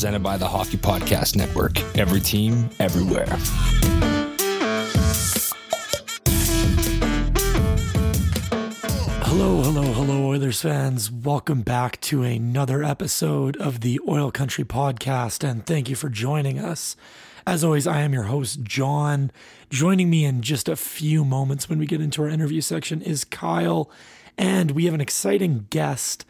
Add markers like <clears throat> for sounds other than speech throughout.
presented by the Hockey Podcast Network. Every team, everywhere. Hello, hello, hello, Oilers fans. Welcome back to another episode of the Oil Country Podcast, and thank you for joining us. As always, I am your host, Jon. Joining me in just a few moments when we get into our interview section is Kyle, and we have an exciting guest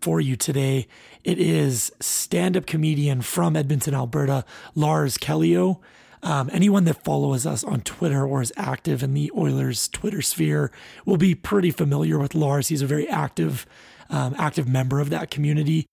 for you today. It is stand up comedian from Edmonton, Alberta, Lars Callieou. Um, anyone that follows us on Twitter or is active in the Oilers Twitter sphere will be pretty familiar with Lars. He's a very active, um, active member of that community.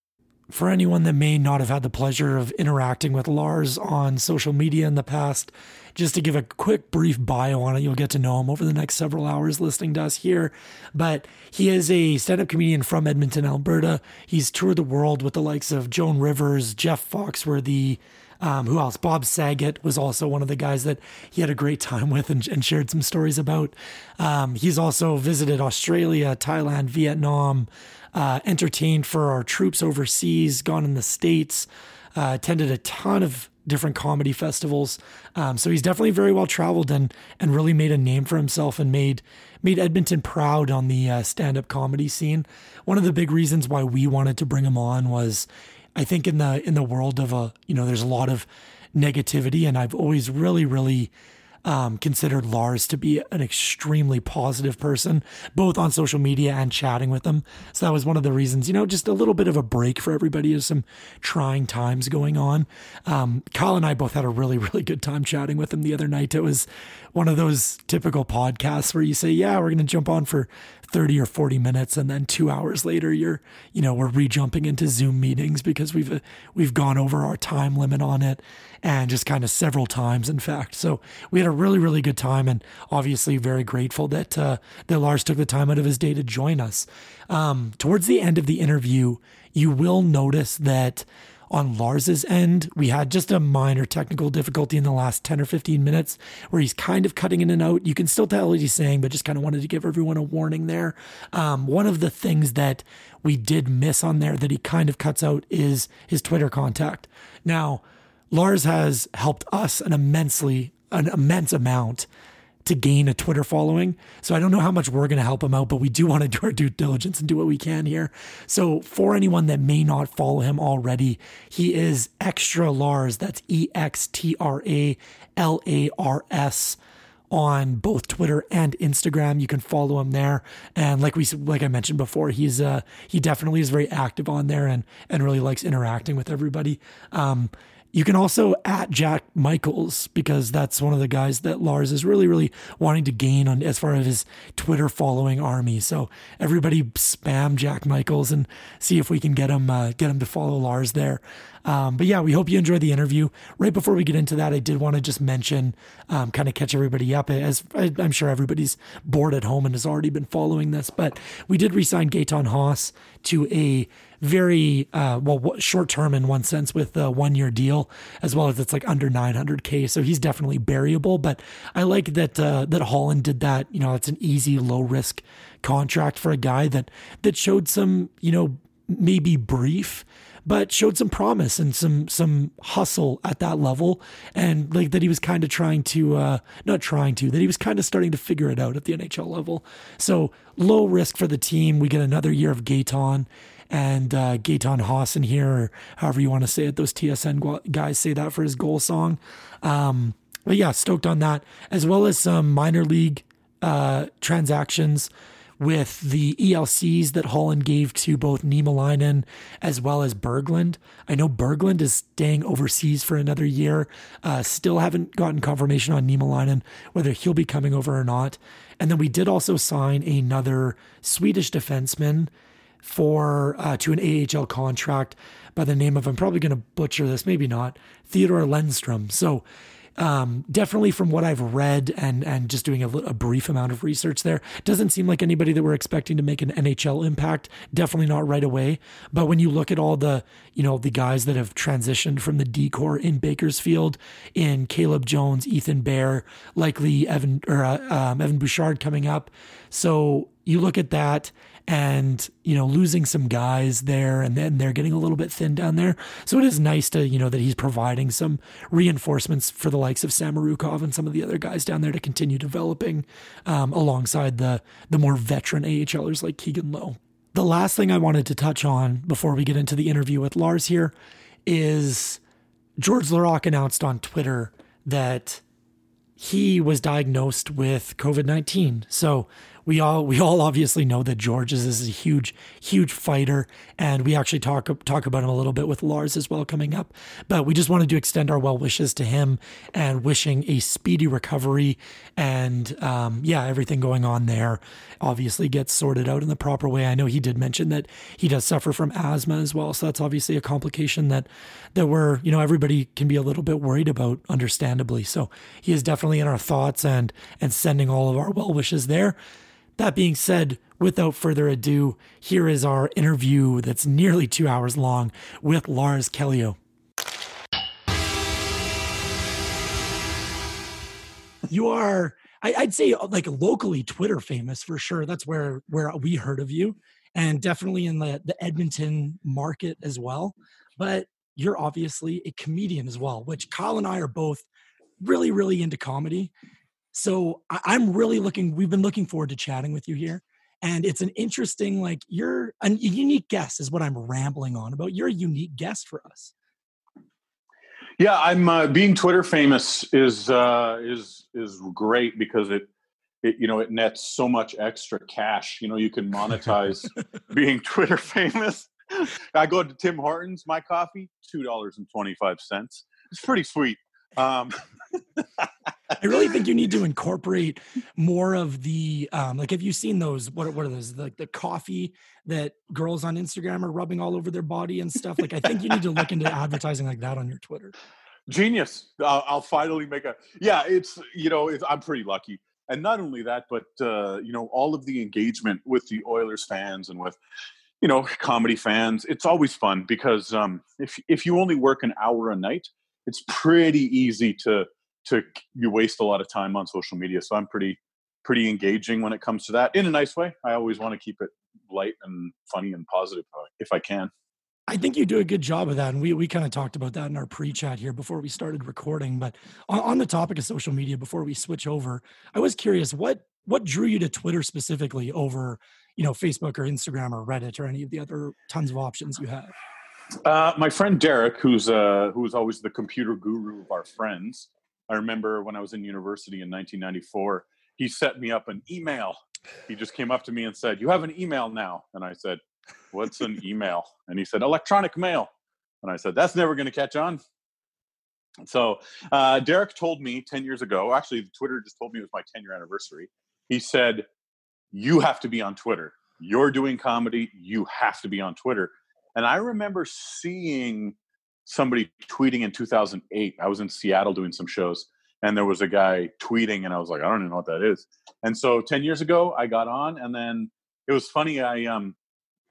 For anyone that may not have had the pleasure of interacting with Lars on social media in the past, just to give a quick, brief bio on it, you'll get to know him over the next several hours listening to us here. But he is a stand up comedian from Edmonton, Alberta. He's toured the world with the likes of Joan Rivers, Jeff Foxworthy, um, who else? Bob Saget was also one of the guys that he had a great time with and, and shared some stories about. Um, he's also visited Australia, Thailand, Vietnam, uh, entertained for our troops overseas, gone in the States, uh, attended a ton of different comedy festivals. Um, so he's definitely very well traveled and and really made a name for himself and made made Edmonton proud on the uh, stand up comedy scene. One of the big reasons why we wanted to bring him on was I think in the in the world of a you know there's a lot of negativity and I've always really really um, considered Lars to be an extremely positive person, both on social media and chatting with them. So that was one of the reasons, you know, just a little bit of a break for everybody as some trying times going on. Um, Kyle and I both had a really, <laughs> really good time chatting with him the other night. It was one of those typical podcasts where you say, yeah, we're going to jump on for 30 or 40 minutes and then 2 hours later you're you know we're re-jumping into Zoom meetings because we've uh, we've gone over our time limit on it and just kind of several times in fact. So we had a really really good time and obviously very grateful that uh, that Lars took the time out of his day to join us. Um, towards the end of the interview you will notice that on Lars's end, we had just a minor technical difficulty in the last 10 or 15 minutes where he's kind of cutting in and out. You can still tell what he's saying, but just kind of wanted to give everyone a warning there. Um, one of the things that we did miss on there that he kind of cuts out is his Twitter contact. Now, Lars has helped us an immensely, an immense amount to gain a Twitter following. So I don't know how much we're going to help him out, but we do want to do our due diligence and do what we can here. So for anyone that may not follow him already, he is Extra Lars. That's E X T R A L A R S on both Twitter and Instagram. You can follow him there. And like we like I mentioned before, he's uh he definitely is very active on there and and really likes interacting with everybody. Um you can also at Jack Michaels because that's one of the guys that Lars is really, really wanting to gain on as far as his Twitter following army. So everybody spam Jack Michaels and see if we can get him uh, get him to follow Lars there. Um, but yeah, we hope you enjoy the interview. Right before we get into that, I did want to just mention, um, kind of catch everybody up, as I'm sure everybody's bored at home and has already been following this, but we did resign Gaetan Haas to a very uh, well short term in one sense with a one year deal as well as it's like under 900k so he's definitely variable but i like that uh, that holland did that you know it's an easy low risk contract for a guy that that showed some you know maybe brief but showed some promise and some some hustle at that level and like that he was kind of trying to uh not trying to that he was kind of starting to figure it out at the NHL level so low risk for the team we get another year of Gaetan and uh, Gaetan Haas in here, or however you want to say it. Those TSN guys say that for his goal song. Um, but yeah, stoked on that, as well as some minor league uh, transactions with the ELCs that Holland gave to both Niemelainen as well as Berglund. I know Berglund is staying overseas for another year. Uh, still haven't gotten confirmation on Niemelainen whether he'll be coming over or not. And then we did also sign another Swedish defenseman for uh, to an AHL contract by the name of I'm probably going to butcher this, maybe not Theodor Lennström. So um, definitely from what I've read and and just doing a, a, brief amount of research there, doesn't seem like anybody that we're expecting to make an NHL impact. Definitely not right away. But when you look at all the you know the guys that have transitioned from the decor in Bakersfield, in Caleb Jones, Ethan Bear, likely Evan or uh, um, Evan Bouchard coming up, so you look at that and you know losing some guys there and then they're getting a little bit thin down there so it is nice to you know that he's providing some reinforcements for the likes of Samorukov and some of the other guys down there to continue developing um, alongside the the more veteran AHLers like Keegan Lowe the last thing I wanted to touch on before we get into the interview with Lars here is George Laraque announced on Twitter that he was diagnosed with COVID 19. So we all we all obviously know that George is, a huge huge fighter, and we actually talk talk about him a little bit with Lars as well coming up. But we just wanted to extend our well wishes to him and wishing a speedy recovery, and um, yeah, everything going on there obviously gets sorted out in the proper way. I know he did mention that he does suffer from asthma as well, so that's obviously a complication that that we're you know everybody can be a little bit worried about, understandably. So he is definitely in our thoughts and and sending all of our well wishes there. That being said, without further ado, here is our interview that's nearly two hours long with Lars Callieou. You are, I, would say, uh, like locally Twitter famous for sure. That's where where we heard of you, and definitely in the the Edmonton market as well. But you're obviously a comedian as well, which Kyle and I are both really, really into comedy. So I, am really looking, we've been looking forward to chatting with you here. And it's an interesting, like, you're a unique guest, is what I'm rambling on about. You're a unique guest for us. Yeah, I'm uh, being Twitter famous is uh, is is great because it it you know it nets so much extra cash. You know, you can monetize <laughs> being Twitter famous. I go to Tim Hortons, my coffee two dollars and twenty five cents. It's pretty sweet. Um, I really think you need to incorporate more of the um, like. Have you seen those? What what are those? Like the coffee that girls on Instagram are rubbing all over their body and stuff. Like I think you need to look into advertising like that on your Twitter. Genius! Uh, I'll finally make a. Yeah, it's you know it's, I'm pretty lucky, and not only that, but uh, you know all of the engagement with the Oilers fans and with you know comedy fans. It's always fun because um, if if you only work an hour a night, it's pretty easy to to you waste a lot of time on social media. So I'm pretty pretty engaging when it comes to that in a nice way. I always want to keep it light and funny and positive uh, if I can. I think you do a good job of that. And we, we kind of talked about that in our pre chat here before we started recording. But on, on, the topic of social media, before we switch over, I was curious what what drew you to Twitter specifically over, you know, Facebook or Instagram or Reddit or any of the other tons of options you have? Uh, my friend Derek, who's uh, who's always the computer guru of our friends, I remember when I was in university in 1994, he set me up an email. He just came up to me and said, "You have an email now," and I said, "What's an email?" And he said, "Electronic mail," and I said, "That's never going to catch on." So uh, Derek told me 10 years ago. Actually, Twitter just told me it was my 10 year anniversary. He said, "You have to be on Twitter. You're doing comedy. You have to be on Twitter." And I remember seeing somebody tweeting in 2008. I was in Seattle doing some shows, and there was a guy tweeting, and I was like, I don't even know what that is. And so 10 years ago, I got on, and then it was funny. I um,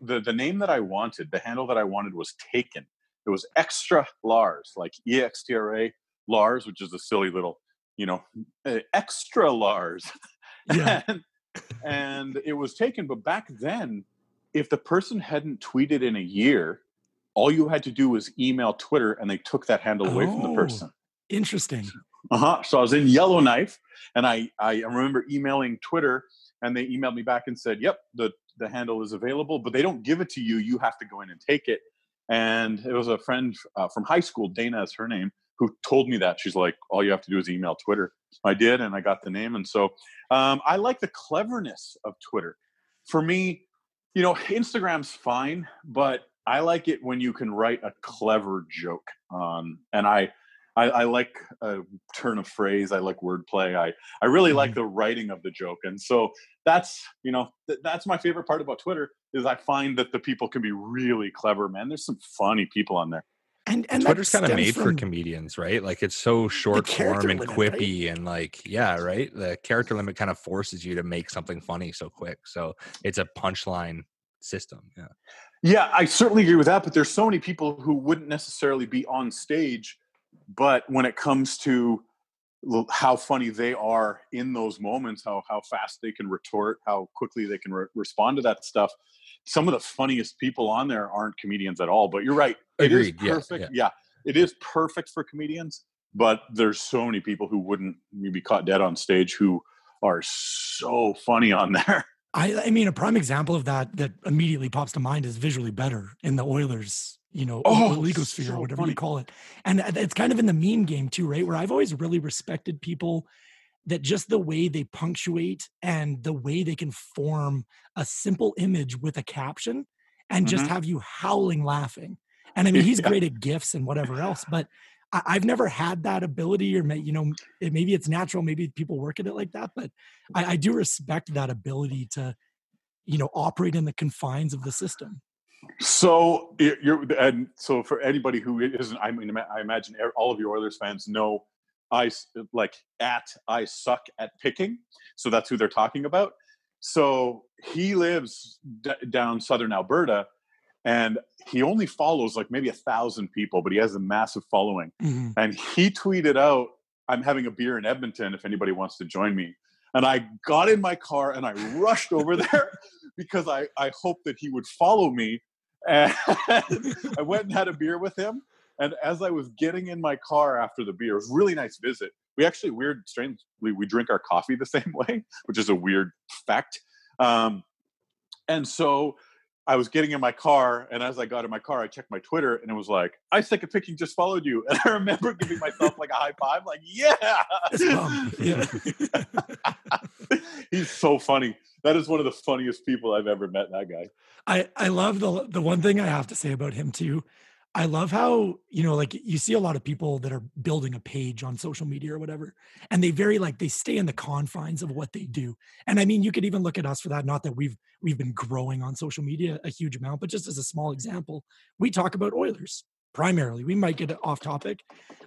the the name that I wanted, the handle that I wanted was taken. It was extra Lars, like E X T R A Lars, which is a silly little, you know, eh, extra Lars. <laughs> Yeah. and, and it was taken, but back then if the person hadn't tweeted in a year, all you had to do was email Twitter and they took that handle away oh, from the oh, person. Interesting. Uh-huh. So I was in Yellowknife and I, I remember emailing Twitter and they emailed me back and said, Yep, the, the handle is available, but they don't give it to you. You have to go in and take it. And it was a friend uh, from high school, Dana is her name, who told me that. She's like, All you have to do is email Twitter. I did, and I got the name. And so um, I like the cleverness of Twitter. For me, you know, Instagram's fine, but I like it when you can write a clever joke. Um, and I, I, I, like a turn of phrase. I like wordplay. I, I really mm-hmm. like the writing of the joke. And so that's, you know, th- that's my favorite part about Twitter is I find that the people can be really clever, man. There's some funny people on there. And, and Twitter's kind of made for comedians, right? Like it's so short form and quippy, right? and like yeah, right. The character limit kind of forces you to make something funny so quick. So it's a punchline system. Yeah. Yeah, I certainly agree with that. But there's so many people who wouldn't necessarily be on stage, but when it comes to how funny they are in those moments, how how fast they can retort, how quickly they can re- respond to that stuff. Some of the funniest people on there aren't comedians at all. But you're right, it Agreed. is perfect. Yeah, yeah. yeah, it is perfect for comedians. But there's so many people who wouldn't be caught dead on stage who are so funny on <laughs> there. I, I mean, a prime example of that that immediately pops to mind is visually better in the Oilers you know, oh, legosphere so or whatever funny. you call it. And it's kind of in the meme game too, right? Where I've always really respected people that just the way they punctuate and the way they can form a simple image with a caption and mm-hmm. just have you howling laughing. And I mean, he's <laughs> yeah. great at gifs and whatever else, but I, have never had that ability, or may, you know, it, maybe it's natural. Maybe people work at it like that, but I, I do respect that ability to, you know, operate in the confines of the system. So you're, and so for anybody who isn't, I mean, I imagine all of your Oilers fans know I like at I suck at picking. So that's who they're talking about. So he lives d- down southern Alberta, and he only follows like maybe a thousand people, but he has a massive following. Mm-hmm. And he tweeted out, "I'm having a beer in Edmonton. If anybody wants to join me." And I got in my car and I rushed over <laughs> there because I I hoped that he would follow me and <laughs> I went and had a beer with him. And as I was getting in my car after the beer, it was a really nice visit. We actually, weird, strangely, we drink our coffee the <laughs> same way, which is a weird fact. Um, and so I was getting in my car, and as I got in my car, I checked my Twitter, and it was like, "I a picking just followed you." <laughs> And I remember giving myself like a high five, like, "Yeah, yeah." <laughs> He's so funny. That is one of the funniest people I've ever met. That guy. I I love the the one thing I have to say about him too. I love how you know, like you see a lot of people that are building a page on social media or whatever, and they very like they stay in the confines of what they do. And I mean, you could even look at us for that. Not that we've we've been growing on social media a huge amount, but just as a small example, we talk about Oilers primarily. We might get off topic,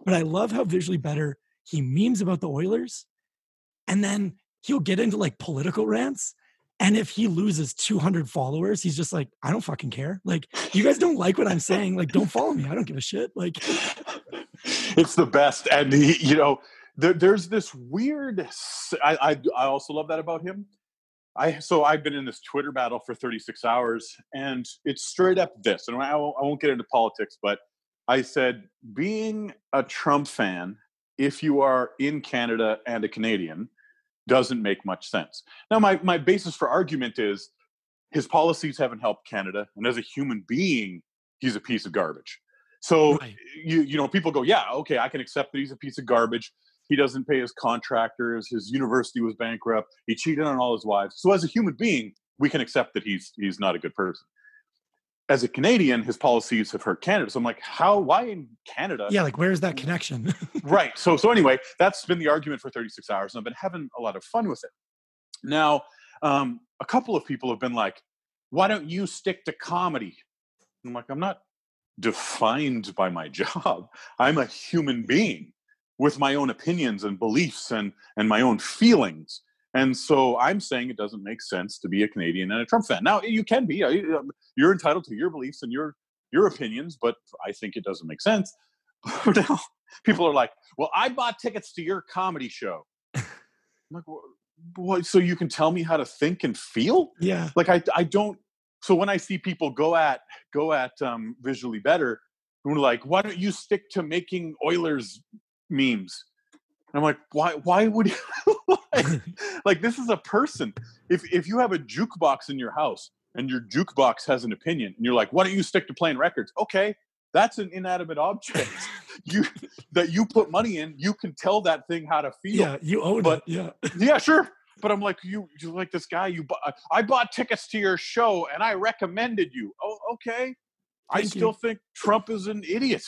but I love how visually better he memes about the Oilers, and then he'll get into like political rants and if he loses 200 followers, he's just like, I don't fucking care. Like, you guys don't like what I'm saying. Like, don't follow me. I don't give a shit. Like, <laughs> it's the best. And he, you know, there, there's this weird. I, I I also love that about him. I so I've been in this Twitter battle for 36 hours, and it's straight up this. And I I won't get into politics, but I said being a Trump fan, if you are in Canada and a Canadian, doesn't make much sense. Now, my, my basis for argument is his policies haven't helped Canada, and as a human being, he's a piece of garbage. So right. you you know people go, yeah, okay, I can accept that he's a piece of garbage. He doesn't pay his contractors. His university was bankrupt. He cheated on all his wives. So as a human being, we can accept that he's he's not a good person as a Canadian, his policies have hurt Canada. So I'm like, how? Why in Canada? Yeah, like where's that connection? <laughs> right. So so anyway, that's been the argument for 36 hours, and I've been having a lot of fun with it. Now, um, a couple of people have been like, "Why don't you stick to comedy?" I'm like, I'm not defined by my <laughs> job. I'm a human being with my own opinions and beliefs and and my own feelings. And so I'm saying it doesn't make sense to be a Canadian and a Trump fan. Now you can be. Uh, you're entitled to your beliefs and your your opinions, but I think it doesn't make sense. <laughs> now people are like, "Well, I bought tickets to your comedy show." I'm like, "What? So you can tell me how to think and feel?" Yeah. Like I I don't. So when I see people go at go at um, visually better, who are like, "Why don't you stick to making Oilers memes?" I'm like, why? Why would you? <laughs> <laughs> like, <laughs> like, this is a person. If if you have a jukebox in your house and your jukebox has an opinion, and you're like, why don't you stick to playing records? Okay, that's an inanimate object. <laughs> you that you put money in, you can tell that thing how to feel. Yeah, you own but, it. Yeah, yeah, sure. But I'm like, you, you like this guy. You, bought, uh, I bought tickets to your show, and I recommended you. Oh, okay. Thank I still you. think Trump is an idiot.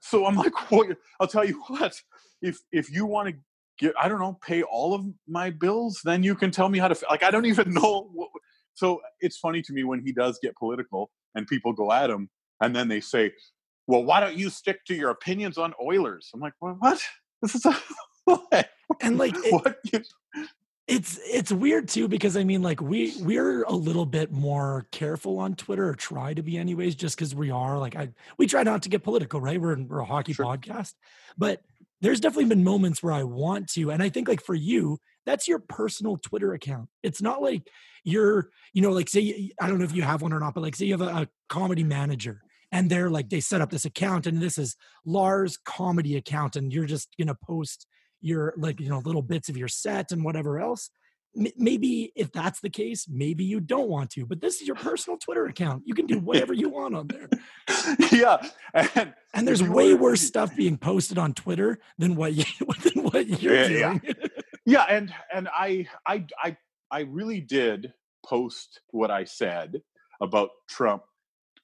So I'm like, well, I'll tell you what if if you want to get i don't know pay all of my bills then you can tell me how to like i don't <laughs> even know what, so it's funny to me when he does get political and people go at him and then they say well why don't you stick to your opinions on oilers i'm like well, what this is a <laughs> what? and like <laughs> it, what it's it's weird too because i mean like we we're a little bit more careful on twitter or try to be anyways just because we are like i we try not to get political right we're, we're a hockey sure. podcast but there's definitely been moments where I want to. And I think like for you, that's your personal Twitter account. It's not like you're, you know, like say, I don't know if you have one or not, but like say you have a, a comedy manager and they're like, they set up this account and this is Lars comedy account. And you're just going to post your like, you know, little bits of your set and whatever else maybe if that's the case, maybe you don't want to, but this is your personal Twitter account. You can do whatever you want on there. <laughs> Yeah. And, and there's way worse stuff being posted on Twitter than what you <laughs> than what you're yeah, doing. Yeah. yeah, and and I I I I really did post what I said about Trump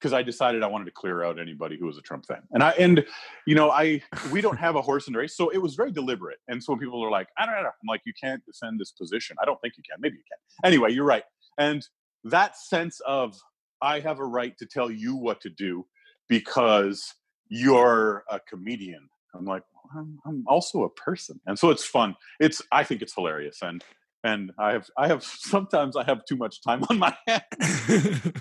because I decided I wanted to clear out anybody who was a Trump fan. And I and you know, I we don't have a horse in the race, so it was very deliberate. And so when people are like, I don't know, I'm like, you can't defend this position. I don't think you can. Maybe you can. Anyway, you're right. And that sense of I have a right to tell you what to do because you're a comedian. I'm like, I'm, I'm also a person, and so it's fun. It's I think it's hilarious, and and I have I have sometimes I have too much time on my <laughs> hands.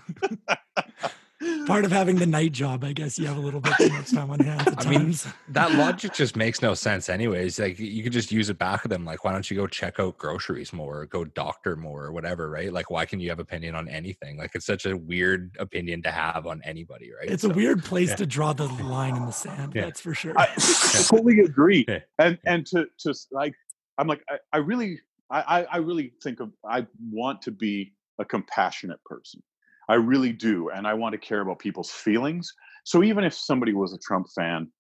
<laughs> part of having the night job, I guess you have a little bit too much time on hands. <laughs> I mean, that <laughs> logic just makes no sense, anyways. Like you could just use it back of them. Like, why don't you go check out groceries more, or go doctor more, or whatever, right? Like, why can you have opinion on anything? Like, it's such a weird opinion to have on anybody, right? It's so, a weird place yeah. to draw the line in the sand. Yeah. That's for sure. I <laughs> fully agree. Yeah. And and to to like, I'm like, I, I really, I I really think of, I want to be a compassionate person I really do. And I want to care about people's feelings. So even if somebody was a Trump fan,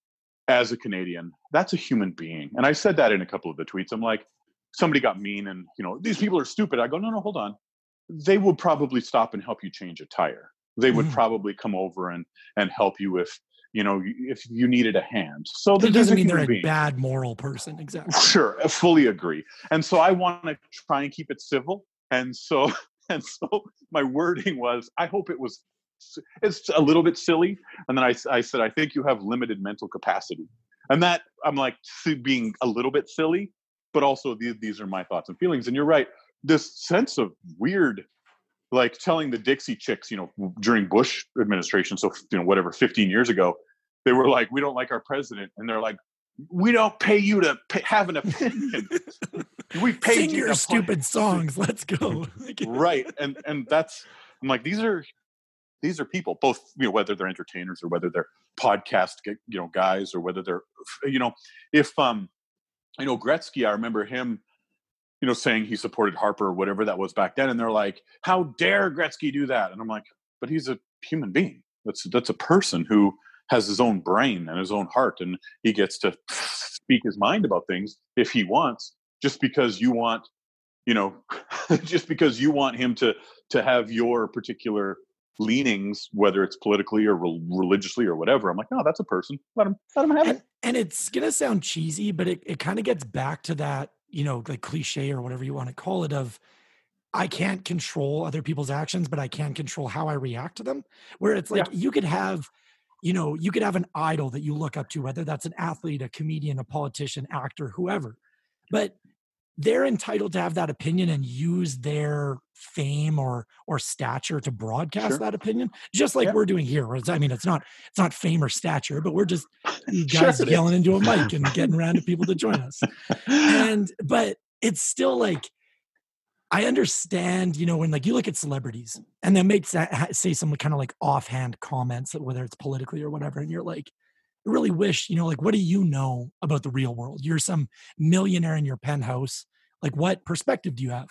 as a Canadian, that's a human being. And I said that in a couple of the tweets. I'm like, somebody got mean and, you know, these people are stupid. I go, no, no, hold on. They would probably stop and help you change a tire. They would mm. probably come over and and help you if you know if you needed a hand. So that doesn't mean they're a being. bad moral person. Exactly. Sure, I fully agree. And so I want to try and keep it civil. And so <laughs> <laughs> and so my wording was, I hope it was, it's a little bit silly. And then I, I said, I think you have limited mental capacity. And that I'm like being a little bit silly, but also these, these are my thoughts and feelings. And you're right. This sense of weird, like telling the Dixie chicks, you know, during Bush administration, so, you know, whatever, 15 years ago, they were like, we don't like our president. And they're like, we don't pay you to pay, have an opinion. <laughs> we pay Sing you your stupid songs. Let's go. <laughs> right, and and that's I'm like these are these are people, both you know whether they're entertainers or whether they're podcast you know guys or whether they're you know if um you know Gretzky, I remember him you know saying he supported Harper or whatever that was back then, and they're like, how dare Gretzky do that? And I'm like, but he's a human being. That's that's a person who has his own brain and his own heart and he gets to speak his mind about things if he wants just because you want you know <laughs> just because you want him to to have your particular leanings whether it's politically or re- religiously or whatever i'm like no that's a person let him let him have and, it and it's gonna sound cheesy but it, it kind of gets back to that you know like cliche or whatever you want to call it of I can't control other people's actions, but I can control how I react to them. Where it's like yeah. you could have you know, you could have an idol that you look up to, whether that's an athlete, a comedian, a politician, actor, whoever. But they're entitled to have that opinion and use their fame or or stature to broadcast sure. that opinion just like yeah. we're doing here i mean it's not it's not fame or stature but we're just <laughs> guys sure yelling into a mic and <laughs> getting random people to join us and but it's still like I understand, you know, when like you look at celebrities and they make say some kind of like offhand comments, whether it's politically or whatever, and you're like, really wish, you know, like what do you know about the real world? You're some millionaire in your penthouse. Like, what perspective do you have?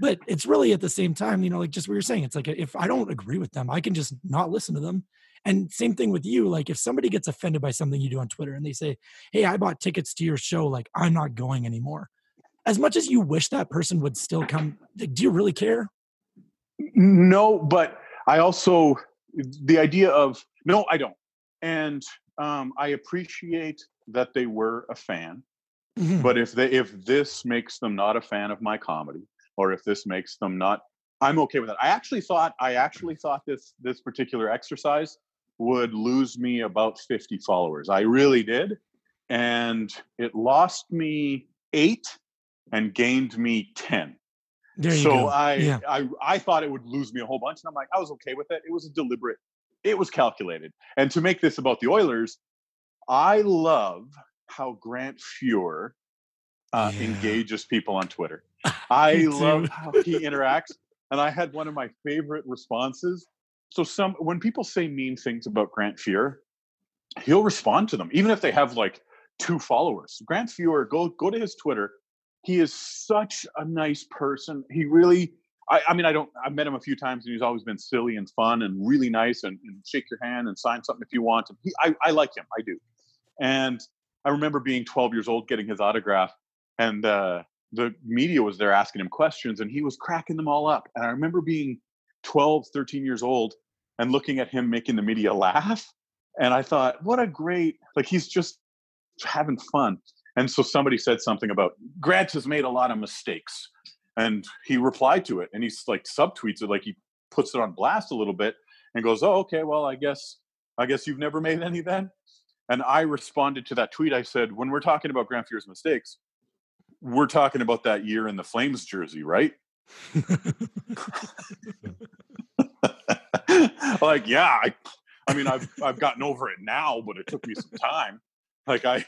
But it's really at the same time, you know, like just what you're saying. It's like uh, if I don't agree with them, I can just not listen to them. And same thing with you. Like if somebody gets offended by something you do on Twitter and they say, Hey, I bought tickets to your show, like I'm not going anymore as much as you wish that person would still come, like, do you really care? No, but I also the idea of no, I don't, and um, I appreciate that they were a fan. Mm-hmm. But if they if this makes them not a fan of my comedy, or if this makes them not, I'm okay with that. I actually thought I actually thought this this particular exercise would lose me about 50 followers. I really did, and it lost me eight and gained me 10. so go. I, yeah. I I thought it would lose me a whole bunch. And I'm like, I was okay with it. It was a deliberate, it was calculated. And to make this about the Oilers, I love how Grant Fuhr uh, yeah. engages people on Twitter. <laughs> I love how he <laughs> interacts. And I had one of my favorite responses. So some when people say mean things about Grant Fuhr, he'll respond to them, even if they have like two followers. Grant Fuhr, go go to his Twitter. He is such a nice person. He really I, I, mean, I don't. I've met him a few times, and he's always been silly and fun and really nice, and, and shake your hand and sign something if you want. And he, I, I like him. I do. And I remember being 12 years old, getting his autograph, and uh, the media was there asking him questions, and he was cracking them all up. And I remember being 12, 13 years old, and looking at him making the media laugh. And I thought, what a great like he's just having fun. And so somebody said something about Grant has made a lot of mistakes and he replied to it and he's like subtweets it like he puts it on blast a little bit and goes oh okay well i guess i guess you've never made any then? And i responded to that tweet i said when we're talking about grant fuhr's mistakes we're talking about that year in the flames jersey right? <laughs> Like yeah i i mean i've i've gotten over it now but it took me some time. Like i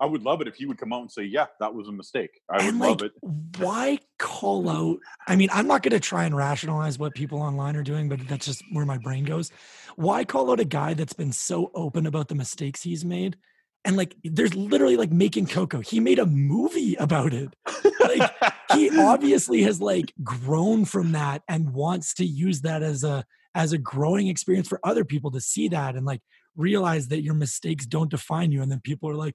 I would love it if he would come out and say, "Yeah, that was a mistake." I would like, love it. Why call out? I mean, I'm not going to try and rationalize what people online are doing, but that's just where my brain goes. Why call out a guy that's been so open about the mistakes he's made? And like, there's literally like making Coco. He made a movie about it. Like, he <laughs> obviously has like grown from that and wants to use that as a as a growing experience for other people to see that and like realize that your mistakes don't define you. And then people are like,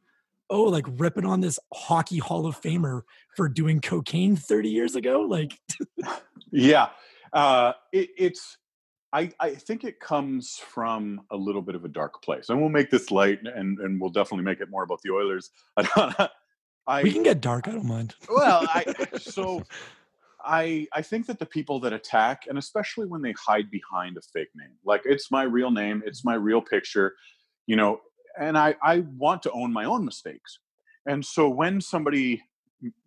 oh, like ripping on this hockey Hall of Famer for doing cocaine 30 years ago? Like, yeah, uh, it, it's. I, I think it comes from a little bit of a dark place, and we'll make this light, and and we'll definitely make it more about the Oilers. <laughs> I, we can get dark. I don't mind. well, I <laughs> so I I think that the people that attack, and especially when they hide behind a fake name, like it's my real name, it's my real picture, you know, and I, I want to own my own mistakes. And so when somebody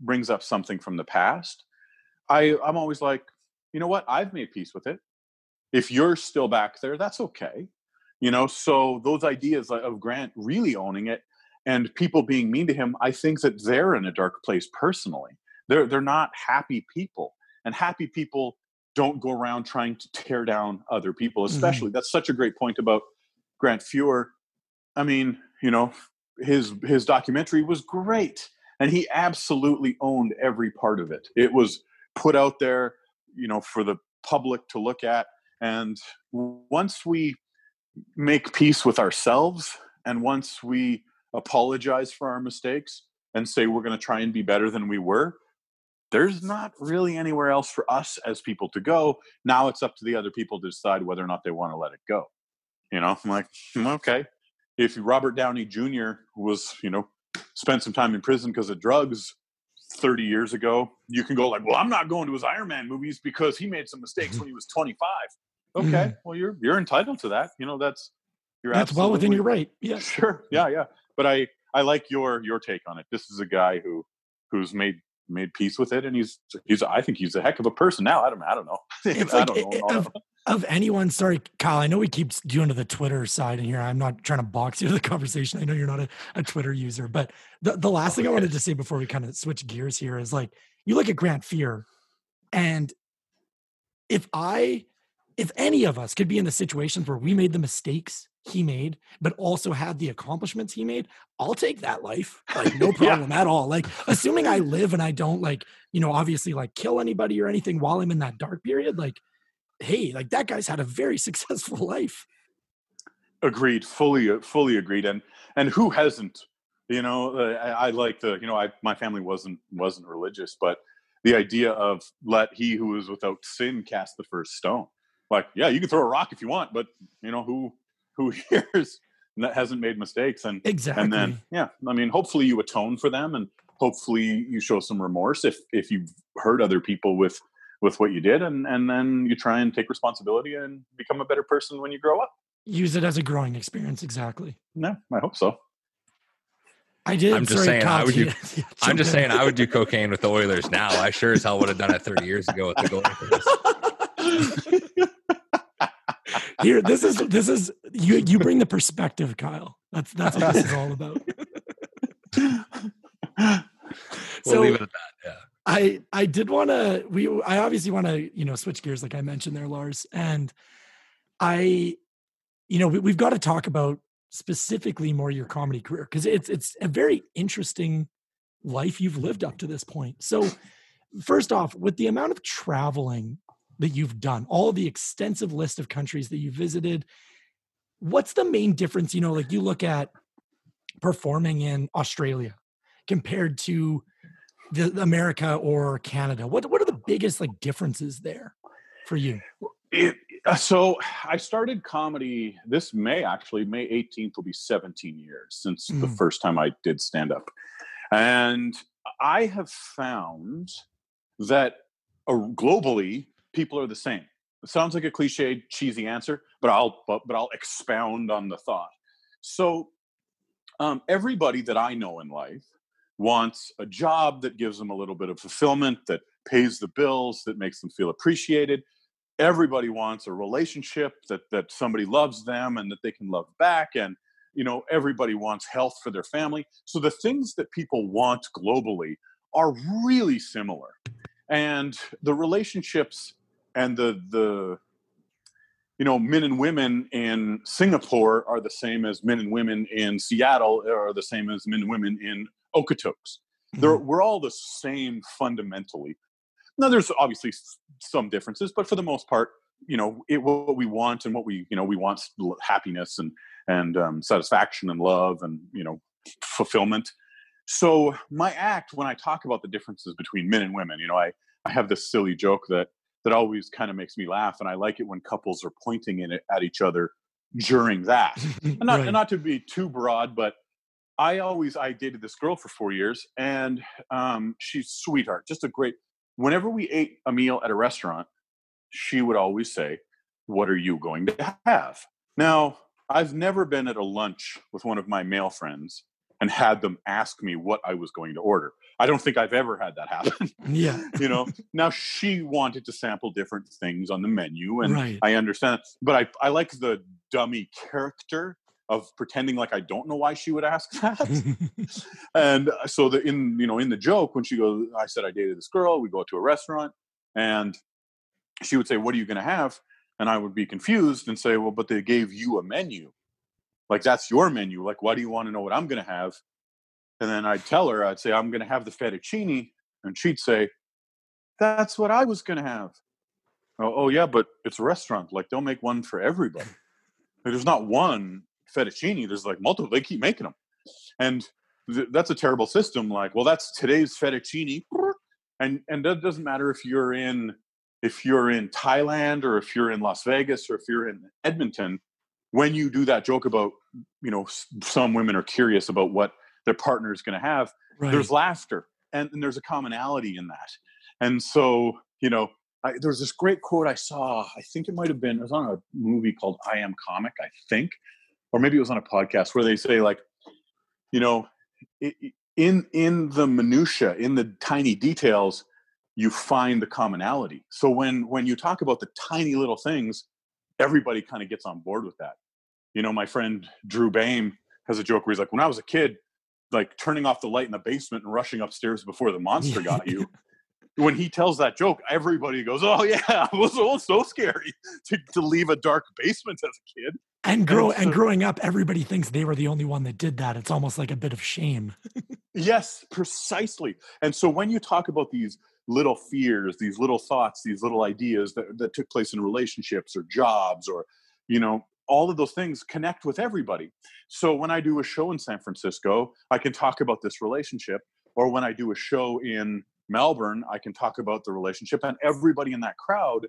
brings up something from the past, I, I'm always like, you know what? I've made peace with it. If you're still back there, that's okay. You know, so those ideas of Grant really owning it and people being mean to him, I think that they're in a dark place personally. They're they're not happy people. And happy people don't go around trying to tear down other people, mm-hmm. especially. Mm-hmm. That's such a great point about Grant Fuhr I mean, you know, his his documentary was great, and he absolutely owned every part of it. It was put out there, you know, for the public to look at. And once we make peace with ourselves, and once we apologize for our mistakes and say we're going to try and be better than we were, there's not really anywhere else for us as people to go. Now it's up to the other people to decide whether or not they want to let it go. You know, I'm like, hmm, okay, if Robert Downey Jr. was, you know, spent some time in prison because of drugs 30 years ago, you can go like, well, I'm not going to his Iron Man movies because he made some mistakes when he was 25. Okay, mm. well, you're you're entitled to that. You know, that's you're that's well within your right. Yeah, <laughs> sure. Yeah, yeah. But I I like your your take on it. This is a guy who who's made made peace with it, and he's he's I think he's a heck of a person now. I don't I don't know. <laughs> It's I like, don't know. Of, of anyone, sorry, Kyle. I know we keep doing to the Twitter side in here. I'm not trying to box you <laughs> to the conversation. I know you're not a, a Twitter user, but the, the last oh, thing I wanted to say before we kind of switch gears here is like you look at Grant Fuhr, and if I if any of us could be in the situations where we made the mistakes he made, but also had the accomplishments he made, I'll take that life. Like, no <laughs> problem yeah. at all. Like, assuming I live and I don't, like, you know, obviously, like, kill anybody or anything while I'm in that dark period, like, hey, like, that guy's had a very <laughs> successful life. Agreed. Fully, uh, fully agreed. And, and who hasn't? You know, uh, I, I like the, you know, I, my family wasn't, wasn't religious, but the idea of let he who is without sin cast the first stone. Like, yeah, you can throw a rock if you want, but, you know, who, <laughs> who hears <laughs> that hasn't made mistakes and exactly and then yeah i mean hopefully you atone for them and hopefully you show some remorse if if you've hurt other people with with what you did and and then you try and take responsibility and become a better person when you grow up use it as a growing experience exactly no i hope so I did. I'm just Sorry, saying. I would do. I'm just saying. I would do cocaine with the Oilers now. I sure as hell would have done it 30 years ago with the Gold <laughs> here this is this is you you bring the perspective kyle that's that's what this is all about we'll so, leave it at that. Yeah. I I did want to we I obviously want to you know switch gears like I mentioned there Lars and I you know we, we've got to talk about specifically more your comedy career because it's it's a very interesting life you've lived up to this point. So first off, with the amount of traveling that you've done, all the extensive list of countries that you visited, what's the main difference? You know, like you look at performing in Australia compared to the America or Canada. What what are the biggest like differences there for you? It, uh, so I started comedy this May actually May 18th will be 17 years since mm. the first time I did stand up. And I have found that uh, globally people are the same. It sounds like a cliche, cheesy answer, but I'll but, but I'll expound on the thought. So um, everybody that I know in life wants a job that gives them a little bit of fulfillment, that pays the bills, that makes them feel appreciated. Everybody wants a relationship that that somebody loves them and that they can love back and you know everybody wants health for their family. So the things that people want globally are really similar. And the relationships and the the you know men and women in Singapore are the same as men and women in Seattle are the same as men and women in Okotoks. Mm-hmm. We're all the same fundamentally. Now, there's obviously some differences, but for the most part, you know, it, what we want and what we, you know, we want happiness and and um, satisfaction and love and you know fulfillment. So my act, when I talk about the differences between men and women, you know, I I have this silly joke that that always kind of makes me laugh, and I like it when couples are pointing in it at each other during that. <laughs> and not right. and not to be too broad, but I always I dated this girl for four years, and um, she's sweetheart, just a great. Whenever we ate a meal at a restaurant, she would always say, "What are you going to have?" Now, I've never been at a lunch with one of my male friends and had them ask me what I was going to order. I don't think I've ever had that happen. <laughs> Yeah. you know, now she wanted to sample different things on the menu and right. I understand, but I, I like the dummy character of pretending like I don't know why she would ask <laughs> that. <laughs> and uh, so the in you know in the joke when she goes, I said I dated this girl. We go to a restaurant, and she would say, "What are you going to have?" And I would be confused and say, "Well, but they gave you a menu. Like that's your menu. Like why do you want to know what I'm going to have?" And then I'd tell her, I'd say, "I'm going to have the fettuccine," and she'd say, "That's what I was going to have." Oh, oh yeah, but it's a restaurant. Like they'll make one for everybody. There's not one fettuccine. There's like multiple. They keep making them, and th- that's a terrible system. Like, well, that's today's fettuccine, and and that doesn't matter if you're in if you're in Thailand or if you're in Las Vegas or if you're in Edmonton. When you do that joke about you know some women are curious about what their partner is going to have, right. there's laughter and, and there's a commonality in that, and so you know I, there was this great quote I saw. I think it might have been it was on a movie called I Am Comic. I think or maybe it was on a podcast where they say like, you know, in in the minutia, in the tiny details, you find the commonality. So when when you talk about the tiny little things, everybody kind of gets on board with that. You know, my friend Drew Bame has a joke where he's like, when I was a kid, like turning off the light in the basement and rushing upstairs before the monster got you. when he tells that joke, everybody goes, "Oh yeah, <laughs> it was so scary <laughs> to, to leave a dark basement as a kid." And grow and, so, and growing up, everybody thinks they were the only one that did that. It's almost like a bit of shame. yes, precisely. And so when you talk about these little fears, these little thoughts, these little ideas that, that took place in relationships or jobs or, you know, all of those things connect with everybody. So when I do a show in San Francisco, I can talk about this relationship. Or when I do a show in Melbourne, I can talk about the relationship, and everybody in that crowd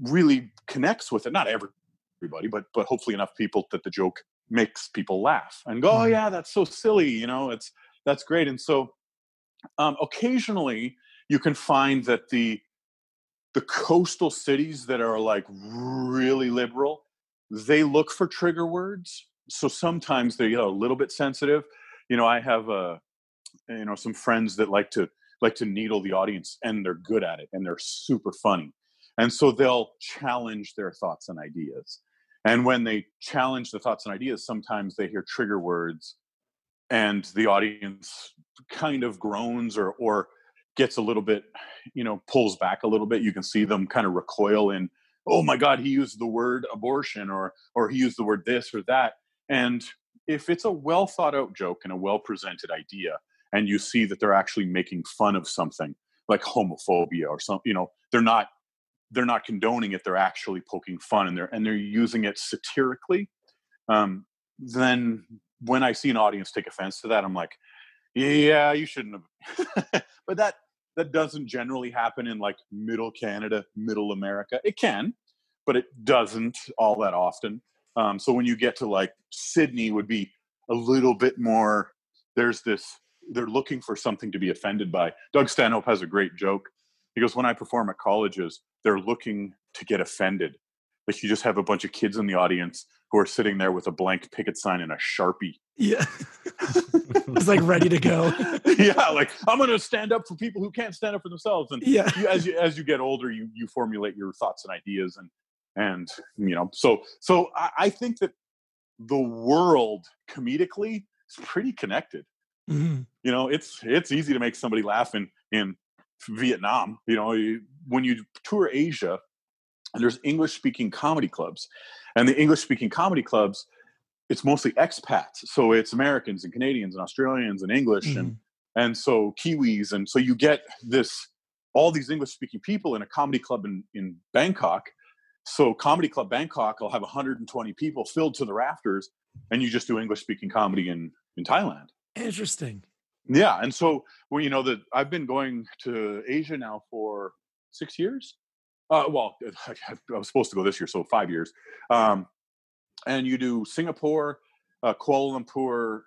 really connects with it. Not everybody, but but hopefully enough people that the joke makes people laugh and go, "Oh mm-hmm. yeah, that's so silly," you know. It's that's great. And so, um, occasionally, you can find that the the coastal cities that are like really liberal, they look for trigger words. So sometimes they get a little bit sensitive. You know, I have a you know some friends that like to like to needle the audience and they're good at it and they're super funny and so they'll challenge their thoughts and ideas and when they challenge the thoughts and ideas, sometimes they hear trigger words and the audience kind of groans or or gets a little bit you know pulls back a little bit you can see them kind of recoil in oh my god he used the word abortion or or he used the word this or that. And if it's a well thought out joke and a well presented idea and you see that they're actually making fun of something like homophobia or something you know they're not they're not condoning it they're actually poking fun and they're and they're using it satirically um, then when i see an audience take offense to that i'm like yeah you shouldn't have <laughs> but that that doesn't generally happen in like middle canada middle america. It can but it doesn't all that often. Um, so when you get to like sydney would be a little bit more there's this they're looking for something to be offended by. Doug stanhope has a great joke. He goes when i perform at colleges they're looking to get offended. Like you just have a bunch of kids in the audience who are sitting there with a blank picket sign and a sharpie. Yeah. <laughs> It's like ready to go. Yeah like i'm going to stand up for people who can't stand up for themselves. And yeah. you, as you as you get older you you formulate your thoughts and ideas and and you know so so i, I think that the world comedically is pretty connected. Mm-hmm. you know it's it's easy to make somebody laugh in in vietnam you know you, when you tour asia and there's english speaking comedy clubs and the english speaking comedy clubs it's mostly expats. So it's americans and canadians and australians and english mm-hmm. and and so kiwis. And so you get this all these english speaking people in a comedy club in in bangkok. So comedy club bangkok will have 120 people filled to the rafters and you just do english speaking comedy in in thailand. Interesting. Yeah and so well you know that i've been going to asia now for six years uh, well i was supposed to go this year so five years um, and you do Singapore, uh, Kuala Lumpur,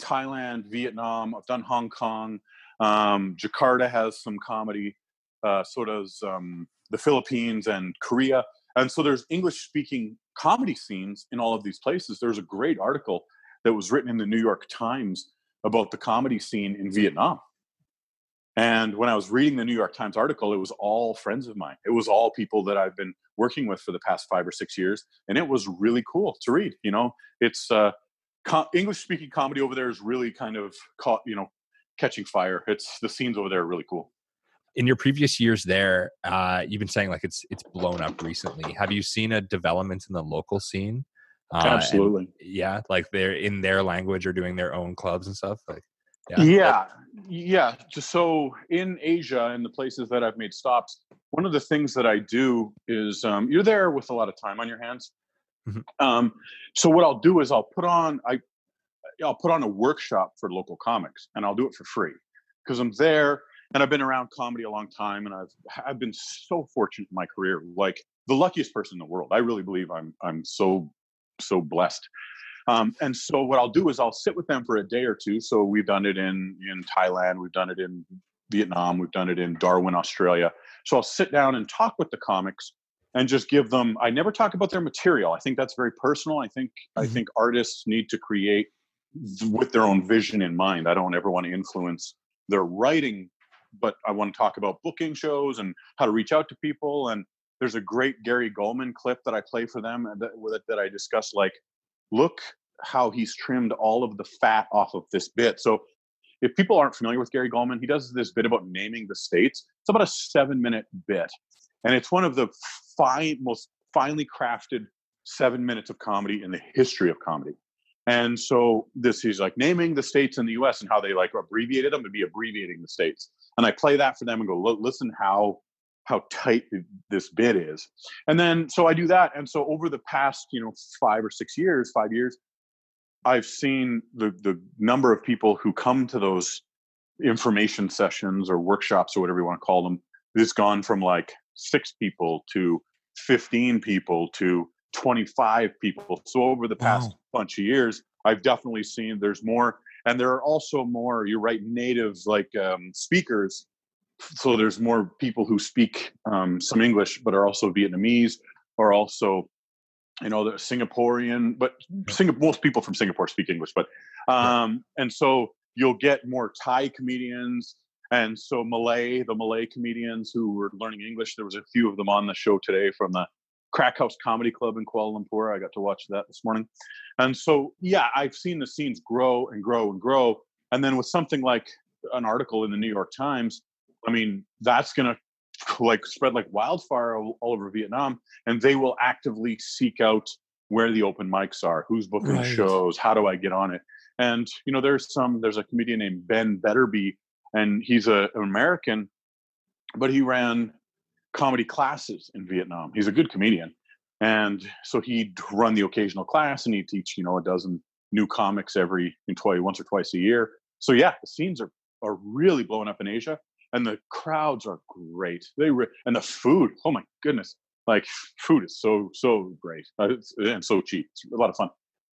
Thailand, Vietnam. I've done Hong Kong. Um, Jakarta has some comedy. Uh, so does um, the Philippines and Korea. And so there's English speaking comedy scenes in all of these places. There's a great article that was written in the New York Times about the comedy scene in Vietnam. And when I was reading the New York Times article, it was all friends of mine. It was all people that I've been working with for the past five or six years, and it was really cool to read. You know, it's uh, English speaking comedy over there is really kind of caught, you know, catching fire. It's the scenes over there are really cool. In your previous years there, uh, you've been saying like it's it's blown up recently. Have you seen a development in the local scene? Uh, Absolutely. yeah, like they're in their language or doing their own clubs and stuff. Like yeah. yeah. Yeah. So in asia and the places that i've made stops one of the things that i do is um, you're there with a lot of time on your hands. Mm-hmm. um, so what i'll do is i'll put on i i'll put on a workshop for local comics and i'll do it for free because i'm there and i've been around comedy a long time and i've i've been so fortunate in my career. Like the luckiest person in the world. I really believe i'm i'm so so blessed um, and so what I'll do is I'll sit with them for a day or two. So we've done it in in Thailand, we've done it in Vietnam, we've done it in Darwin, Australia. So I'll sit down and talk with the comics and just give them. I never talk about their material. I think that's very personal. I think mm-hmm. I think artists need to create with their own vision in mind. I don't ever want to influence their writing, but I want to talk about booking shows and how to reach out to people. And there's a great Gary Gulman clip that I play for them that, that I discuss like look how he's trimmed all of the fat off of this bit. So if people aren't familiar with Gary Gulman, he does this bit about naming the states. It's about a seven minute bit. And it's one of the fine, most finely crafted seven minutes of comedy in the history of comedy. And so this he's like naming the states in the US and how they like abbreviated them to be abbreviating the states. And I play that for them and go, listen how how tight this bit is. And then so I do that. And so over the past, you know, five or six years, five years, I've seen the the number of people who come to those information sessions or workshops or whatever you want to call them. It's gone from like six people to 15 people to 25 people. So over the past wow. bunch of years, I've definitely seen there's more, and there are also more. You're right, native like um, speakers so there's more people who speak um, some English but are also Vietnamese or also you know the Singaporean but Singapore, most people from Singapore speak English but um, and so you'll get more Thai comedians and so Malay the Malay comedians who were learning English there was a few of them on the show today from the Crack House Comedy Club in Kuala Lumpur. I got to watch that this morning. And so, yeah, I've seen the scenes grow and grow and grow. And then with something like an article in the New York Times, I mean, that's going to like spread like wildfire all, all, over Vietnam. And they will actively seek out where the open mics are, who's booking right. shows, how do I get on it? And, you know, there's some, there's a comedian named Ben Betterby, and he's a, an American, but he ran comedy classes in Vietnam. He's a good comedian. And so he'd run the occasional class and he'd teach, you know, a dozen new comics every in twice, once or twice a year. So yeah, the scenes are are really blowing up in Asia, and the crowds are great. They re- and the food, oh my goodness, like food is so so great uh, and so cheap. It's a lot of fun.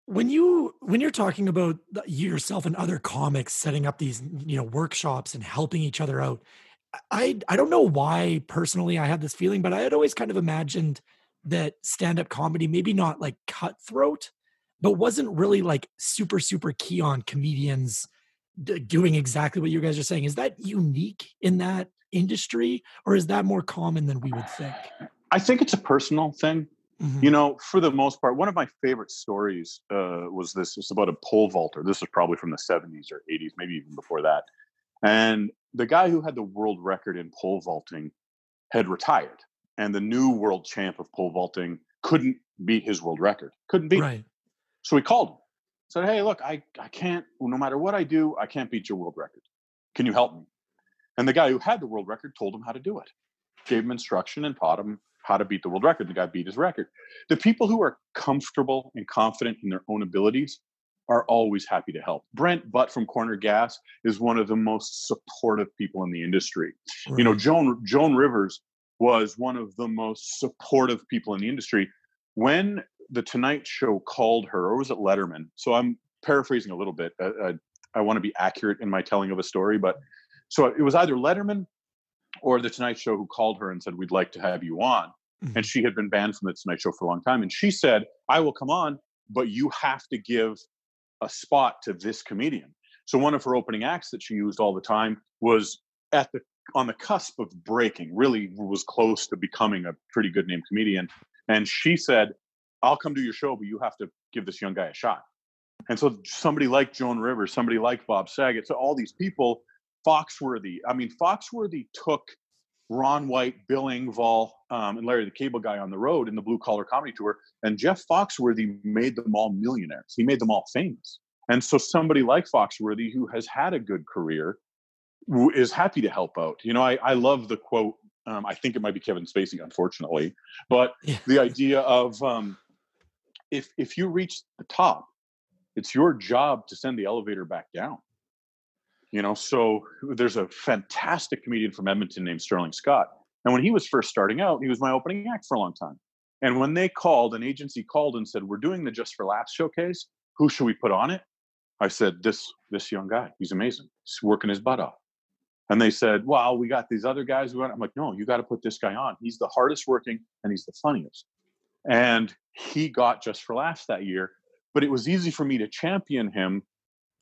When you when you're talking about yourself and other comics setting up these you know workshops and helping each other out, I I don't know why personally I had this feeling, but I had always kind of imagined that stand-up comedy maybe not like cutthroat, but wasn't really like super super key on comedians doing exactly what you guys are saying. Is that unique in that industry, or is that more common than we would think? I think it's a personal thing. Mm-hmm. You know, for the most part, one of my favorite stories uh, was this. It's about a pole vaulter. This was probably from the 70s or 80s, maybe even before that. And the guy who had the world record in pole vaulting had retired, and the new world champ of pole vaulting couldn't beat his world record. Couldn't beat. Right. So he called him, said, "Hey, look, I I can't. No matter what I do, I can't beat your world record. Can you help me?" And the guy who had the world record told him how to do it, gave him instruction, and taught him how to beat the world record. The guy beat his record. The people who are comfortable and confident in their own abilities are always happy to help. Brent Butt from Corner Gas is one of the most supportive people in the industry. Right. You know, Joan Joan Rivers was one of the most supportive people in the industry. When the Tonight Show called her, or was it Letterman? So I'm paraphrasing a little bit. Uh, uh, I want to be accurate in my telling of a story, but so it was either Letterman or the Tonight Show who called her and said, "We'd like to have you on." Mm-hmm. And she had been banned from the Tonight Show for a long time, and she said, "I will come on, but you have to give a spot to this comedian. So one of her opening acts that she used all the time was at the on the cusp of breaking, really was close to becoming a pretty good name comedian. And she said, I'll come to your show, but you have to give this young guy a shot. And so somebody like Joan Rivers, somebody like Bob Saget, so all these people, Foxworthy. I mean, Foxworthy took Ron White, Bill Engvall, um, and Larry the Cable Guy on the road in the Blue Collar Comedy Tour. And Jeff Foxworthy made them all millionaires. He made them all famous. And so somebody like Foxworthy, who has had a good career, is happy to help out. You know, I, I love the quote. Um, I think it might be Kevin Spacey, unfortunately, but yeah. the idea of um, if if you reach the top, it's your job to send the elevator back down. You know so there's a fantastic comedian from edmonton named sterling scott and when he was first starting out he was my opening act for a long time. And when they called an agency called and said we're doing the just for laughs showcase. Who should we put on it? I said this this young guy he's amazing. He's working his butt off. And they said well we got these other guys who i'm like no you got to put this guy on. He's the hardest working and he's the funniest and he got just for laughs that year but it was easy for me to champion him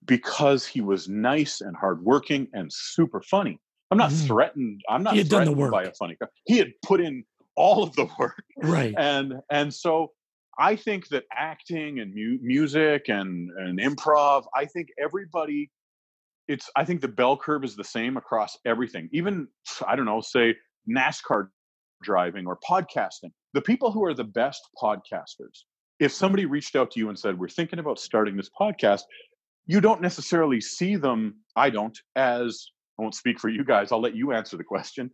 because he was nice and hardworking and super funny. I'm not mm. threatened. I'm not threatened by a funny guy. He had put in all of the <laughs> work, right? And and so I think that acting and mu- music and and improv. I think everybody. It's. I think the bell curve is the same across everything. Even I don't know, say NASCAR driving or podcasting. The people who are the best podcasters. If somebody reached out to you and said, "We're thinking about starting this podcast," you don't necessarily see them i don't as i won't speak for you guys i'll let you answer the question.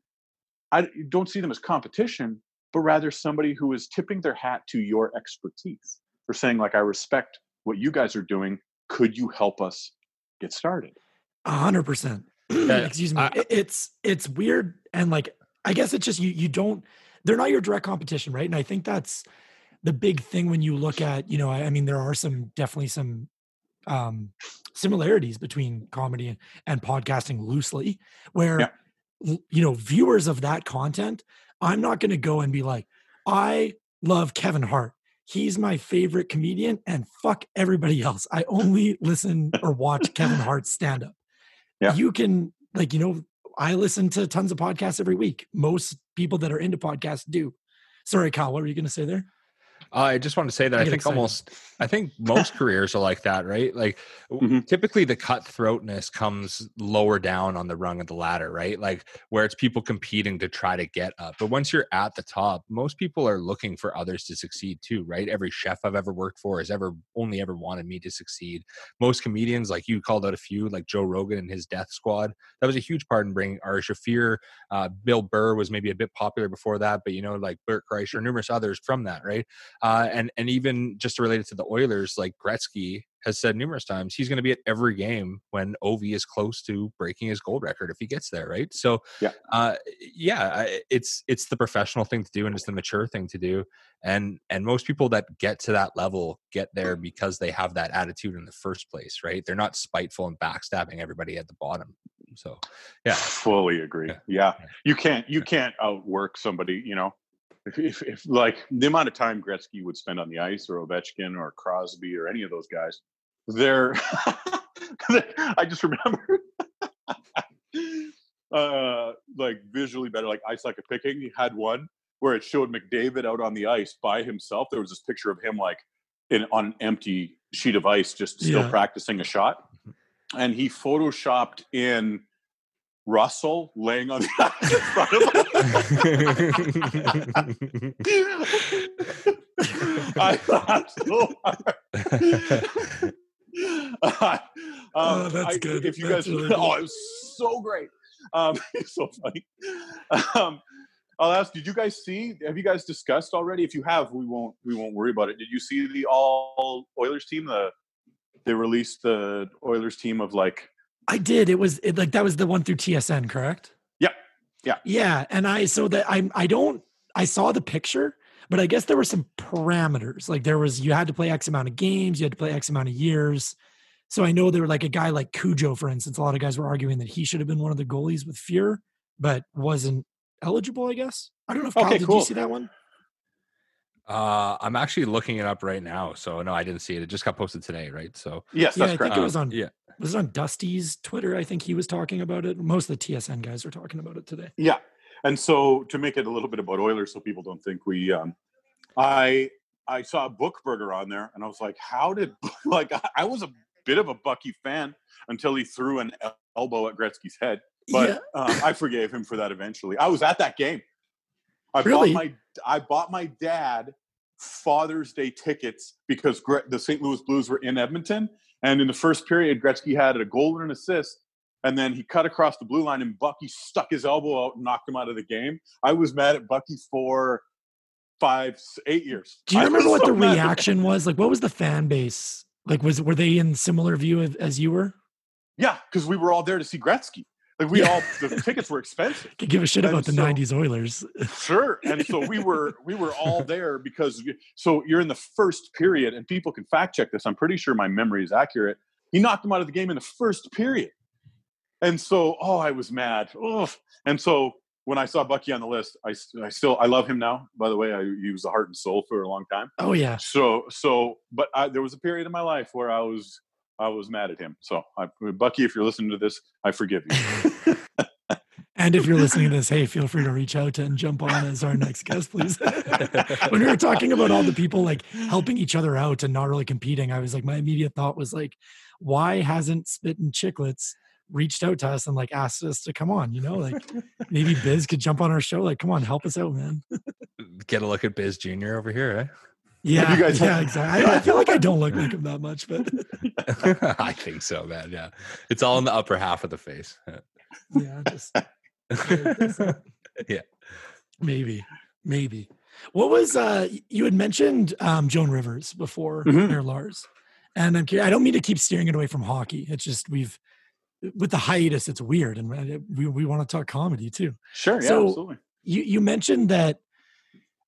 I don't see them as competition but rather somebody who is tipping their hat to your expertise for saying like i respect what you guys are doing. Could you help us get started? A hundred percent. <clears throat> Excuse me. I, it's it's weird and like i guess it's just you you don't they're not your direct competition right and i think that's the big thing when you look at you know I, I mean there are some definitely some um, similarities between comedy and, and podcasting loosely, where yeah. you know viewers of that content, I'm not going to go and be like, I love Kevin Hart. He's my favorite comedian, and fuck everybody else. I only listen or watch Kevin <laughs> Hart's stand up. Yeah. You can like you know I listen to tons of podcasts every week. Most people that are into podcasts do. Sorry, Kyle, what were you going to say there? Uh, I just want to say that I, I think excited. almost, I think most <laughs> careers are like that, right? Like mm-hmm. typically the cutthroatness comes lower down on the rung of the ladder, right? Like where it's people competing to try to get up. But once you're at the top, most people are looking for others to succeed too, right? Every chef I've ever worked for has ever only ever wanted me to succeed. Most comedians, like you called out a few, like Joe Rogan and his Death Squad, that was a huge part in bringing Ari Shaffir. Uh, Bill Burr was maybe a bit popular before that, but you know, like Bert Kreischer, numerous others from that, right? Uh, and and even just related to the Oilers, like Gretzky has said numerous times, he's going to be at every game when Ovi is close to breaking his gold record if he gets there, right? So, yeah, uh, yeah, it's it's the professional thing to do and it's the mature thing to do, and and most people that get to that level get there because they have that attitude in the first place, right? They're not spiteful and backstabbing everybody at the bottom. So, yeah, fully agree. Yeah, yeah. you can't you can't outwork somebody, you know if, if, if, like the amount of time Gretzky would spend on the ice or Ovechkin or Crosby or any of those guys, they're <laughs> I just remember <laughs> uh like visually better, like ice like a picking. He had one where it showed McDavid out on the ice by himself. There was this picture of him like in on an empty sheet of ice, just still yeah. practicing a shot. And he photoshopped in Russell laying on the <laughs> ice in front of him. I laughed so hard. Uh, <laughs> um, oh, that's I, good. If you that's guys, really <laughs> oh, it was so great. Um, <laughs> it's so funny. Um, I'll ask. Did you guys see? Have you guys discussed already? If you have, we won't. We won't worry about it. Did you see the all Oilers team? The they released the Oilers team of like I did. It was it, like that was the one through TSN, correct? Yeah. Yeah. And I so that I I don't I saw the picture, but I guess there were some parameters. Like there was you had to play X amount of games, you had to play X amount of years. So I know there were like a guy like Cujo, for instance. A lot of guys were arguing that he should have been one of the goalies with Fuhr, but wasn't eligible, I guess. I don't know if Kyle, okay, did cool. you see that one? Uh, I'm actually looking it up right now. So no, I didn't see it. It just got posted today, right? So yes, yeah, I correct. think it was on. yeah, was it on Dusty's Twitter? I think he was talking about it. Most of the TSN guys are talking about it today. Yeah, and so to make it a little bit about Oilers, so people don't think we, um, I I saw Buchberger on there, and I was like, how did <laughs> like I was a bit of a Bucky fan until he threw an elbow at Gretzky's head, but yeah. um, I forgave him for that eventually. I was at that game. I really? bought my I bought my dad Father's Day tickets because the St. Louis Blues were in Edmonton, and in the first period, Gretzky had a goal and an assist, and then he cut across the blue line, and Bucky stuck his elbow out and knocked him out of the game. I was mad at Bucky for five, eight years. Do you remember what so the <laughs> reaction was? Like, what was the fan base like? Was were they in similar view as you were? Yeah, because we were all there to see Gretzky. Like we yeah. all the tickets were expensive. <laughs> Could give a shit and about the so, '90s Oilers. <laughs> sure, and so we were we were all <laughs> there because so you're in the first period, and people can fact check this. I'm pretty sure my memory is accurate. He knocked him out of the game in the first period, and so oh, I was mad. Oh, and so when I saw Bucky on the list, I, I still I love him now. By the way, I, he was a heart and soul for a long time. Oh yeah. So so, but I, there was a period in my life where I was I was mad at him. So, I, Bucky, if you're listening to this, I forgive you. <laughs> and if you're listening to this, hey, feel free to reach out and jump on as our next guest, please. <laughs> when we were talking about all the people like helping each other out and not really competing, I was like, my immediate thought was like, why hasn't Spittin' Chicklets reached out to us and like asked us to come on? You know, like maybe Biz could jump on our show. Like, come on, help us out, man. Get a look at Biz Jr. over here, eh? Yeah, you guys yeah, exactly. I, I, feel like I don't look like him that much, but <laughs> I think so, man. Yeah, it's all in the upper half of the face. <laughs> yeah, just <laughs> yeah, maybe, maybe. What was uh you had mentioned um Joan Rivers before mm-hmm. Lars, and I'm curious, I don't mean to keep steering it away from hockey. It's just we've with the hiatus, it's weird, and we we want to talk comedy too. Sure, yeah, so absolutely. You you mentioned that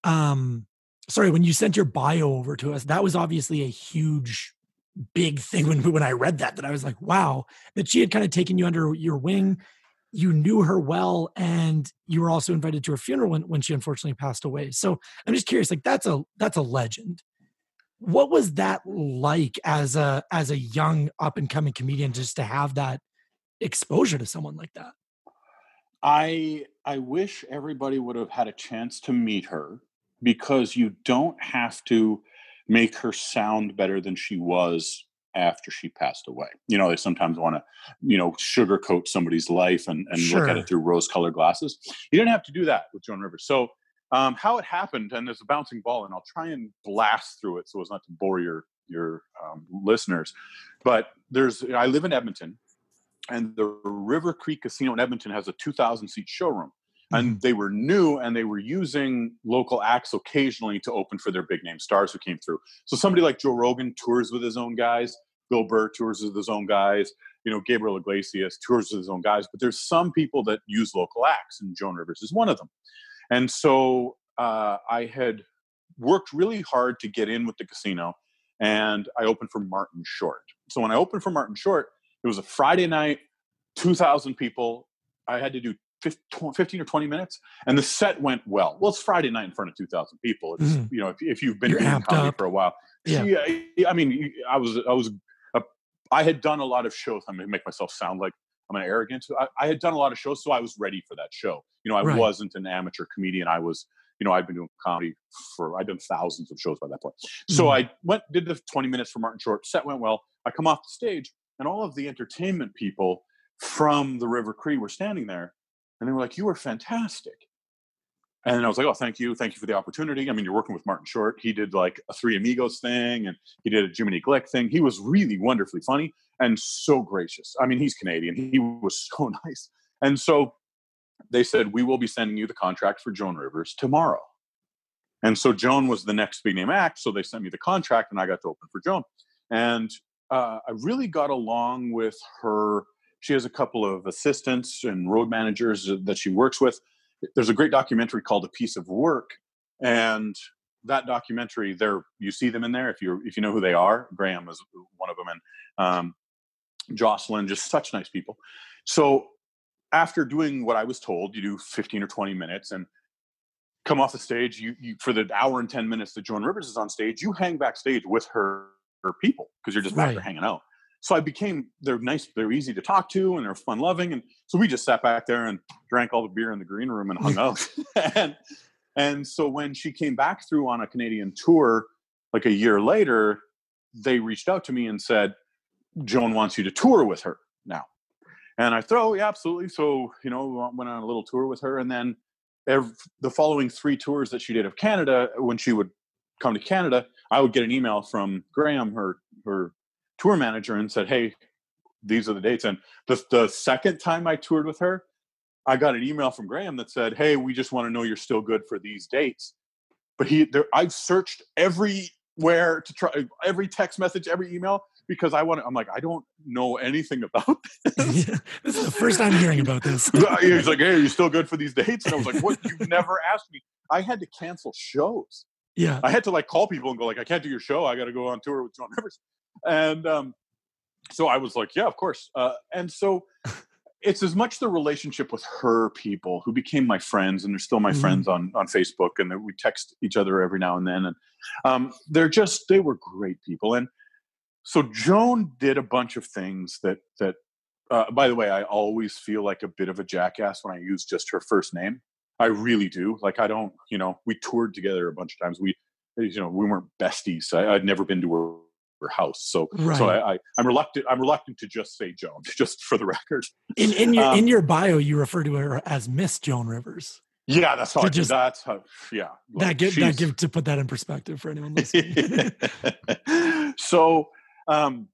um sorry, when you sent your bio over to us, that was obviously a huge, big thing when when I read that. That I was like, wow, that she had kind of taken you under your wing. You knew her well, and you were also invited to her funeral when, when she unfortunately passed away. So I'm just curious, like that's a that's a legend. What was that like as a as a young up and coming comedian, just to have that exposure to someone like that? I I wish everybody would have had a chance to meet her because you don't have to make her sound better than she was after she passed away. You know, they sometimes want to, you know, sugarcoat somebody's life and, and sure. look at it through rose colored glasses. You didn't have to do that with Joan Rivers. So, um, how it happened, and there's a bouncing ball, and I'll try and blast through it so as not to bore your your um, listeners. But there's, I live in Edmonton, and the River Cree Casino in Edmonton has a 2,000 seat showroom and mm-hmm. they were new and they were using local acts occasionally to open for their big name stars who came through. So somebody like Joe Rogan tours with his own guys, Bill Burr tours with his own guys, you know, Gabriel Iglesias tours with his own guys, but there's some people that use local acts, and Joan Rivers is one of them. And so uh, I had worked really hard to get in with the casino, and I opened for Martin Short. So when I opened for Martin Short, it was a Friday night, 2,000 people. I had to do 15 or 20 minutes and the set went well well it's friday night in front of 2000 people it's mm. you know if, if you've been You're doing comedy up. for a while yeah. I mean i was i was a, I had done a lot of shows i'm gonna make myself sound like i'm an arrogant I, I, had done a lot of shows so i was ready for that show you know i right. wasn't an amateur comedian i was you know i'd been doing comedy for i'd done thousands of shows by that point so mm. i went did the 20 minutes for martin short set went well i come off the stage and all of the entertainment people from the river cree were standing there and they were like, "You were fantastic." And I was like, "Oh, thank you, thank you for the opportunity." I mean, you're working with Martin Short. He did like a Three Amigos thing, and he did a Jiminy Glick thing. He was really wonderfully funny and so gracious. I mean, he's Canadian. He was <laughs> so nice. And so they said, "We will be sending you the contract for Joan Rivers tomorrow." And so Joan was the next big name act. So they sent me the contract, and I got to open for Joan. And uh, I really got along with her she has a couple of assistants and road managers that she works with. There's a great documentary called A Piece of Work, and that documentary, there you see them in there. If you if you know who they are, Graham is one of them, and um, Jocelyn, just such nice people. So after doing what I was told, you do 15 or 20 minutes and come off the stage. You, you for the hour and 10 minutes that Joan Rivers is on stage, you hang backstage with her her people because you're just back right. there hanging out so I became they're nice, they're easy to talk to, and they're fun loving, and so we just sat back there and drank all the beer in the green room and hung <laughs> out. and and so when she came back through on a Canadian tour, like a year later, they reached out to me and said, "Joan wants you to tour with her now." And I thought, oh, yeah, absolutely. So you know, went on a little tour with her, and then every, the following three tours that she did of Canada, when she would come to Canada, I would get an email from Graham, her her tour manager and said, "Hey, these are the dates." And the the second time I toured with her, I got an email from Graham that said, "Hey, we just want to know you're still good for these dates." But he, there, I've searched everywhere to try every text message, every email because I want to. I'm like, I don't know anything about <laughs> <laughs> this. Yeah, this is the first time hearing about this. <laughs> He's like, "Hey, are you still good for these dates?" And I was like, "What? You've never asked me." I had to cancel shows. Yeah, I had to like call people and go like, "I can't do your show. I got to go on tour with Joan Rivers." And um, so I was like, yeah, of course. Uh, and so it's as much the relationship with her people who became my friends, and they're still my mm-hmm. friends on on Facebook, and we text each other every now and then. And um, they're just they were great people. And so Joan did a bunch of things that that. Uh, by the way, I always feel like a bit of a jackass when I use just her first name. I really do. Like I don't, you know, we toured together a bunch of times. We, you know, we weren't besties. I, I'd never been to her her house. So right. so I, I am reluctant I'm reluctant to just say Joan, <laughs> just for the record. In in your um, in your bio, you refer to her as Miss Joan Rivers. Yeah, that's how. I, just, that's how. Yeah, like that give that give to put that in perspective for anyone listening. <laughs> <laughs> so, um,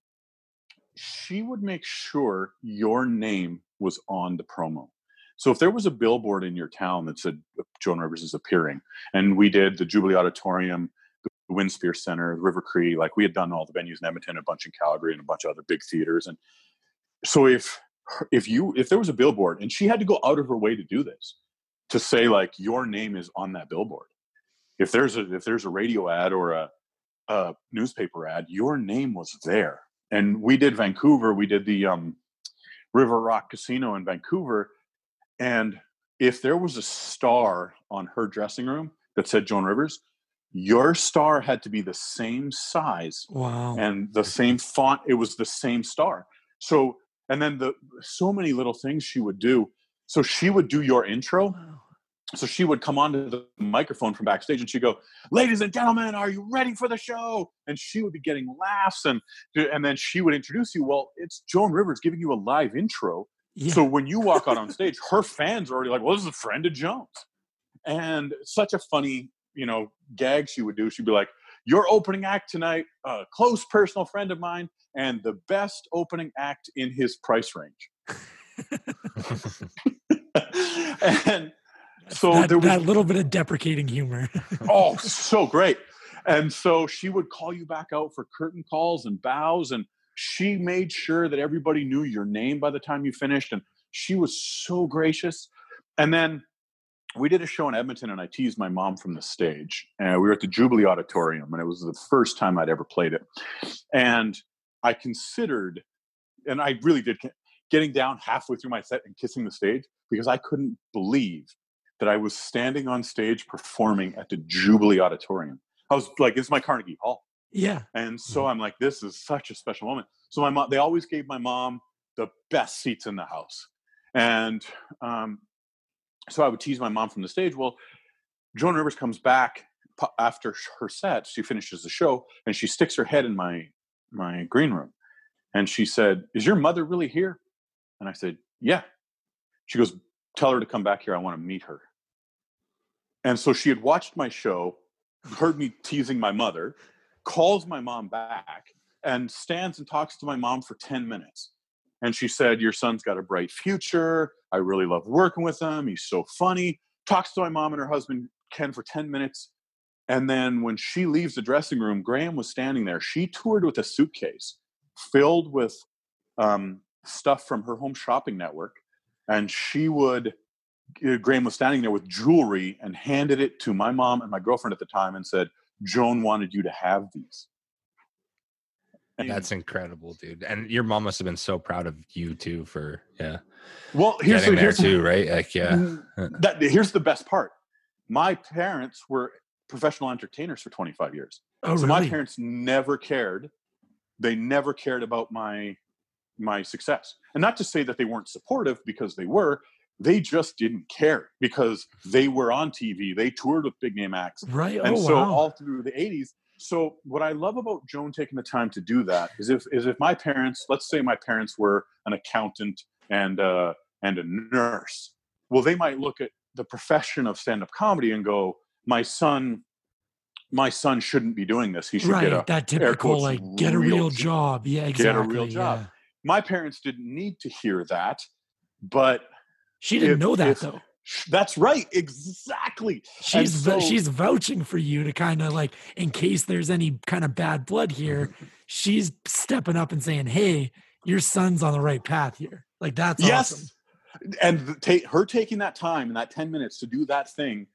she would make sure your name was on the promo. So if there was a billboard in your town that said Joan Rivers is appearing, and we did the Jubilee Auditorium the Winspear Center, River Cree. Like we had done all the venues in Edmonton, a bunch in Calgary, and a bunch of other big theaters. And so if if you if there was a billboard and she had to go out of her way to do this, to say like your name is on that billboard. If there's a if there's a radio ad or a, a newspaper ad, your name was there. And we did Vancouver. We did the um, River Rock Casino in Vancouver, and if there was a star on her dressing room that said Joan Rivers, your star had to be the same size wow and the same font it was the same star so and then the so many little things she would do so she would do your intro wow. so she would come onto the microphone from backstage and she'd go, "Ladies and gentlemen, are you ready for the show?" And she would be getting laughs and and then she would introduce you. Well, it's Joan Rivers giving you a live intro. Yeah. So when you walk out on stage, her fans are already like, "Well, this is a friend of Joan's," and such a funny, you know, gag she would do. She'd be like, "Your opening act tonight, a close personal friend of mine, and the best opening act in his price range." <laughs> and so that, there was that little bit of deprecating humor. <laughs> oh, so great. And so she would call you back out for curtain calls and bows, and she made sure that everybody knew your name by the time you finished. And she was so gracious. And then we did a show in Edmonton, and I teased my mom from the stage. And we were at the Jubilee Auditorium, and it was the first time I'd ever played it. And I considered, and I really did, getting down halfway through my set and kissing the stage because I couldn't believe that I was standing on stage performing at the Jubilee Auditorium. I was like, "It's my Carnegie Hall." Yeah. And so mm-hmm. I'm like, "This is such a special moment." So my mom, they always gave my mom the best seats in the house, and um, so I would tease my mom from the stage. Well, Joan Rivers comes back after her set. She finishes the show, and she sticks her head in my my green room, and she said, "Is your mother really here?" And I said, "Yeah." She goes, tell her to come back here. I want to meet her. And so she had watched my show, heard me teasing my mother, calls my mom back, and stands and talks to my mom for 10 minutes. And she said, Your son's got a bright future. I really love working with him. He's so funny. Talks to my mom and her husband, Ken, for 10 minutes. And then when she leaves the dressing room, Graham was standing there. She toured with a suitcase filled with um, stuff from her home shopping network and she would uh, Graham was standing there with jewelry and handed it to my mom and my girlfriend at the time and said, Joan wanted you to have these. That's incredible, dude. And your mom must have been so proud of you too for yeah. Well, here's Getting the, there too, right? Like yeah. Mm, that here's the best part. My parents were professional entertainers for 25 years. Oh, so really? my parents never cared. They never cared about my my success. And not to say that they weren't supportive because they were, they just didn't care because they were on TV. They toured with big name acts. Right. And oh, so wow. all through the 80s. So what I love about Joan taking the time to do that is if is if my parents, let's say my parents were an accountant and uh, and a nurse, well, they might look at the profession of stand-up comedy and go, my son my son shouldn't be doing this. He should right, get a that typical like get a real job. Yeah, exactly. Get a real job. Yeah my parents didn't need to hear that, but she didn't if, know that if, though. That's right, exactly. She's so, she's vouching for you to kind of like in case there's any kind of bad blood here. Mm-hmm. she's stepping up and saying, "Hey, your son's on the right path here." Like that's yes. awesome. And take her taking that time and that 10 minutes to do that thing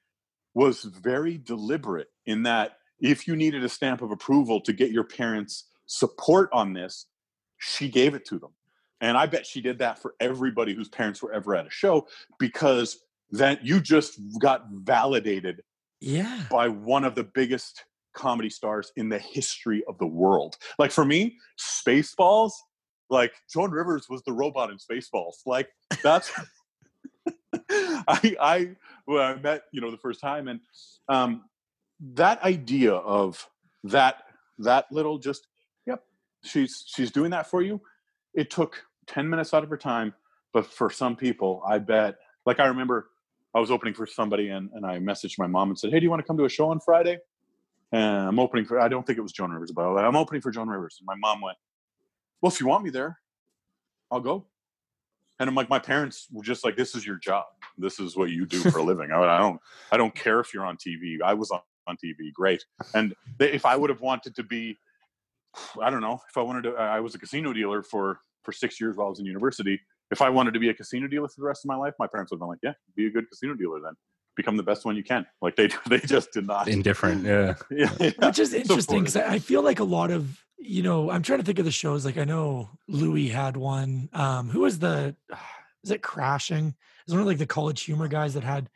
was very deliberate in that if you needed a stamp of approval to get your parents support on this, she gave it to them. And I bet she did that for everybody whose parents were ever at a show because then you just got validated yeah. by one of the biggest comedy stars in the history of the world. Like for me, Spaceballs, like Joan Rivers was the robot in Spaceballs. Like that's <laughs> <laughs> I I when I met, you know, the first time and um that idea of that that little just yep. she's she's doing that for you it took 10 minutes out of her time but for some people i bet like i remember i was opening for somebody and, and i messaged my mom and said hey do you want to come to a show on friday? And i'm opening for i don't think it was joan rivers but i'm opening for joan rivers. And my mom went well if you want me there i'll go. And i'm like my parents were just like this is your job. This is what you do for a living. I, I don't i don't care if you're on tv i was on, on tv great. And they, if i would have wanted to be I don't know if I wanted to. I was a casino dealer for for six years while I was in university. If I wanted to be a casino dealer for the rest of my life, my parents would have been like, "Yeah, be a good casino dealer then. Become the best one you can." Like they <laughs> they just did not. Indifferent, yeah. <laughs> yeah, yeah. Which is <laughs> interesting because I feel like a lot of you know I'm trying to think of the shows. Like I know Louis had one. Um, who was the? <sighs> Is it Crashing? Is one of like the College Humor guys that had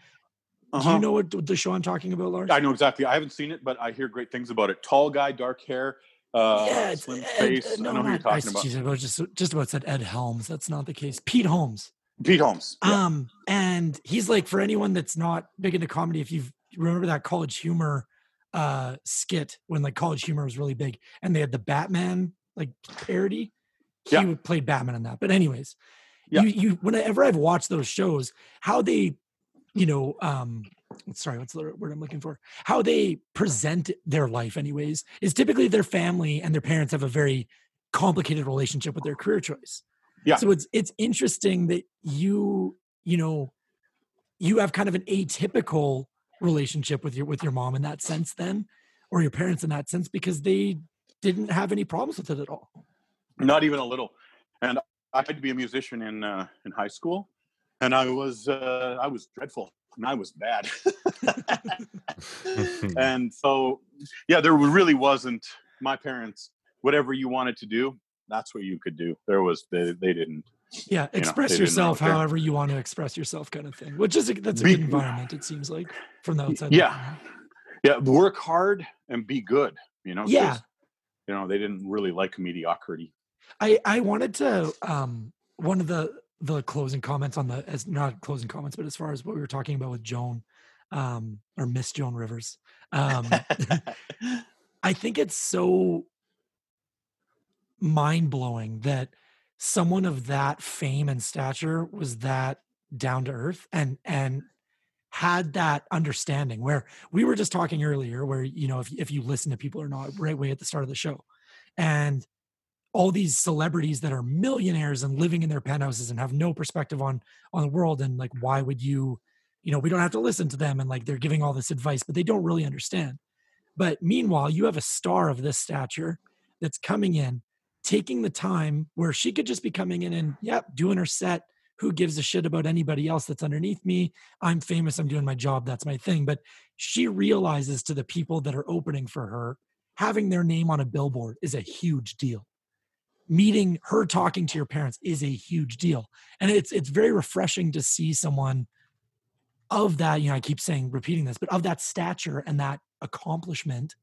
uh-huh. Do you uh-huh. know what the show I'm talking about, Lars? I know exactly. I haven't seen it, but I hear great things about it. Tall guy, dark hair. Uh, yeah, slim face. No, I know who you're talking about. Geez, I just just about said Ed Helms. That's not the case. Pete Holmes. Pete Holmes. Yeah. Um, and he's like, for anyone that's not big into comedy, if you remember that College Humor uh skit when like College Humor was really big, and they had the Batman like parody, he yeah. played Batman in that. But anyways, yeah. you you whenever I've watched those shows, how they, you know, um, sorry, what's the word I'm looking for? How they present their life, anyways, is typically their family and their parents have a very complicated relationship with their career choice. Yeah. So it's it's interesting that you you know you have kind of an atypical relationship with your with your mom in that sense then or your parents in that sense because they didn't have any problems with it at all. Not even a little. And I had to be a musician in uh, in high school, and I was uh, I was dreadful and I was bad. <laughs> and so, yeah, there really wasn't. My parents, whatever you wanted to do, that's what you could do. There was they, they didn't. Yeah, express you know, yourself however you want to express yourself, kind of thing. Which is a, that's a be, good environment. It seems like from the outside. Yeah, yeah. Work hard and be good. You know. Yeah. You know they didn't really like mediocrity. I I wanted to um one of the the closing comments on the as not closing comments, but as far as what we were talking about with Joan, um, or Miss Joan Rivers, um, <laughs> I think it's so mind blowing that someone of that fame and stature was that down to earth and and had that understanding where we were just talking earlier where you know if, if you listen to people or not right way at the start of the show. And all these celebrities that are millionaires and living in their penthouses and have no perspective on on the world and like why would you you know we don't have to listen to them and like they're giving all this advice but they don't really understand. But meanwhile you have a star of this stature that's coming in taking the time where she could just be coming in and yep doing her set. Who gives a shit about anybody else that's underneath me? I'm famous i'm doing my job that's my thing. But she realizes to the people that are opening for her having their name on a billboard is a huge deal meeting her talking to your parents is a huge deal and it's it's very refreshing to see someone of that you know i keep saying repeating this but of that stature and that accomplishment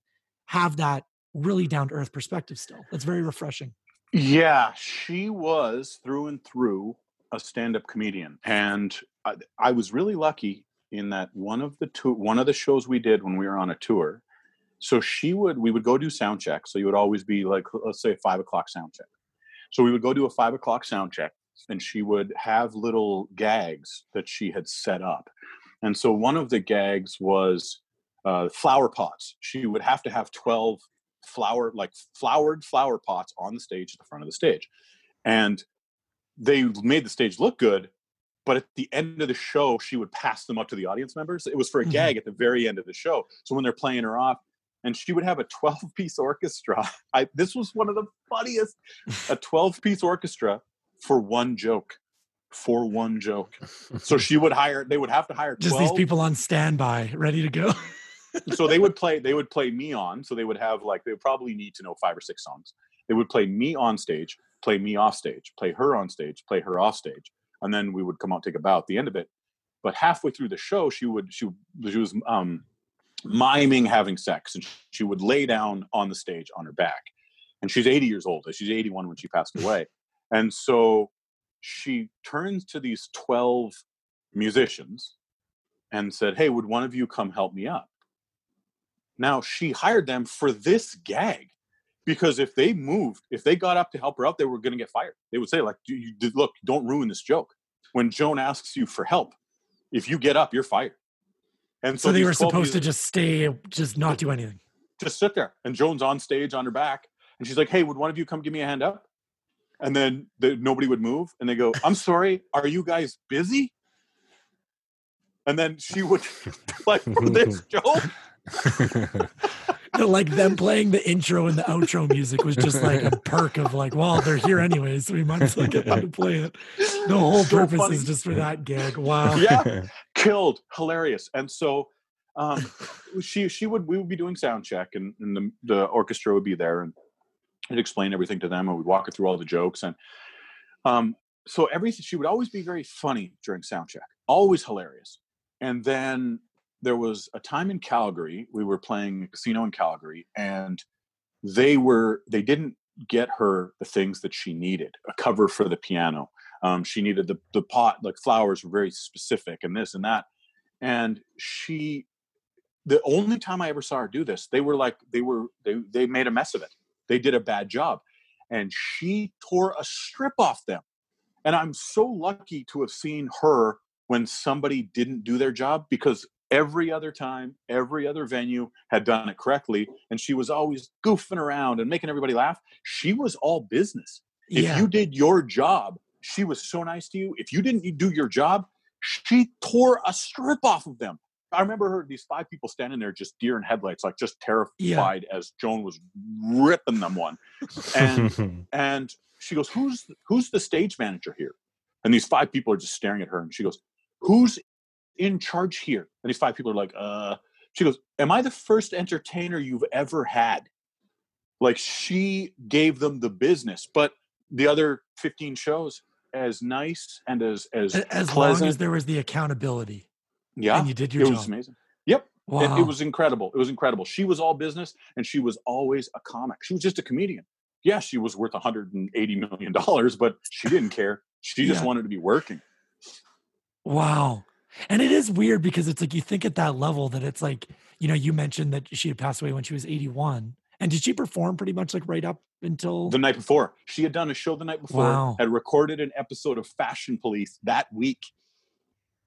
have that really down to earth perspective still that's very refreshing yeah she was through and through a stand-up comedian and I, I was really lucky in that one of the two one of the shows we did when we were on a tour so she would, we would go do sound check. So you would always be like, let's say five o'clock sound check. So we would go do a five o'clock sound check and she would have little gags that she had set up. And so one of the gags was uh, flower pots. She would have to have 12 flower, like flowered flower pots on the stage at the front of the stage. And they made the stage look good, but at the end of the show, she would pass them up to the audience members. It was for a mm-hmm. gag at the very end of the show. So when they're playing her off, and she would have a 12 piece orchestra. <laughs> I, this was one of the funniest a <laughs> 12 piece orchestra for one joke. For one joke. So she would hire, they would have to hire 12. Just these people on standby, ready to go. <laughs> so they would play, they would play me on. So they would have like, they would probably need to know five or six songs. They would play me on stage, play me off stage, play her on stage, play her off stage. And then we would come out, take a bow at the end of it. But halfway through the show, she would, she, she was, um, miming having sex and she would lay down on the stage on her back. And she's 80 years old she's 81 when she passed mm. away. And so she turns to these 12 musicians and said hey would one of you come help me up? Now she hired them for this gag because if they moved if they got up to help her out they were going to get fired. They would say like you, look don't ruin this joke. When joan asks you for help if you get up you're fired and so, so they were supposed to just stay, just not do anything. Just sit there. And Joan's on stage on her back. And she's like, hey, would one of you come give me a hand up? And then the, nobody would move. And they go, I'm sorry, are you guys busy? And then she would, <laughs> like, for <laughs> this joke. <laughs> like them playing the intro and the outro music was just like a perk of like, well, they're here anyways, so we might as well get them to play it. The whole so purpose funny. is just for that gag. Wow. Yeah. <laughs> Killed. Hilarious. And so um, she she would we would be doing sound check and, and the, the orchestra would be there and I'd explain everything to them and we'd walk her through all the jokes and um, so everything she would always be very funny during sound check, always hilarious. And then there was a time in Calgary, we were playing a casino in Calgary, and they were they didn't get her the things that she needed a cover for the piano Um, she needed the the pot like flowers were very specific and this and that. And she, the only time I ever saw her do this, they were like they were they they made a mess of it. They did a bad job, and she tore a strip off them. And I'm so lucky to have seen her when somebody didn't do their job because every other time, every other venue had done it correctly, and she was always goofing around and making everybody laugh. She was all business. If yeah. you did your job, she was so nice to you. If you didn't do your job, she tore a strip off of them. I remember her, these five people standing there, just deer in headlights, like just terrified yeah. as Joan was ripping them one. And <laughs> and she goes, "Who's who's the stage manager here?" And these five people are just staring at her, and she goes, "Who's in charge here?" And these five people are like, "Uh." She goes, "Am I the first entertainer you've ever had?" Like she gave them the business, but the other fifteen shows, as nice and as as as pleasant, long as there was the accountability. Yeah, and you did your it job. was amazing. Yep, wow. it, it was incredible. It was incredible. She was all business, and she was always a comic. She was just a comedian. Yeah, she was worth 180 million dollars, but she didn't care. She just yeah. wanted to be working. Wow. And it is weird because it's like you think at that level that it's like, you know, you mentioned that she had passed away when she was 81. And did she perform pretty much like right up until the night before? She had done a show the night before, wow. had recorded an episode of Fashion Police that week.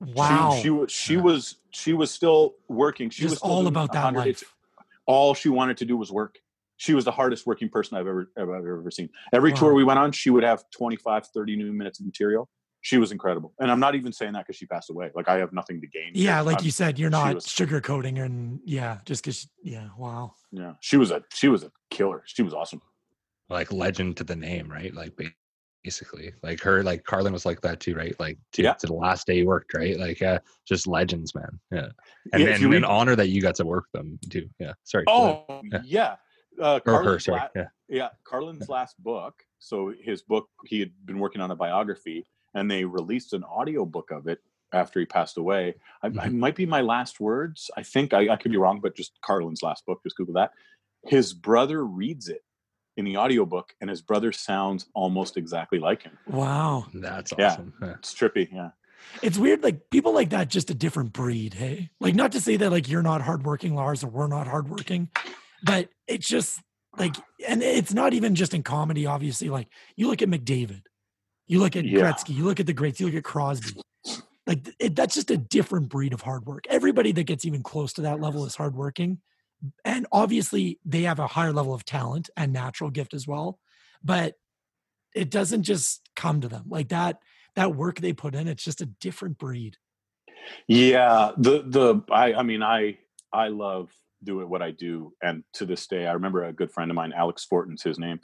Wow. She, she was she was she was still working. She Just was all about that life. All she wanted to do was work. She was the hardest working person I've ever ever, ever seen. Every wow. tour we went on, she would have 25, 30 new minutes of material. She was incredible. And I'm not even saying that because she passed away. Like I have nothing to gain. Yeah, like I'm, you said, you're not was, sugarcoating and yeah, just because yeah, wow. Yeah. She was a she was a killer. She was awesome. Like legend to the name, right? Like basically like her like carlin was like that too right like to, yeah. to the last day he worked right like uh just legends man yeah and, yeah, and an honor that you got to work them too yeah sorry oh yeah, yeah. Uh, or her sorry la- yeah yeah carlin's last book so his book he had been working on a biography and they released an audio book of it after he passed away I, mm-hmm. I might be my last words i think I, I could be wrong but just carlin's last book just google that his brother reads it in the audiobook and his brother sounds almost exactly like him. Wow. That's awesome. Yeah. It's trippy. Yeah. It's weird, like people like that, just a different breed. Hey, like not to say that like you're not hardworking, Lars, or we're not hardworking, but it's just like, and it's not even just in comedy. Obviously, like you look at McDavid, you look at yeah. Gretzky, you look at the greats, you look at Crosby. Like it, that's just a different breed of hard work. Everybody that gets even close to that level is hardworking and obviously they have a higher level of talent and natural gift as well but it doesn't just come to them like that that work they put in it's just a different breed yeah the the i i mean i i love doing what i do and to this day i remember a good friend of mine alex fortin's his name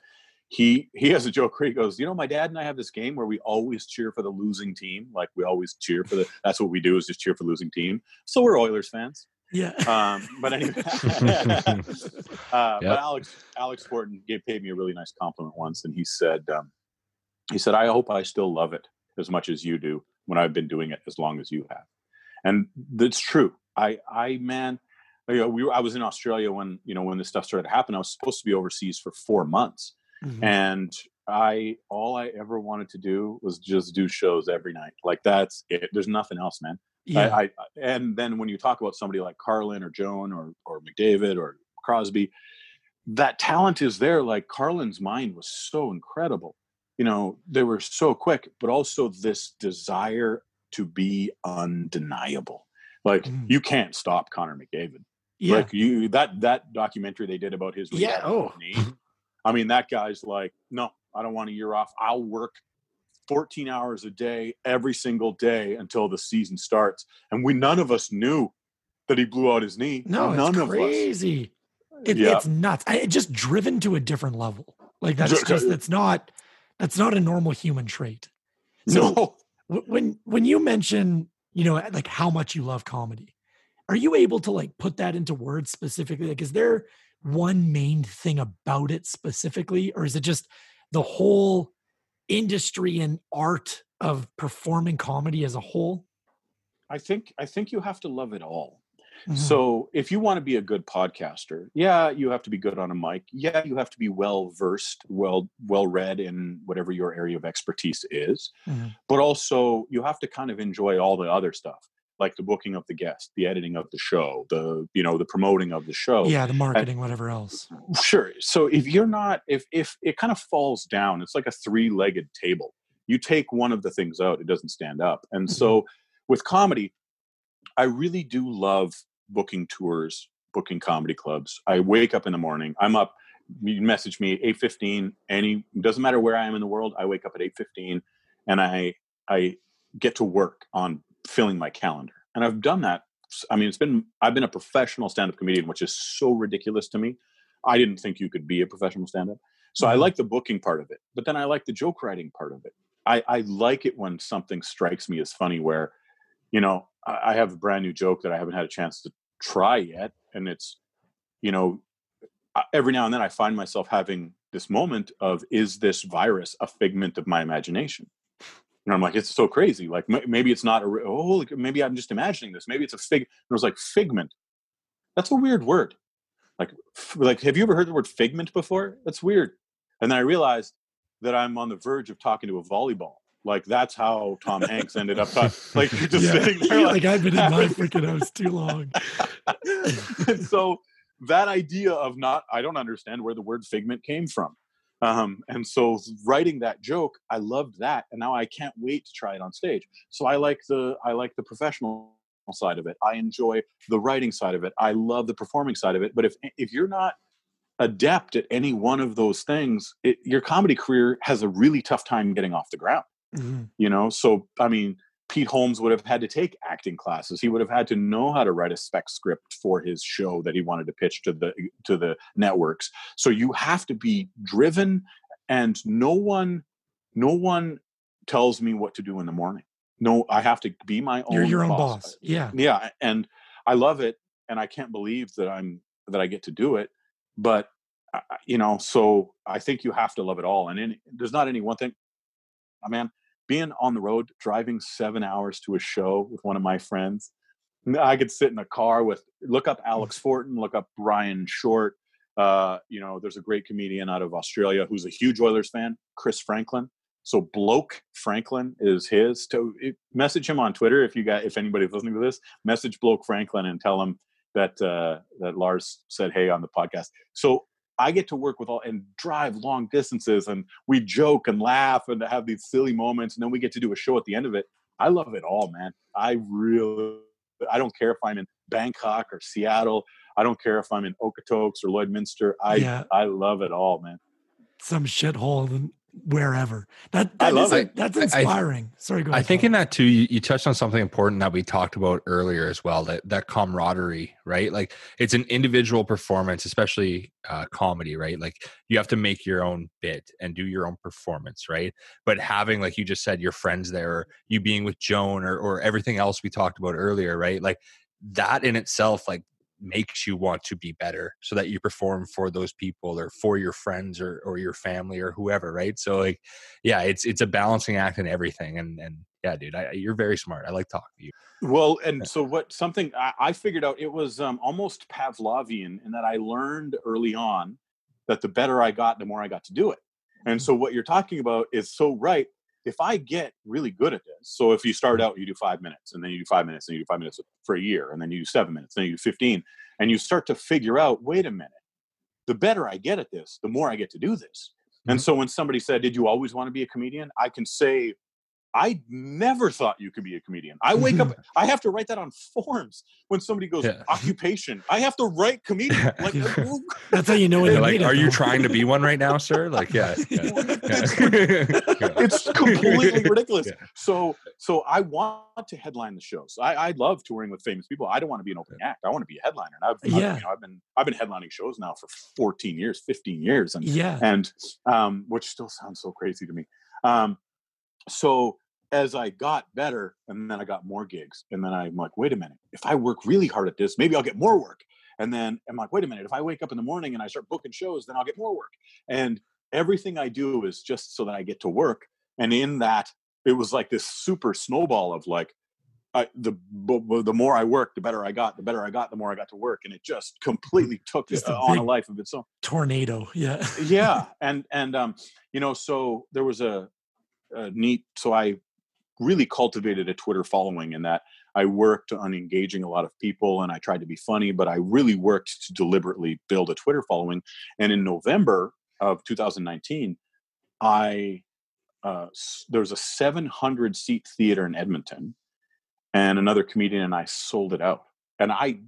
he he has a joke where he goes you know my dad and i have this game where we always cheer for the losing team like we always cheer for the <laughs> that's what we do is just cheer for losing team so we're oilers fans yeah. Um, but anyway, <laughs> <laughs> uh, yep. but Alex Alex Fortin gave paid me a really nice compliment once, and he said um, he said I hope I still love it as much as you do when I've been doing it as long as you have, and that's true. I I man. You know, we were, I was in Australia when you know when this stuff started to happen. I was supposed to be overseas for four months, mm-hmm. and I all I ever wanted to do was just do shows every night. Like that's it. There's nothing else, man. Yeah. I, I, and then when you talk about somebody like Carlin or Joan or or McDavid or Crosby, that talent is there. Like Carlin's mind was so incredible. You know, they were so quick, but also this desire to be undeniable. Like mm. you can't stop Connor McDavid. Yeah. Like you that that documentary they did about his yeah. Oh. knee. I mean, that guy's like, no, I don't want a year off. I'll work 14 hours a day every single day until the season starts. And we none of us knew that he blew out his knee. No, none it's crazy. It, yeah. It's nuts. I, just driven to a different level. Like that's just that's not that's not a normal human trait. So no. when when you mention you know like how much you love comedy, are you able to like put that into words specifically? Like, is there one main thing about it specifically, or is it just the whole industry and art of performing comedy as a whole? I think I think you have to love it all. Mm-hmm. So if you want to be a good podcaster, yeah, you have to be good on a mic. Yeah, you have to be well versed, well well read in whatever your area of expertise is. Mm-hmm. But also you have to kind of enjoy all the other stuff, like the booking of the guest, the editing of the show, the you know the promoting of the show. Yeah, the marketing, and, whatever else. Sure. So if you're not, if if it kind of falls down, it's like a three legged table. You take one of the things out, it doesn't stand up. And mm-hmm. so with comedy, I really do love booking tours, booking comedy clubs. I wake up in the morning. I'm up. You message me eight fifteen. Any doesn't matter where I am in the world. I wake up at eight fifteen, and I I get to work on filling my calendar. And I've done that. I mean, it's been I've been a professional stand-up comedian, which is so ridiculous to me. I didn't think you could be a professional stand-up. So I mm-hmm. like the booking part of it, but then I like the joke writing part of it. I, I like it when something strikes me as funny where, you know, I have a brand new joke that I haven't had a chance to try yet, and it's, you know, every now and then I find myself having this moment of, is this virus a figment of my imagination? And I'm like, it's so crazy. Like maybe it's not a, oh, maybe I'm just imagining this. Maybe it's a fig. And it was like figment. That's a weird word. Like, like, have you ever heard the word figment before? That's weird. And then I realized that I'm on the verge of talking to a volleyball. Like that's how Tom Hanks ended up. Talk, like you're <laughs> just yeah. sitting there. Like, like, I've been in my freaking house too long. <laughs> and so that idea of not, I don't understand where the word figment came from. Um, and so writing that joke, I loved that, and now I can't wait to try it on stage. So I like the I like the professional side of it. I enjoy the writing side of it. I love the performing side of it. But if if you're not adept at any one of those things, it, your comedy career has a really tough time getting off the ground. Mm-hmm. You know, so I mean, Pete Holmes would have had to take acting classes. He would have had to know how to write a spec script for his show that he wanted to pitch to the to the networks. So you have to be driven, and no one, no one tells me what to do in the morning. No, I have to be my own. You're your own boss. boss. Yeah, yeah, and I love it, and I can't believe that I'm that I get to do it but you know so i think you have to love it all and there's not any one thing I man being on the road driving seven hours to a show with one of my friends i could sit in a car with look up alex <laughs> fortin look up brian short uh, you know there's a great comedian out of australia who's a huge oilers fan chris franklin so bloke franklin is his to message him on twitter if you got if anybody's listening to this message bloke franklin and tell him that uh, that Lars said hey on the podcast. So I get to work with all and drive long distances, and we joke and laugh and have these silly moments, and then we get to do a show at the end of it. I love it all, man. I really, I don't care if I'm in Bangkok or Seattle. I don't care if I'm in Okotoks or Lloydminster. I yeah. I love it all, man. Some shithole wherever. That, that is, it. that's inspiring. I, Sorry, go ahead. I think in that too, you, you, touched on something important that we talked about earlier as well. That that camaraderie, right? Like it's an individual performance, especially uh, comedy, right? Like you have to make your own bit and do your own performance, right? But having, like you just said, your friends there, or you being with Joan, or or everything else we talked about earlier, right? Like that in itself, like makes you want to be better so that you perform for those people or for your friends or, or your family or whoever right? So like yeah it's it's a balancing act in everything and and yeah dude I, you're very smart. I like talking to you. Well and so what something i, I figured out it was um, almost pavlovian in that i learned early on that the better i got the more i got to do it. And mm. so what you're talking about is so right if I get really good at this, so if you start out, you do five minutes, and then you do five minutes, and you do five minutes for a year, and then you do seven minutes, then you do 15, and you start to figure out, wait a minute, the better I get at this, the more I get to do this. Mm-hmm. And so when somebody said, Did you always want to be a comedian? I can say I never thought you could be a comedian. I wake up, <laughs> I have to write that on forms when somebody goes yeah. occupation. I have to write comedian. <laughs> Like, That's how you know. You're like, are you trying to be one right now, sir? Like, yeah, <laughs> yeah. it's completely ridiculous. So, so I want to headline the shows. I, I love touring with famous people. I don't want to be an opening act. I want to be a headliner. And I've, yeah. I've, you know, I've been, I've been headlining shows now for 14 years, 15 years, and yeah, and um, which still sounds so crazy to me. Um, so as I got better, and then I got more gigs, and then I'm like, wait a minute, if I work really hard at this, maybe I'll get more work. And then I'm like, wait a minute, if I wake up in the morning and I start booking shows, then I'll get more work. And everything I do is just so that I get to work. And in that, it was like this super snowball of like, I, the the more I worked, the better I got. The better I got, the more I got to work, and it just completely took just uh, on a life of its own. Tornado, yeah, yeah, <laughs> and and um, you know, so there was a, a neat. So I really cultivated a Twitter following, in that I worked on engaging a lot of people, and I tried to be funny, but I really worked to deliberately build a Twitter following. And in November of 2019, I uh, there was a 700 seat theater in Edmonton and another comedian and I sold it out. And I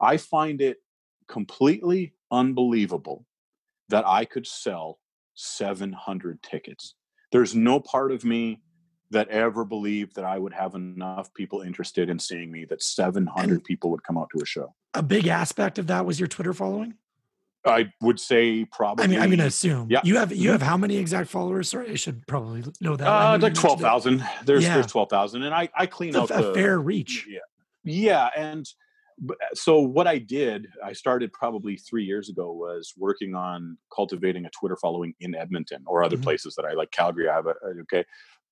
I find it completely unbelievable that I could sell 700 tickets. There's no part of me that ever believed that I would have enough people interested in seeing me that 700 and people would come out to a show. A big aspect of that was your Twitter following? I would say probably. I mean, I'm going to assume. Yeah. You have you mm-hmm. have how many exact followers? Sorry, I should probably know that. Uh, like twelve thousand. There's yeah. there's twelve thousand, and I I clean it's out a, the, fair reach. Yeah, yeah, and so what I did, I started probably three years ago, was working on cultivating a Twitter following in Edmonton or other mm-hmm. places that I like. Calgary, I have a okay.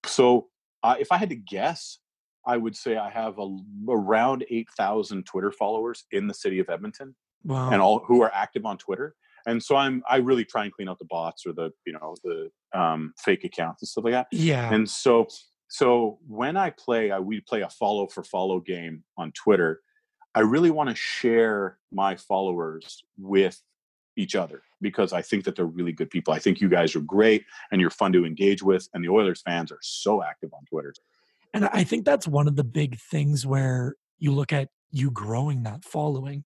So uh, if I had to guess, I would say I have a, around eight thousand Twitter followers in the city of Edmonton wow. and all who are active on Twitter. And so I'm I really try and clean out the bots or the you know the um, fake accounts and stuff like that. Yeah. And so so when I play, I, we play a follow for follow game on Twitter. I really want to share my followers with each other because I think that they're really good people. I think you guys are great and you're fun to engage with, and the Oilers fans are so active on Twitter. And I think that's one of the big things where you look at you growing that following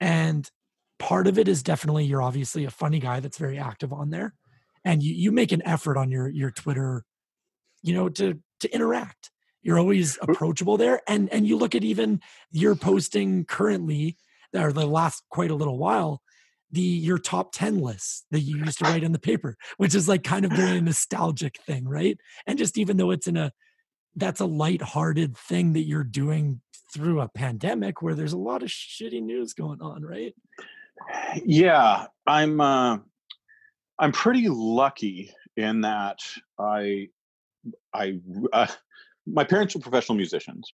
and part of it is definitely you're obviously a funny guy that's very active on there. And you, you make an effort on your your Twitter, you know, to to interact. You're always approachable there. And and you look at even you're posting currently, or the last quite a little while, the your top 10 lists that you used to write in the paper, which is like kind of very <laughs> nostalgic thing, right? And just even though it's in a that's a light-hearted thing that you're doing through a pandemic where there's a lot of shitty news going on, right? Yeah, I'm uh, I'm pretty lucky in that I I uh, my parents were professional musicians,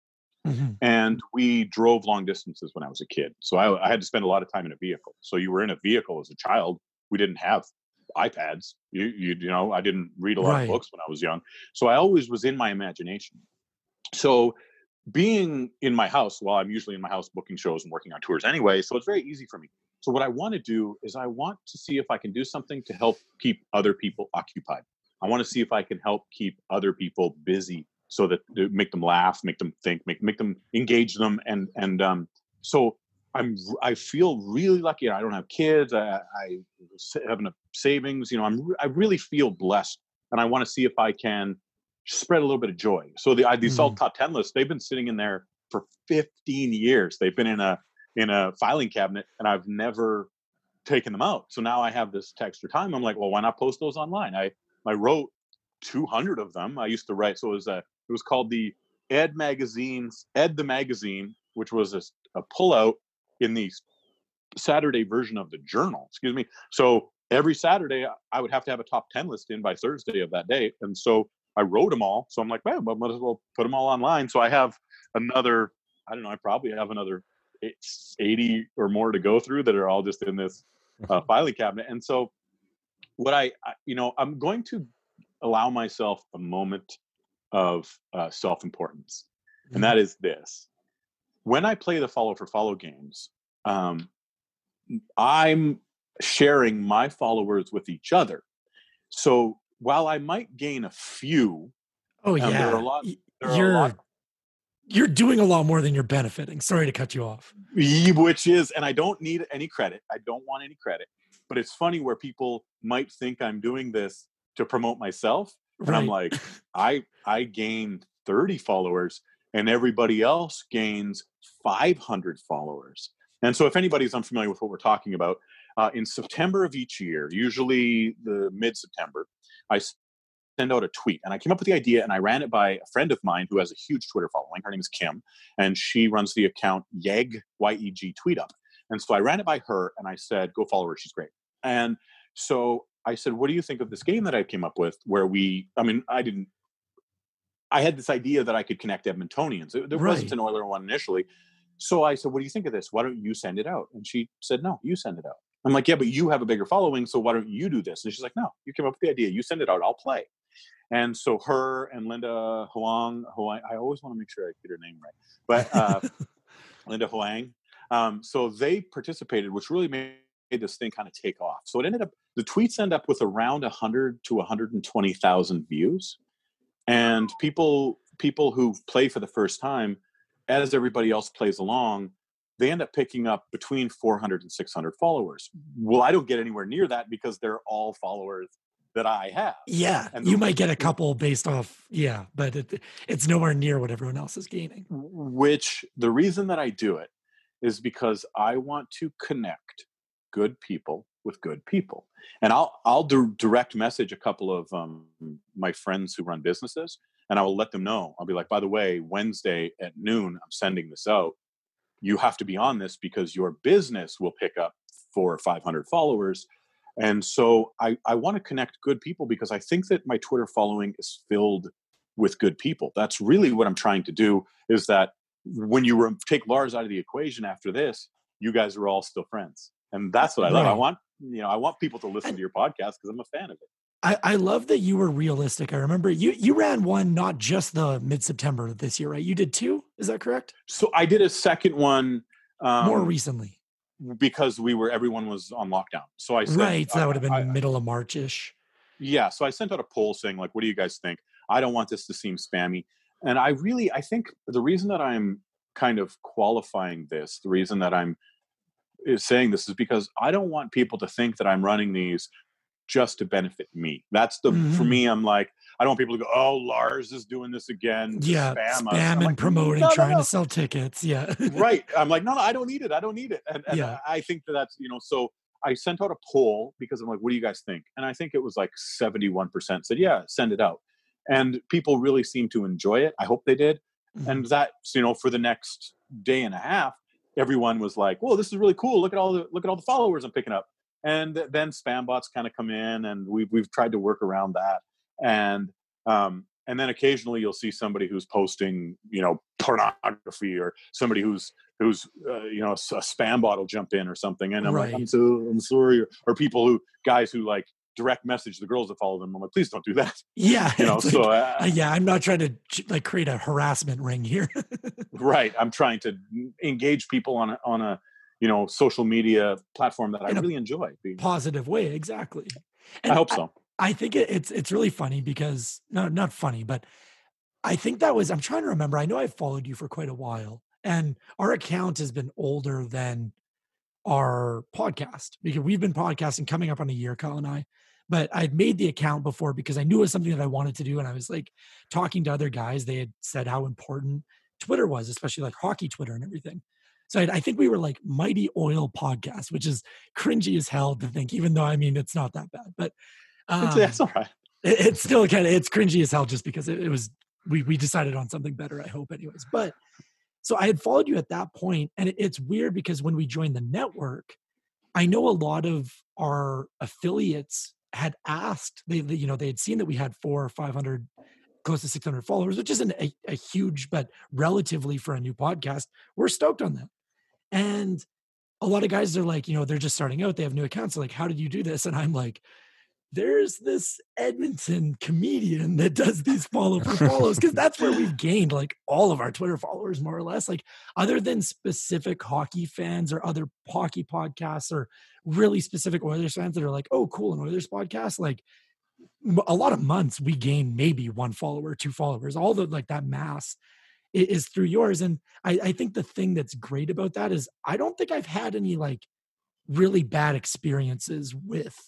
mm-hmm. and we drove long distances when I was a kid. So I, I had to spend a lot of time in a vehicle. So you were in a vehicle as a child. We didn't have iPads. You, you, you know, I didn't read a lot right. of books when I was young. So I always was in my imagination. So being in my house, well, I'm usually in my house booking shows and working on tours anyway, so it's very easy for me. So what I want to do is I want to see if I can do something to help keep other people occupied. I want to see if I can help keep other people busy so that make them laugh, make them think, make make them engage them, and and um, so I'm I feel really lucky. I don't have kids. I, I have enough savings. You know, I'm I really feel blessed, and I want to see if I can spread a little bit of joy. So the these mm. top ten lists, they've been sitting in there for 15 years. They've been in a in a filing cabinet, and I've never taken them out. So now I have this extra time. I'm like, well, why not post those online? I I wrote 200 of them. I used to write. So it was a it was called the Ed Magazine's Ed the Magazine, which was a, a pullout in the Saturday version of the journal. Excuse me. So every Saturday I would have to have a top 10 list in by Thursday of that day. And so I wrote them all. So I'm like, well, I might as well put them all online. So I have another, I don't know, I probably have another 80 or more to go through that are all just in this uh, <laughs> filing cabinet. And so what I, I, you know, I'm going to allow myself a moment of uh, self-importance. And mm-hmm. that is this. When I play the follow for follow games, um, I'm sharing my followers with each other. So while I might gain a few, oh yeah, um, there are a lot. You're lot, you're doing a lot more than you're benefiting. Sorry to cut you off. Which is, and I don't need any credit. I don't want any credit. But it's funny where people might think I'm doing this to promote myself, and right. I'm like, <laughs> I I gained 30 followers, and everybody else gains 500 followers. And so, if anybody's unfamiliar with what we're talking about, uh, in September of each year, usually the mid September, I send out a tweet. And I came up with the idea and I ran it by a friend of mine who has a huge Twitter following. Her name is Kim, and she runs the account Yeg, Y E G Tweet Up. And so I ran it by her and I said, go follow her. She's great. And so I said, what do you think of this game that I came up with where we, I mean, I didn't, I had this idea that I could connect Edmontonians. There right. wasn't an Oiler one initially. So I said, What do you think of this? Why don't you send it out? And she said, No, you send it out. I'm like, Yeah, but you have a bigger following. So why don't you do this? And she's like, No, you came up with the idea. You send it out. I'll play. And so her and Linda Hoang, Hoang I always want to make sure I get her name right, but uh, <laughs> Linda Hoang. Um, so they participated, which really made this thing kind of take off. So it ended up, the tweets end up with around 100 to 120,000 views. And people, people who play for the first time, as everybody else plays along, they end up picking up between 400 and 600 followers. Well, I don't get anywhere near that because they're all followers that I have. Yeah, and you might get a couple based off, yeah, but it, it's nowhere near what everyone else is gaining. Which the reason that I do it is because I want to connect good people with good people, and I'll I'll direct message a couple of um, my friends who run businesses, and I will let them know. I'll be like, by the way, Wednesday at noon, I'm sending this out. You have to be on this because your business will pick up four or five hundred followers and so I, I want to connect good people because I think that my Twitter following is filled with good people. That's really what I'm trying to do is that when you re- take Lars out of the equation after this, you guys are all still friends. And that's what I love. I want, you know, I want people to listen to your podcast because I'm a fan of it. I, I love that you were realistic. I remember you you ran one not just the mid September this year, right? You did two. Is that correct? So I did a second one um, more recently because we were everyone was on lockdown. So I said, right. So that would have been I, middle of Marchish. Yeah. So I sent out a poll saying like, "What do you guys think?" I don't want this to seem spammy, and I really I think the reason that I'm kind of qualifying this, the reason that I'm is saying this is because I don't want people to think that I'm running these just to benefit me. That's the mm-hmm. for me. I'm like I don't want people to go, "Oh, Lars is doing this again." Yeah, spam, spam and like, promoting, no, no, trying no. to sell tickets. Yeah, right. <laughs> I'm like, no, no, I don't need it. I don't need it. And, and yeah. I think that that's you know. So I sent out a poll because I'm like, "What do you guys think?" And I think it was like 71 percent said, "Yeah, send it out." And people really seemed to enjoy it. I hope they did. Mm-hmm. And that you know, for the next day and a half, everyone was like, "Whoa, this is really cool! Look at all the look at all the followers I'm picking up." And then spam bots kind of come in, and we've we've tried to work around that and um, and then occasionally you'll see somebody who's posting you know pornography or somebody who's who's uh, you know a, a, spam bot will jump in or something and i'm right. like i'm so i'm sorry or, or, people who guys who like direct message the girls that follow them i'm like please don't do that <laughs> yeah you know so uh, uh, yeah i'm not trying to like create a harassment ring here <laughs> right i'm trying to engage people on a, on a you know social media platform that In i really enjoy being positive way exactly and i hope so I think it, it's it's really funny because no, not funny, but I think that was I'm trying to remember. I know I've followed you for quite a while, and our account has been older than our podcast because we've been podcasting coming up on a year, Kyle and I. But I'd made the account before because I knew it was something that I wanted to do, and I was like talking to other guys. They had said how important Twitter was, especially like hockey Twitter and everything. So I, I think we were like Mighty Oil Podcast, which is cringy as hell to think, even though I mean it's not that bad. But um, that's all right. It, it's still kind of it's cringy as hell just because it, it was we we decided on something better. I hope, anyways. But so I had followed you at that point, and it, it's weird because when we joined the network, I know a lot of our affiliates had asked they, they you know they had seen that we had four or five hundred close to 600 followers, which isn't a, a, huge, but relatively for a new podcast, we're stoked on that. And a lot of guys are like, you know, they're just starting out, they have new accounts. Like, how did you do this? And I'm like, there's this Edmonton comedian that does these follow for follows because that's where we've gained like all of our Twitter followers, more or less. Like, other than specific hockey fans or other hockey podcasts or really specific Oilers fans that are like, oh, cool, an Oilers podcast, like a lot of months we gain maybe one follower, two followers, all the like that mass is through yours. And I, I think the thing that's great about that is I don't think I've had any like really bad experiences with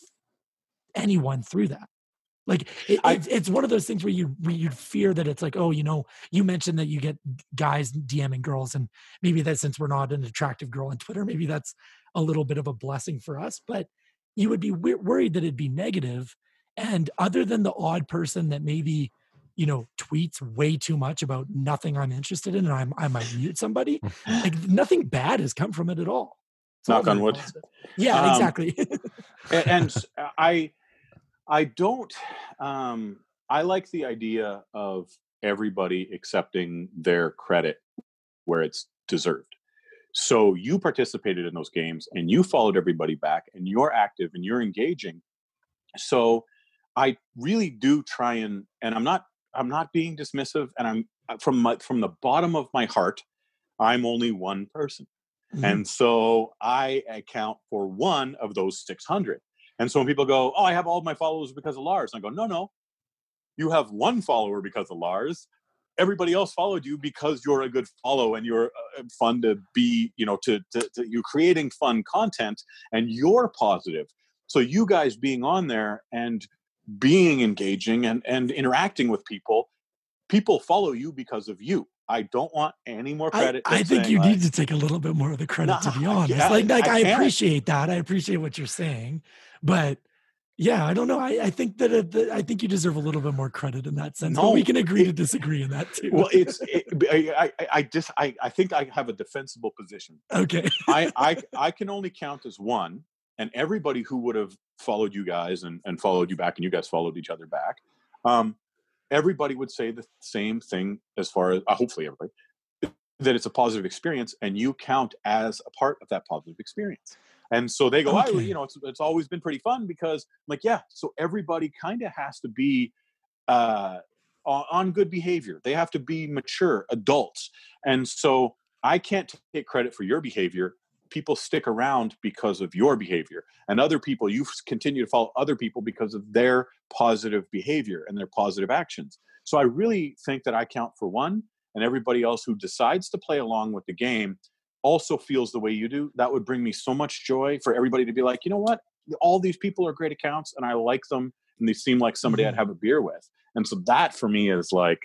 anyone through that. Like it, I, it's, it's one of those things where you where you'd fear that it's like, oh, you know, you mentioned that you get guys DMing girls, and maybe that since we're not an attractive girl on Twitter, maybe that's a little bit of a blessing for us. But you would be worried that it'd be negative, and other than the odd person that maybe you know tweets way too much about nothing I'm interested in, and I'm, I might mute somebody, <laughs> like nothing bad has come from it at all. It's Knock on wood. Positive. Yeah, um, exactly. <laughs> and, and I I don't. Um, I like the idea of everybody accepting their credit where it's deserved. So you participated in those games and you followed everybody back and you're active and you're engaging. So I really do try and and I'm not I'm not being dismissive and I'm uh, from my, from the bottom of my heart I'm only one person. Mm-hmm. And so I account for one of those 600. And so when people go, "Oh, I have all my followers because of Lars." I go, "No, no. You have one follower because of Lars everybody else followed you because you're a good follow and you're uh, fun to be you know to, to, to, you're creating fun content and you're positive so you guys being on there and being engaging and and interacting with people people follow you because of you I don't want any more credit. I, I think you like, need to take a little bit more of the credit, nah, to be honest. like, like I, I appreciate that. I appreciate what you're saying, but yeah, I don't know. I, I think that uh, I think you deserve a little bit more credit in that sense. No, but we can agree it, to disagree in that too. Well, it's it, I, I I just I, I think I have a defensible position. Okay. I, I <laughs> I can only count as one, and everybody who would have followed you guys and, and followed you back, and you guys followed each other back. Um, everybody would say the same thing as far as uh, hopefully everybody that it's a positive experience, and you count as a part of that positive experience. And so they go, okay. oh, you know, it's, it's always been pretty fun because I'm like, yeah, so everybody kind of has to be uh, on good behavior. They have to be mature adults. And so I can't take credit for your behavior. People stick around because of your behavior. And other people, you continue to follow other people because of their positive behavior and their positive actions. So I really think that I count for one, and everybody else who decides to play along with the game also feels the way you do, that would bring me so much joy for everybody to be like, you know what? All these people are great accounts and I like them and they seem like somebody mm-hmm. I'd have a beer with. And so that for me is like,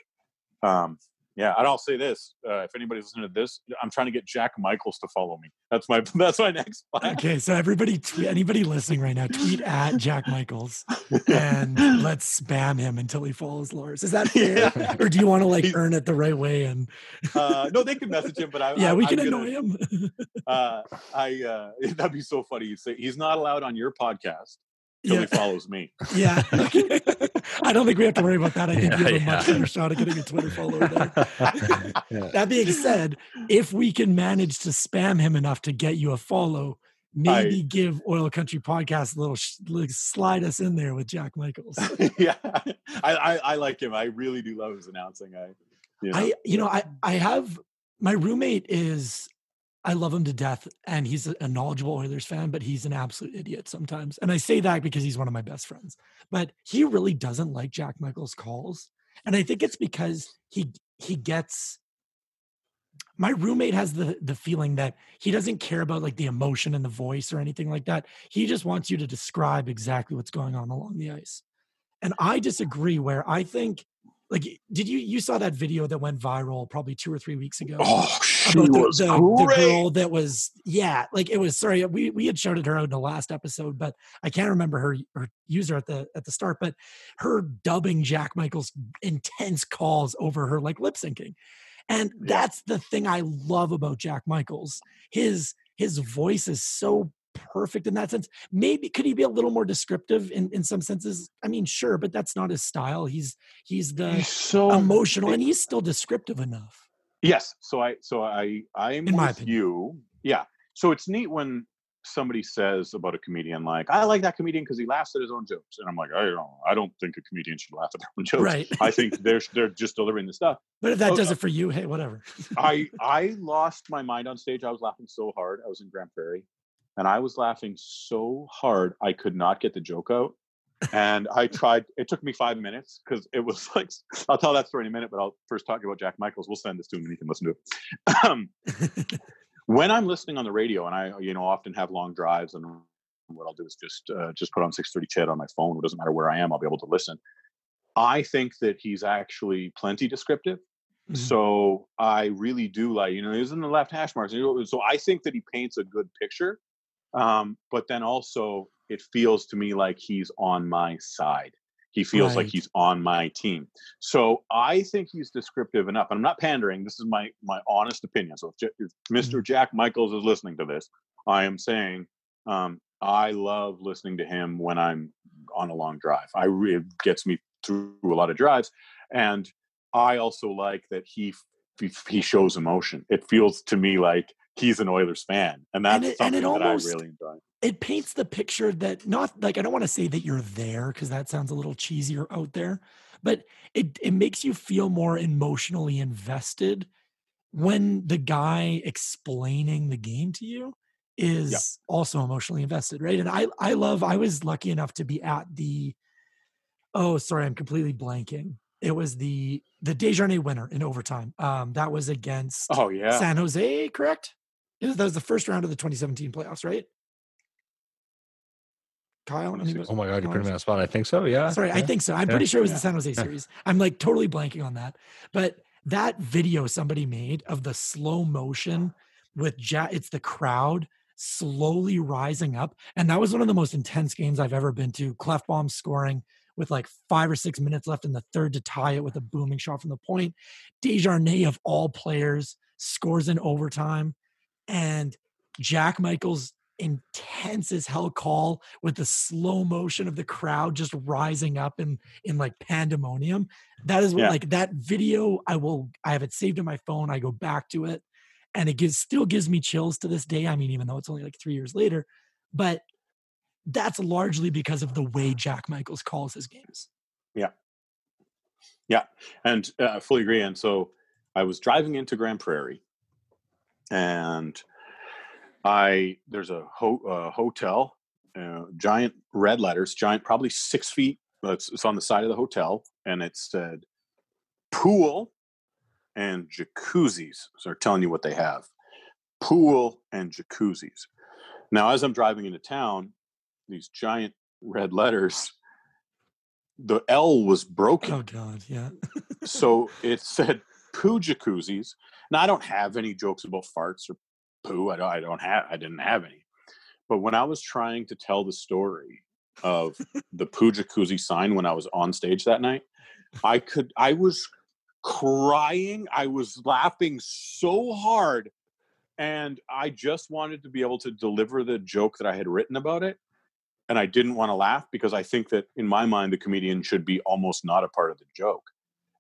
um, yeah, and I'll say this: uh, if anybody's listening to this, I'm trying to get Jack Michaels to follow me. That's my <laughs> that's my next <laughs> plan. Okay, so everybody, tweet, anybody listening right now, tweet at Jack Michaels and <laughs> let's spam him until he follows Lars. Is that fair, yeah. or do you want to like earn it the right way? And uh, no, they can message him, but I yeah, I, we can I'm annoy gonna, him. uh, I uh, that'd be so funny. You say he's not allowed on your podcast till yeah. he follows me. Yeah. I don't think we have to worry about that. I think yeah, you have a much better shot at getting a Twitter follower there. <laughs> That being said, if we can manage to spam him enough to get you a follow, maybe I, give Oil Country Podcast a little like, slide us in there with Jack Michaels. <laughs> yeah. I, I, I, like him. I really do love his announcing. I you know. I you know, I I have my roommate is I love him to death, and he's a knowledgeable Oilers fan, but he's an absolute idiot sometimes. And I say that because he's one of my best friends. But he really doesn't like Jack Michaels' calls, and I think it's because he he gets. My roommate has the the feeling that he doesn't care about like the emotion and the voice or anything like that. He just wants you to describe exactly what's going on along the ice. And I disagree. Where I think like did you you saw that video that went viral probably two or three weeks ago? Oh she the, was the, the, girl that was yeah like it was sorry we we had shouted her out in the last episode but i can't remember her her user at the at the start but her dubbing jack michael's intense calls over her like lip syncing. And that's the thing i love about jack michaels. His his voice is so perfect in that sense. Maybe could he be a little more descriptive in, in some senses? I mean, sure, but that's not his style. He's he's the he's so emotional, and he's still descriptive enough. Yes. So I so I I'm in with you. Yeah. So it's neat when somebody says about a comedian like I like that comedian because he laughs at his own jokes, and I'm like I don't I don't think a comedian should laugh at their own jokes. Right. I think they're they're just delivering the stuff. <laughs> But if that does uh, it for you, hey, whatever. <laughs> I I lost my mind on stage. I was laughing so hard. I was in Grande Prairie, and I was laughing so hard I could not get the joke out. And I tried. It took me five minutes because it was <laughs> like I'll tell that story in a minute, but I'll first talk about Jack Michaels. We'll send this to him and he can listen to it. <clears throat> Um, <laughs> when I'm listening on the radio, and I you know often have long drives, and what I'll do is just uh, just put on 630 CHED on my phone. It doesn't matter where I am, I'll be able to listen. I think that he's actually plenty descriptive. Mm-hmm. So I really do like, you know, he's in the left hash marks. So I think that he paints a good picture um, but then also it feels to me like he's on my side. He feels right. like he's on my team. So I think he's descriptive enough. And I'm not pandering. This is my my honest opinion. So if, if mister mm-hmm. Jack Michaels is listening to this, I am saying um, I love listening to him when I'm on a long drive. I re- it gets me through a lot of drives, and I also like that he he shows emotion. It feels to me like he's an Oilers fan, and that's and it, something and that I really enjoy. It paints the picture that not like I don't want to say that you're there because that sounds a little cheesy or out there, but it it makes you feel more emotionally invested when the guy explaining the game to you is yep. also emotionally invested, right? And I I love I was lucky enough to be at the oh sorry, I'm completely blanking. It was the the Desharnais winner in overtime. Um that was against oh yeah San Jose, correct? That was the first round of the 2017 playoffs, right? Kyle? Oh my god, you put him in a spot. I think so. Yeah. Sorry, yeah. I think so. I'm yeah. pretty sure it was yeah. the San Jose <laughs> series. I'm like totally blanking on that. But that video somebody made of the slow motion with Jack, it's the crowd slowly rising up. And that was one of the most intense games I've ever been to. Klefbom scoring with like five or six minutes left in the third to tie it with a booming shot from the point. Desharnais of all players scores in overtime. And Jack Michaels intense as hell call with the slow motion of the crowd just rising up in in like pandemonium. That is what yeah. like that video i will i have it saved in my phone i go back to it and it gives still gives me chills to this day i mean even though it's only like three years later but that's largely because of the way jack michaels calls his games. Yeah. Yeah and uh, i fully agree and so i was driving into grande prairie and I there's a ho- uh, hotel, uh, giant red letters, giant, probably six feet. It's, it's on the side of the hotel, and it said pool and jacuzzis. So they're telling you what they have: pool and jacuzzis. Now, as I'm driving into town, these giant red letters, the L was broken. Oh God, yeah. <laughs> so it said poo jacuzzis. Now I don't have any jokes about farts or poo. I don't, I don't have, I didn't have any. But when I was trying to tell the story of the <laughs> poo jacuzzi sign when I was on stage that night, I could, I was crying. I was laughing so hard. And I just wanted to be able to deliver the joke that I had written about it. And I didn't want to laugh because I think that in my mind, the comedian should be almost not a part of the joke.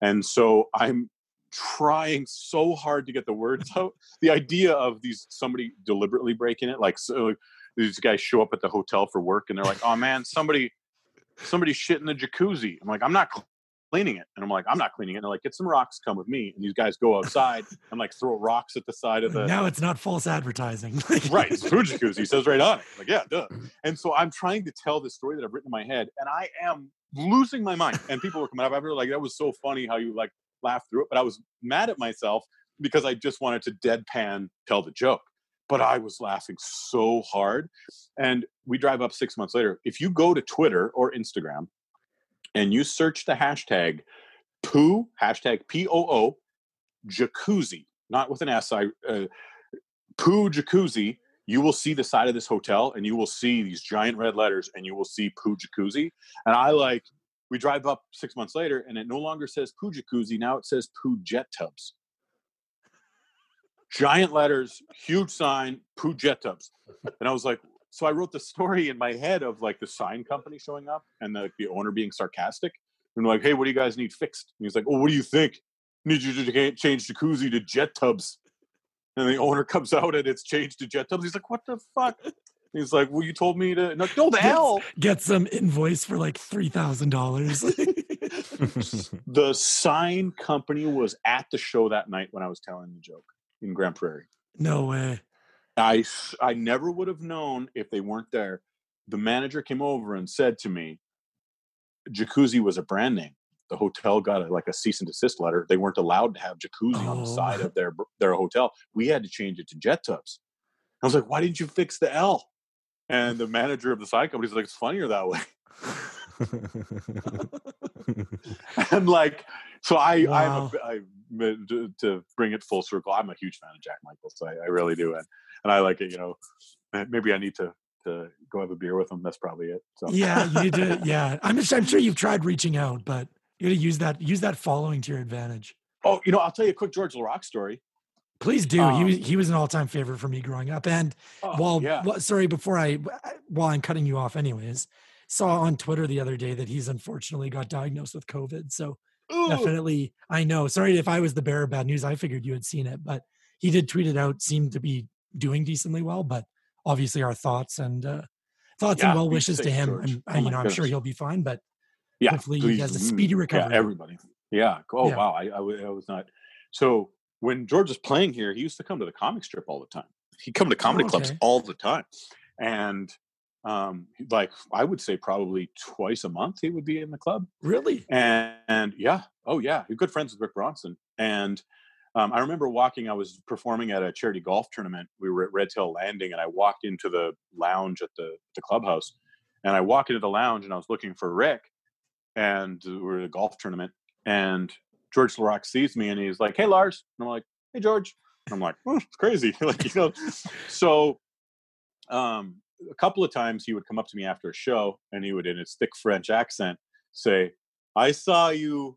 And so I'm trying so hard to get the words <laughs> out. The idea of these somebody deliberately breaking it, like so, these guys show up at the hotel for work and they're like, "Oh man, somebody, somebody shit in the jacuzzi." I'm like, "I'm not cleaning it," and I'm like, "I'm not cleaning it." And they're like, "Get some rocks, come with me." And these guys go outside and like throw rocks at the side of the. Now it's not false advertising, <laughs> right? It's food jacuzzi says right on it. Like, yeah, duh. <laughs> And so I'm trying to tell the story that I've written in my head, and I am losing my mind. And people were coming up I after like, "That was so funny how you like laugh through it, but I was mad at myself because I just wanted to deadpan tell the joke. But I was laughing so hard. And we drive up six months later. If you go to Twitter or Instagram and you search the hashtag poo, hashtag P O O, jacuzzi, not with an S, I, uh, poo jacuzzi, you will see the side of this hotel and you will see these giant red letters and you will see poo jacuzzi. And I like we drive up six months later, and it no longer says poo jacuzzi. Now it says poo jet tubs. Giant letters, huge sign, poo jet tubs. And I was like, so I wrote the story in my head of like the sign company showing up and the, the owner being sarcastic. And like, hey, what do you guys need fixed? And he's like, oh, what do you think? Need you to change jacuzzi to jet tubs. And the owner comes out and it's changed to jet tubs. He's like, what the fuck? He's like, "Well, you told me to no, go the get, hell." Get some invoice for like three thousand dollars. <laughs> the sign company was at the show that night when I was telling the joke in Grande Prairie. No way. I I never would have known if they weren't there. The manager came over and said to me, "Jacuzzi was a brand name." The hotel got a, like a cease and desist letter. They weren't allowed to have jacuzzi oh. on the oh. side of their their hotel. We had to change it to jet tubs. I was like, "Why didn't you fix the L?" And the manager of the side company is like, it's funnier that way. <laughs> and like, so I, wow. I'm a, I, to bring it full circle, I'm a huge fan of Jack Michaels. So I, I really do. And, and I like it, you know, maybe I need to, to go have a beer with him. That's probably it. So. Yeah, you need to, yeah. I'm just, I'm sure you've tried reaching out, but you got to use that, use that following to your advantage. Oh, you know, I'll tell you a quick George Laraque story. Please do. Um, he was he was an all time favorite for me growing up. And oh, while yeah. well, sorry, before I while I'm cutting you off, anyways, saw on Twitter the other day that he's unfortunately got diagnosed with COVID. So Ooh. definitely. I know. Sorry if I was the bearer of bad news. I figured you had seen it, but he did tweet it out. Seemed to be doing decently well, but obviously our thoughts and uh, thoughts yeah, and well wishes to him. George. And oh you know, goodness. I'm sure he'll be fine. But yeah, hopefully please, he has a speedy recovery. Yeah, everybody. Yeah. Oh yeah. wow. I, I, I was not. So when George was playing here, he used to come to the comic strip all the time. He'd come to comedy oh, okay. clubs all the time, and um like i would say probably twice a month he would be in the club. Really? And, and yeah. Oh yeah. He's good friends with rick bronson. And um, i remember walking i was performing at a charity golf tournament. We were at redtail landing and i walked into the lounge at the, the clubhouse and i walked into the lounge and i was looking for rick and we are at a golf tournament and george Laraque sees me and he's like hey lars and i'm like hey george and i'm like oh, it's crazy <laughs> like you know so um a couple of times he would come up to me after a show and he would, in his thick French accent, say, I saw you.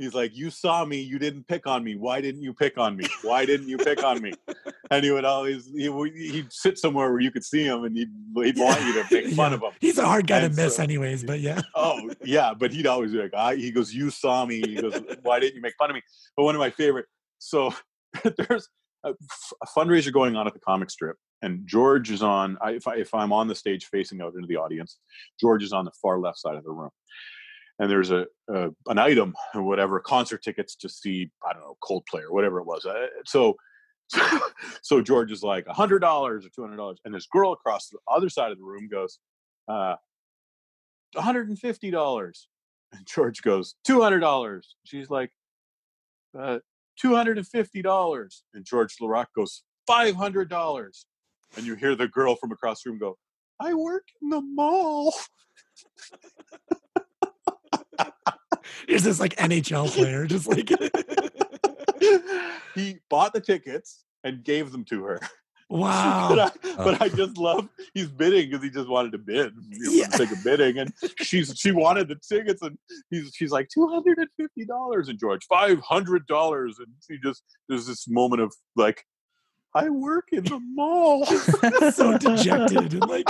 He's like, You saw me. You didn't pick on me. Why didn't you pick on me? Why didn't you pick on me? <laughs> And he would always, he, would sit somewhere where you could see him and he'd, he'd want you to make fun yeah. of him. <laughs> He's a hard guy and to miss, so, anyways, but yeah. <laughs> oh, yeah. But he'd always be like, I, He goes, You saw me. He goes, Why didn't you make fun of me? But one of my favorite, so there's a, a fundraiser going on at the comic strip and George is on. I, if, I, if I'm on the stage facing out into the audience, George is on the far left side of the room, and there's a, a an item or whatever concert tickets to see I don't know Coldplay or whatever it was. Uh, <laughs> so so George is like a hundred dollars or two hundred dollars, and this girl across the other side of the room goes, uh, one hundred and fifty dollars, and George goes two hundred dollars. She's like, uh, two hundred and fifty dollars, and George Laraque goes five hundred dollars and you hear the girl from across the room go, I work in the mall. <laughs> <laughs> Is this like NHL <laughs> player? Just like he bought the tickets and gave them to her. <laughs> Wow. but, I, oh. but I, just love he's bidding because he just wanted to bid. He yeah. take a bidding. And she's she wanted the tickets and he's she's like two hundred and fifty dollars and George five hundred dollars and he just there's this moment of like I work in the mall. so dejected and like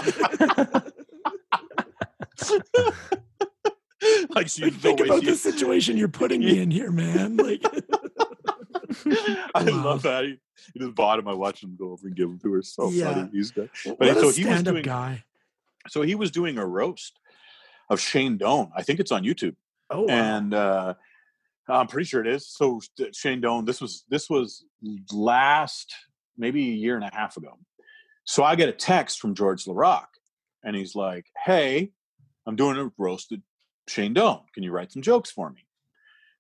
<laughs> like think about the situation you're putting me in here, man. Like <laughs> I wow. love that. He, he just bought him. I watched him go over and give him to her. So yeah. funny. He's good. But what so he was doing guy. So he was doing a roast of Shane Doan. I think it's on YouTube. Oh, wow. and uh, I'm pretty sure it is. So Shane Doan. This was this was last maybe a year and a half ago. So I get a text from George Laraque, and he's like, "Hey, I'm doing a roasted Shane Doan. Can you write some jokes for me?"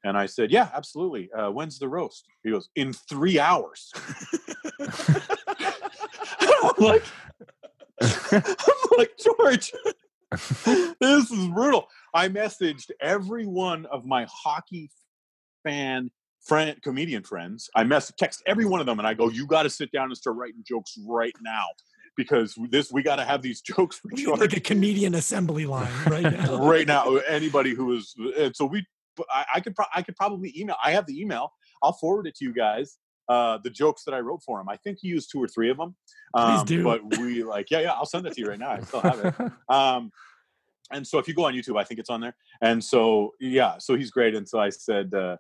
And I said, "Yeah, absolutely. Uh, when's the roast?" He goes, "In three hours." <laughs> I'm like, I'm like George. this is brutal. I messaged every one of my hockey fan friend, comedian friends. I mess text every one of them, and I go, "You got to sit down and start writing jokes right now." Because this, we got to have these <laughs> jokes for sure. Like a comedian assembly line <laughs> right now. right now, anybody who is, and so we, I, I could, pro- I could probably email. I have the email. I'll forward it to you guys. Uh, the jokes that I wrote for him. I think he used two or three of them. Um, Please do. But we like, yeah, yeah. I'll send it to you right now. I still have it. <laughs> Um, and so if you go on YouTube, I think it's on there. And so yeah, so he's great. And so I said, uh,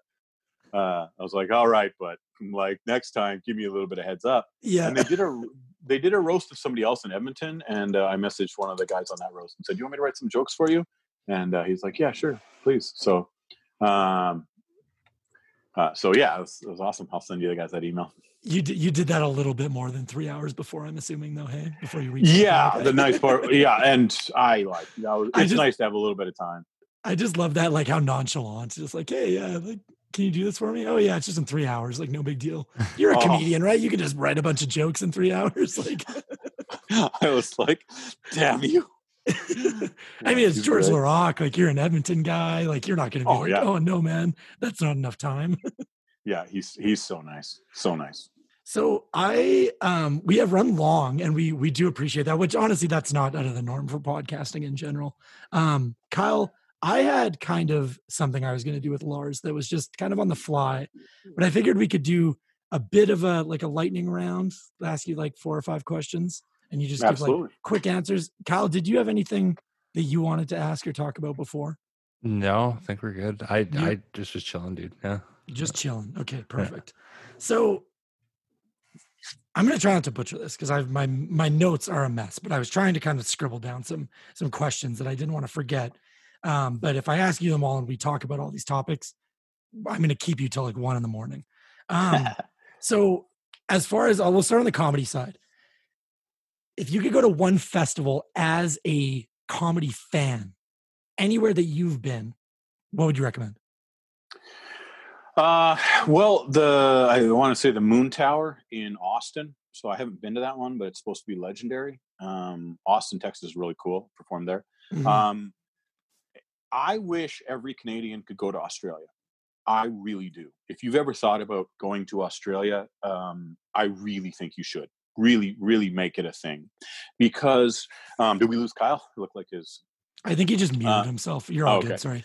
uh, I was like, all right, but like next time, give me a little bit of heads up. Yeah. And they did a they did a roast of somebody else in Edmonton, and uh, I messaged one of the guys on that roast and said, "Do you want me to write some jokes for you?" And uh, he's like, "Yeah, sure, please." So, um, uh, so yeah, it was, it was awesome. I'll send you the guys that email. You did, you did that a little bit more than three hours before, I'm assuming, though. Hey, before you reached. Yeah, the nice part. Yeah, and I like. You know, it's just, nice to have a little bit of time. I just love that, like how nonchalant. Just like, hey, yeah, like can you do this for me? Oh yeah, it's just in three hours. Like no big deal. <laughs> You're a oh. comedian, right? You can just write a bunch of jokes in three <laughs> hours. Like I was like, damn you. <laughs> I mean, it's George Laraque. Like you're an Edmonton guy. Like you're not going to be oh, like, yeah. oh no, man, that's not enough time. yeah, he's he's so nice, so nice. So I um we have run long and we we do appreciate that, which honestly that's not out of the norm for podcasting in general. Um Kyle, I had kind of something I was going to do with Lars that was just kind of on the fly, but I mm-hmm. figured we could do a bit of a like a lightning round, ask you like four or five questions, and you just Absolutely. give like quick answers. Kyle, did you have anything that you wanted to ask or talk about before? No, I think we're good. I you, I just was chilling, dude. Yeah. Just chilling. Okay, perfect. Yeah. So I'm gonna try not to butcher this because I've my my notes are a mess, but I was trying to kind of scribble down some some questions that I didn't want to forget. Um, but if I ask you them all and we talk about all these topics, I'm gonna keep you till like one in the morning. Um, <laughs> so as far as we'll start on the comedy side. If you could go to one festival as a comedy fan, anywhere that you've been, what would you recommend? Uh, well, the I want to say the Moontower in Austin. So I haven't been to that one, but it's supposed to be legendary. Um, Austin, Texas is really cool. Performed there. Mm-hmm. Um, I wish every Canadian could go to Australia. I really do. If you've ever thought about going to Australia, um, I really think you should. Really, really make it a thing. Because um, did we lose Kyle? He looked like his. I think he just muted uh, himself. You're all okay. good. Sorry.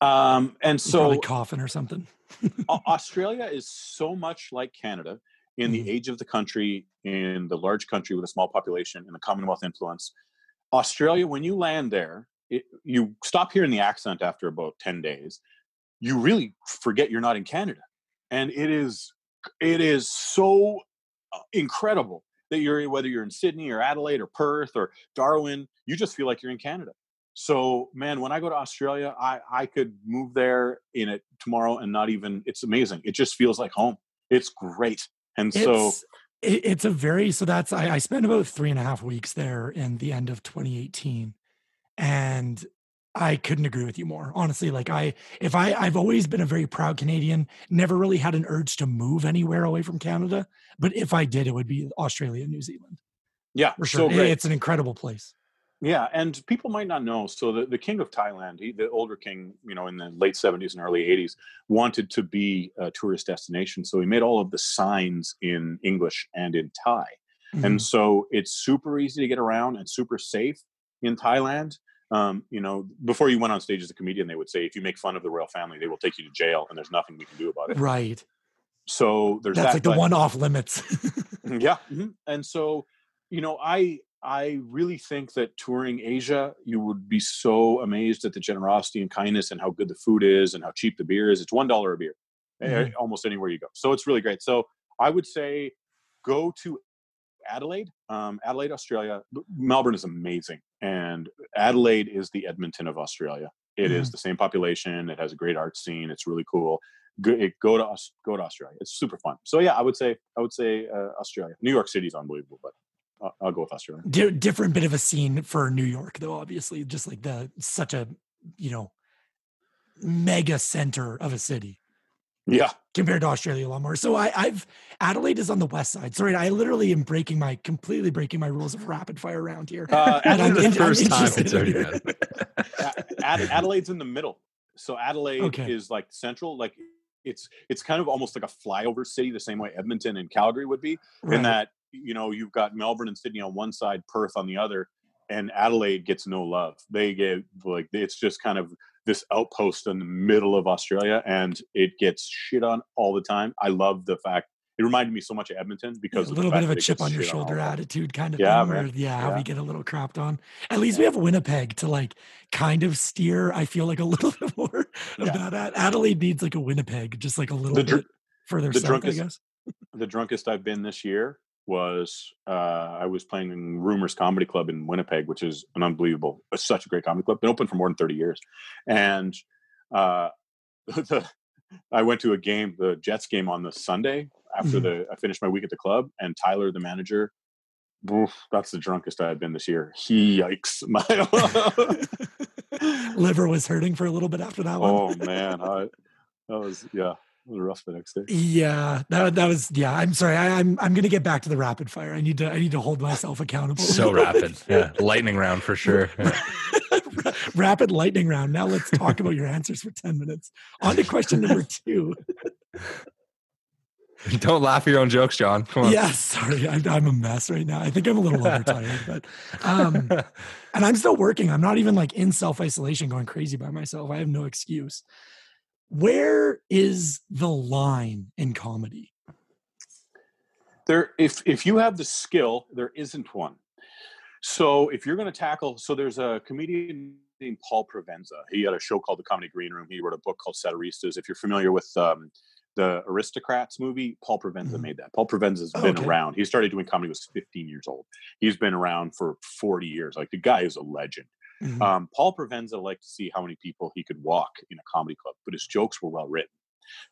Um, and He's so coughing or something. <laughs> Australia is so much like Canada in the mm-hmm. age of the country, in the large country with a small population, in the Commonwealth influence. Australia, when you land there, it, you stop hearing the accent after about 10 days. You really forget you're not in Canada. And it is it is so uh, incredible that you're whether you're in Sydney or Adelaide or Perth or Darwin, you just feel like you're in Canada. So, man, when I go to Australia, I I could move there in it tomorrow and not even. It's amazing. It just feels like home. It's great. And so it's, it's a very so that's I, I spent about three and a half weeks there in the end of 2018, and I couldn't agree with you more. Honestly, like I if I I've always been a very proud Canadian, never really had an urge to move anywhere away from Canada, but if I did it would be Australia, New Zealand. Yeah, for sure. So it's an incredible place. Yeah, and people might not know. So the, the king of Thailand, he, the older king, you know, in the late 70s and early 80s, wanted to be a tourist destination. So he made all of the signs in English and in Thai. Mm-hmm. And so it's super easy to get around and super safe in Thailand. Um, you know, before you went on stage as a comedian, they would say, if you make fun of the royal family, they will take you to jail and there's nothing we can do about it. Right. So there's That's that, like the one off limits. <laughs> yeah. Mm-hmm. And so, you know, I I really think that touring Asia, you would be so amazed at the generosity and kindness and how good the food is and how cheap the beer is. It's one dollar a beer, eh, mm-hmm. almost anywhere you go. So it's really great. So I would say go to Adelaide, um, Adelaide, Australia. Melbourne is amazing, and Adelaide is the Edmonton of Australia. It mm-hmm. is the same population. It has a great art scene. It's really cool. Go, go to go to Australia. It's super fun. So yeah, I would say I would say uh, Australia. New York City is unbelievable, but I'll go with Australia. D- different bit of a scene for New York, though. Obviously, just like the such a you know mega center of a city. Yeah, compared to Australia a lot more. So I, I've Adelaide is on the west side. Sorry, I literally am breaking my completely breaking my rules of rapid fire around here. Uh, I'm, the 1st time it's already <laughs> Adelaide's in the middle. So Adelaide okay. is like central, like it's it's kind of almost like a flyover city, the same way Edmonton and Calgary would be, right. in that you know you've got Melbourne and Sydney on one side, Perth on the other, and Adelaide gets no love. They get like it's just kind of this outpost in the middle of Australia, and it gets shit on all the time. I love the fact it reminded me so much of Edmonton because yeah, a little bit of a chip on your shoulder on attitude kind of yeah, thing. Where, yeah, how we get a little crapped on. At least we have Winnipeg to like kind of steer. I feel like a <laughs> little bit more yeah. that. Adelaide needs like a Winnipeg, just like a little the, bit further the south, drunkest, I guess. <laughs> the drunkest I've been this year was uh, I was playing in Rumors Comedy Club in Winnipeg, which is an unbelievable, such a great comedy club. Been open for more than thirty years, and uh, <laughs> the, I went to a game, the Jets game on the Sunday after mm-hmm. the I finished my week at the club, and Tyler, the manager, oof, that's the drunkest I had been this year. He yikes, <laughs> my <laughs> liver was hurting for a little bit after that one. Oh man, I, that was yeah rough the next day. Yeah, that that was yeah. I'm sorry. I, am I'm, I'm gonna get back to the rapid fire. I need to I need to hold myself accountable. So <laughs> rapid, yeah. Lightning round for sure. Yeah. <laughs> rapid lightning round. Now let's talk about your answers for ten minutes. On to question number two. <laughs> Don't laugh at your own jokes, John. Come on. Yeah, sorry, I, am a mess right now. I think I'm a little overtired, but um, and I'm still working. I'm not even like in self isolation, going crazy by myself. I have no excuse where is the line in comedy? There, if if you have the skill, there isn't one. So if you're going to tackle, so there's a comedian named Paul Provenza. He had a show called The Comedy Green Room. He wrote a book called Satiristas. If you're familiar with um, the Aristocrats movie, Paul Provenza mm-hmm. made that. Paul Provenza's oh, been okay. around. He started doing comedy was 15 years old. He's been around for 40 years. Like the guy is a legend. Mm-hmm. Um, Paul Provenza liked to see how many people he could walk in a comedy club, but his jokes were well written.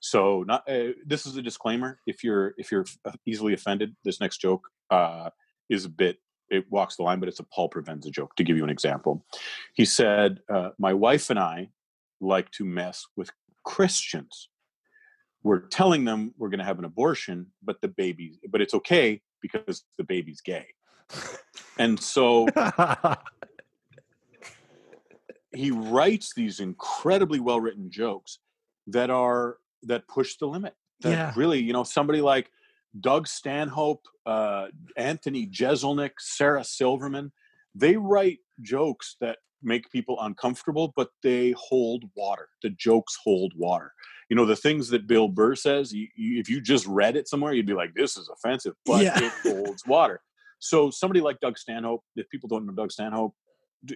So, not uh, this is a disclaimer. If you're if you're easily offended, this next joke uh, is a bit it walks the line, but it's a Paul Provenza joke. To give you an example, he said, uh, "My wife and I like to mess with Christians. We're telling them we're going to have an abortion, but the baby, but it's okay because the baby's gay." and so <laughs> he writes these incredibly well written jokes that are that push the limit. That yeah. really, you know, somebody like Doug Stanhope, uh, Anthony Jeselnik, Sarah Silverman, they write jokes that make people uncomfortable, but they hold water. The jokes hold water. You know, the things that Bill Burr says, you, you, if you just read it somewhere, you'd be like, this is offensive, but yeah. it holds water. So somebody like Doug Stanhope, if people don't know Doug Stanhope,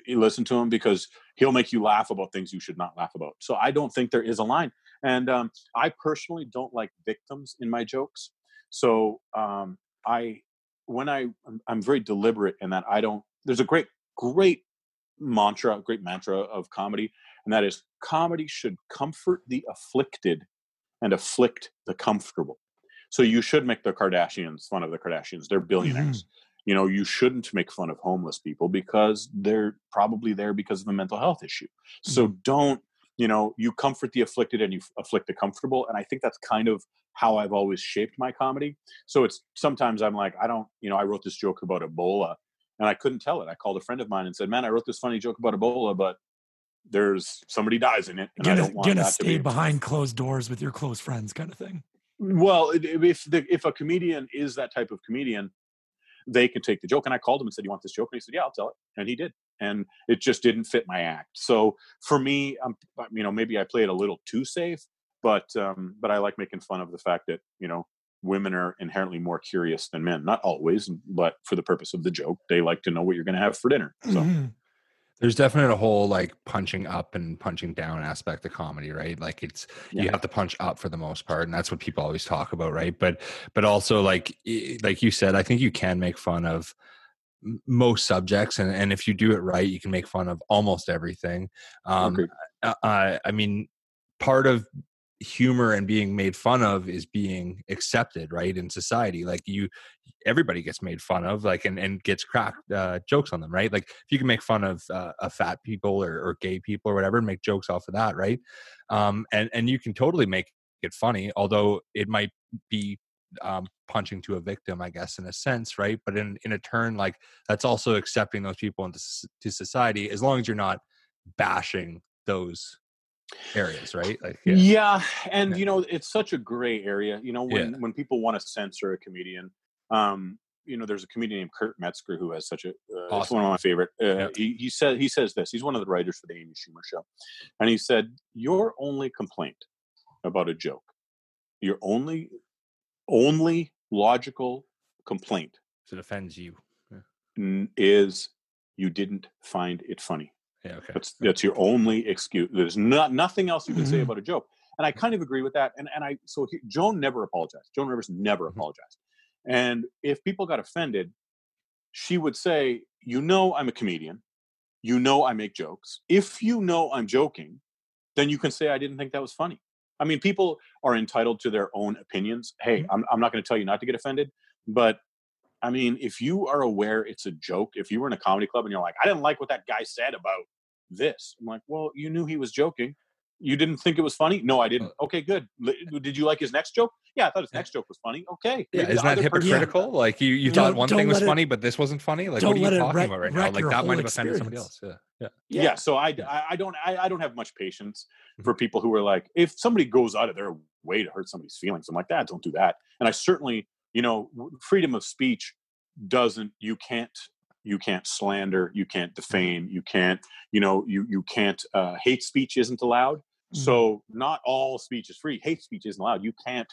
listen to him because he'll make you laugh about things you should not laugh about. So I don't think there is a line. And um, I personally don't like victims in my jokes. So um, I, when I, I'm very deliberate in that I don't. There's a great, great mantra, great mantra of comedy, and that is comedy should comfort the afflicted and afflict the comfortable. So you should make the Kardashians fun of the Kardashians. They're billionaires. Mm-hmm. You know, you shouldn't make fun of homeless people because they're probably there because of a mental health issue. So mm-hmm. don't, you know, you comfort the afflicted and you afflict the comfortable. And I think that's kind of how I've always shaped my comedy. So it's sometimes I'm like, I don't, you know, I wrote this joke about Ebola and I couldn't tell it. I called a friend of mine and said, "Man, I wrote this funny joke about Ebola, but there's somebody dies in it, and gonna, I don't want that stay to be behind closed doors with your close friends, kind of thing." Well, if the, if a comedian is that type of comedian, they can take the joke. And I called him and said, "You want this joke?" And he said, "Yeah, I'll tell it," and he did. And it just didn't fit my act. So for me, I'm, you know, maybe I play it a little too safe, but um, but I like making fun of the fact that you know women are inherently more curious than men. Not always, but for the purpose of the joke, they like to know what you're going to have for dinner. So. Mm-hmm. There's definitely a whole like punching up and punching down aspect of comedy, right? Like it's yeah. you have to punch up for the most part, and that's what people always talk about, right? But but also like like you said, I think you can make fun of most subjects and, and if you do it right you can make fun of almost everything um, I, I mean part of humor and being made fun of is being accepted right in society like you everybody gets made fun of like and, and gets cracked uh, jokes on them right? Like if you can make fun of uh, a fat people or, or gay people or whatever and make jokes off of that right? Um, and and you can totally make it funny although it might be um, punching to a victim i guess in a sense right? But in in a turn like that's also accepting those people into to society as long as you're not bashing those areas, right? Like, yeah. yeah. and yeah. you know, it's such a gray area. You know, when yeah. when people want to censor a comedian, um, you know, there's a comedian named Kurt Metzger who has such a uh, awesome. one of my favorite. Uh, he he said he says this. He's one of the writers for the Amy Schumer show, and he said, "Your only complaint about a joke, your only only logical complaint, if it offends you, is you didn't find it funny." Yeah, okay. That's that's your only excuse. There's not nothing else you can say mm-hmm. about a joke. And I kind of agree with that. And and I so he, Joan never apologized. Joan Rivers never mm-hmm. apologized. And if people got offended, she would say, "You know, I'm a comedian. You know, I make jokes. If you know I'm joking, then you can say I didn't think that was funny." I mean, people are entitled to their own opinions. Hey, mm-hmm. I'm I'm not going to tell you not to get offended, but I mean, if you are aware it's a joke, if you were in a comedy club and you're like, I didn't like what that guy said about this. I'm like, well, you knew he was joking. You didn't think it was funny? No, I didn't. Uh okay, good. Did you like his next joke? Yeah, I thought his next joke was funny. Okay. Yeah, isn't that hypocritical? Person, like you, you thought one thing was funny, but this wasn't funny. Like what are you talking about right now? Like that might have offended somebody else. Yeah. Yeah. yeah. yeah so I, I, I don't I, I don't have much patience mm-hmm. for people who are like, if somebody goes out of their way to hurt somebody's feelings, I'm like, that don't do that. And I certainly, you know, freedom of speech doesn't you can't you can't slander you can't mm-hmm. defame you can't you know you you can't uh, hate speech isn't allowed mm-hmm. so not all speech is free hate speech isn't allowed you can't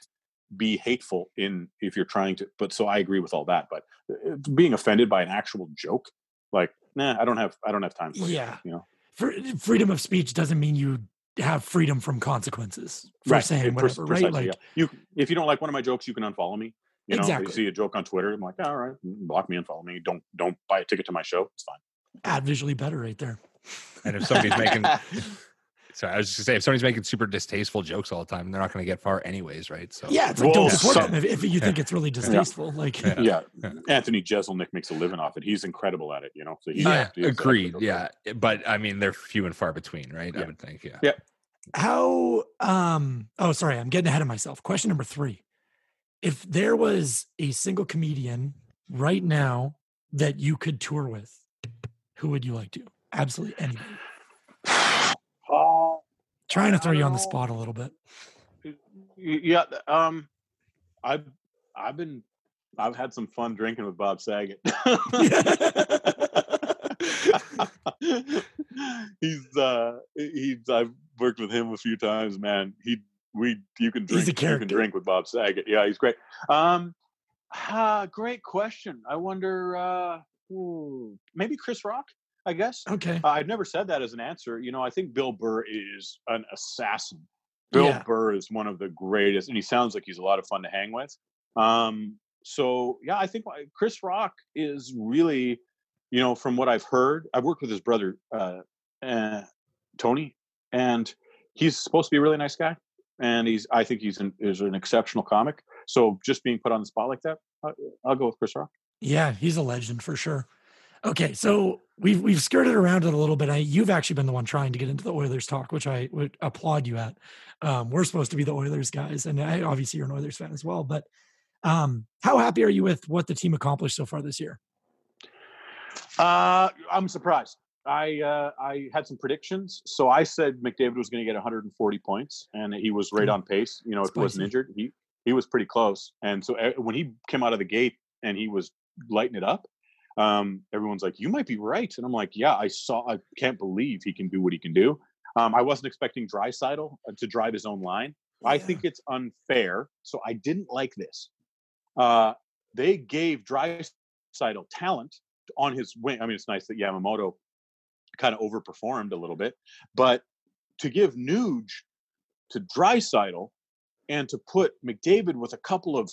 be hateful in if you're trying to but so i agree with all that but uh, being offended by an actual joke like nah i don't have i don't have time for yeah you know for, freedom of speech doesn't mean you have freedom from consequences for right. saying whatever, right? Like yeah. you, if you don't like one of my jokes, you can unfollow me. You know, exactly. you see a joke on Twitter, I'm like, ah, all right, mm, block me, and follow me. Don't don't buy a ticket to my show. It's fine. Add visually better right there. And if somebody's making <laughs> So I was just gonna say, if somebody's making super distasteful jokes all the time, they're not going to get far anyways, right? So yeah, it's like well, don't support them if, if, you think it's really distasteful. Yeah. Like yeah. yeah. Anthony Jeselnik makes a living off it. He's incredible at it, you know. So yeah, agreed. Yeah, eh, but I mean, they're few and far between, right? Yeah. I would think. Yeah. Yeah. How? Um. Oh, sorry, I'm getting ahead of myself. Question number three: If there was a single comedian right now that you could tour with, who would you like to? Absolutely anybody. Trying to throw you on the spot a little bit. Yeah, um, I've I've been I've had some fun drinking with Bob Saget. <laughs> <laughs> he's uh he's I've worked with him a few times, man. He we you can drink you can drink with Bob Saget. Yeah, he's great. Um uh, great question. I wonder uh ooh, maybe Chris Rock. I guess. Okay. Uh, I've never said that as an answer. You know, I think Bill Burr is an assassin. Bill yeah. Burr is one of the greatest, and he sounds like he's a lot of fun to hang with. Um, so yeah, I think Chris Rock is really, you know, from what I've heard, I've worked with his brother uh, uh, Tony, and he's supposed to be a really nice guy, and he's I think he's an, is an exceptional comic. So just being put on the spot like that, I, I'll go with Chris Rock. Yeah, he's a legend for sure. Okay, so we've we've skirted around it a little bit. I, you've actually been the one trying to get into the Oilers talk, which I would applaud you at. Um, we're supposed to be the Oilers guys, and I, obviously you're an Oilers fan as well. But um, how happy are you with what the team accomplished so far this year? Uh, I'm surprised. I uh, I had some predictions, so I said McDavid was going to get 140 points, and he was right mm. on pace. You know, if he wasn't injured, he he was pretty close. And so uh, when he came out of the gate and he was lighting it up, um, everyone's like, "You might be right," and I'm like, "Yeah, I saw. I can't believe he can do what he can do." Um, I wasn't expecting Draisaitl uh, to drive his own line. Yeah. I think it's unfair, so I didn't like this. Uh, they gave Draisaitl talent on his wing. I mean, it's nice that Yamamoto kind of overperformed a little bit, but to give Nuge to Draisaitl and to put McDavid with a couple of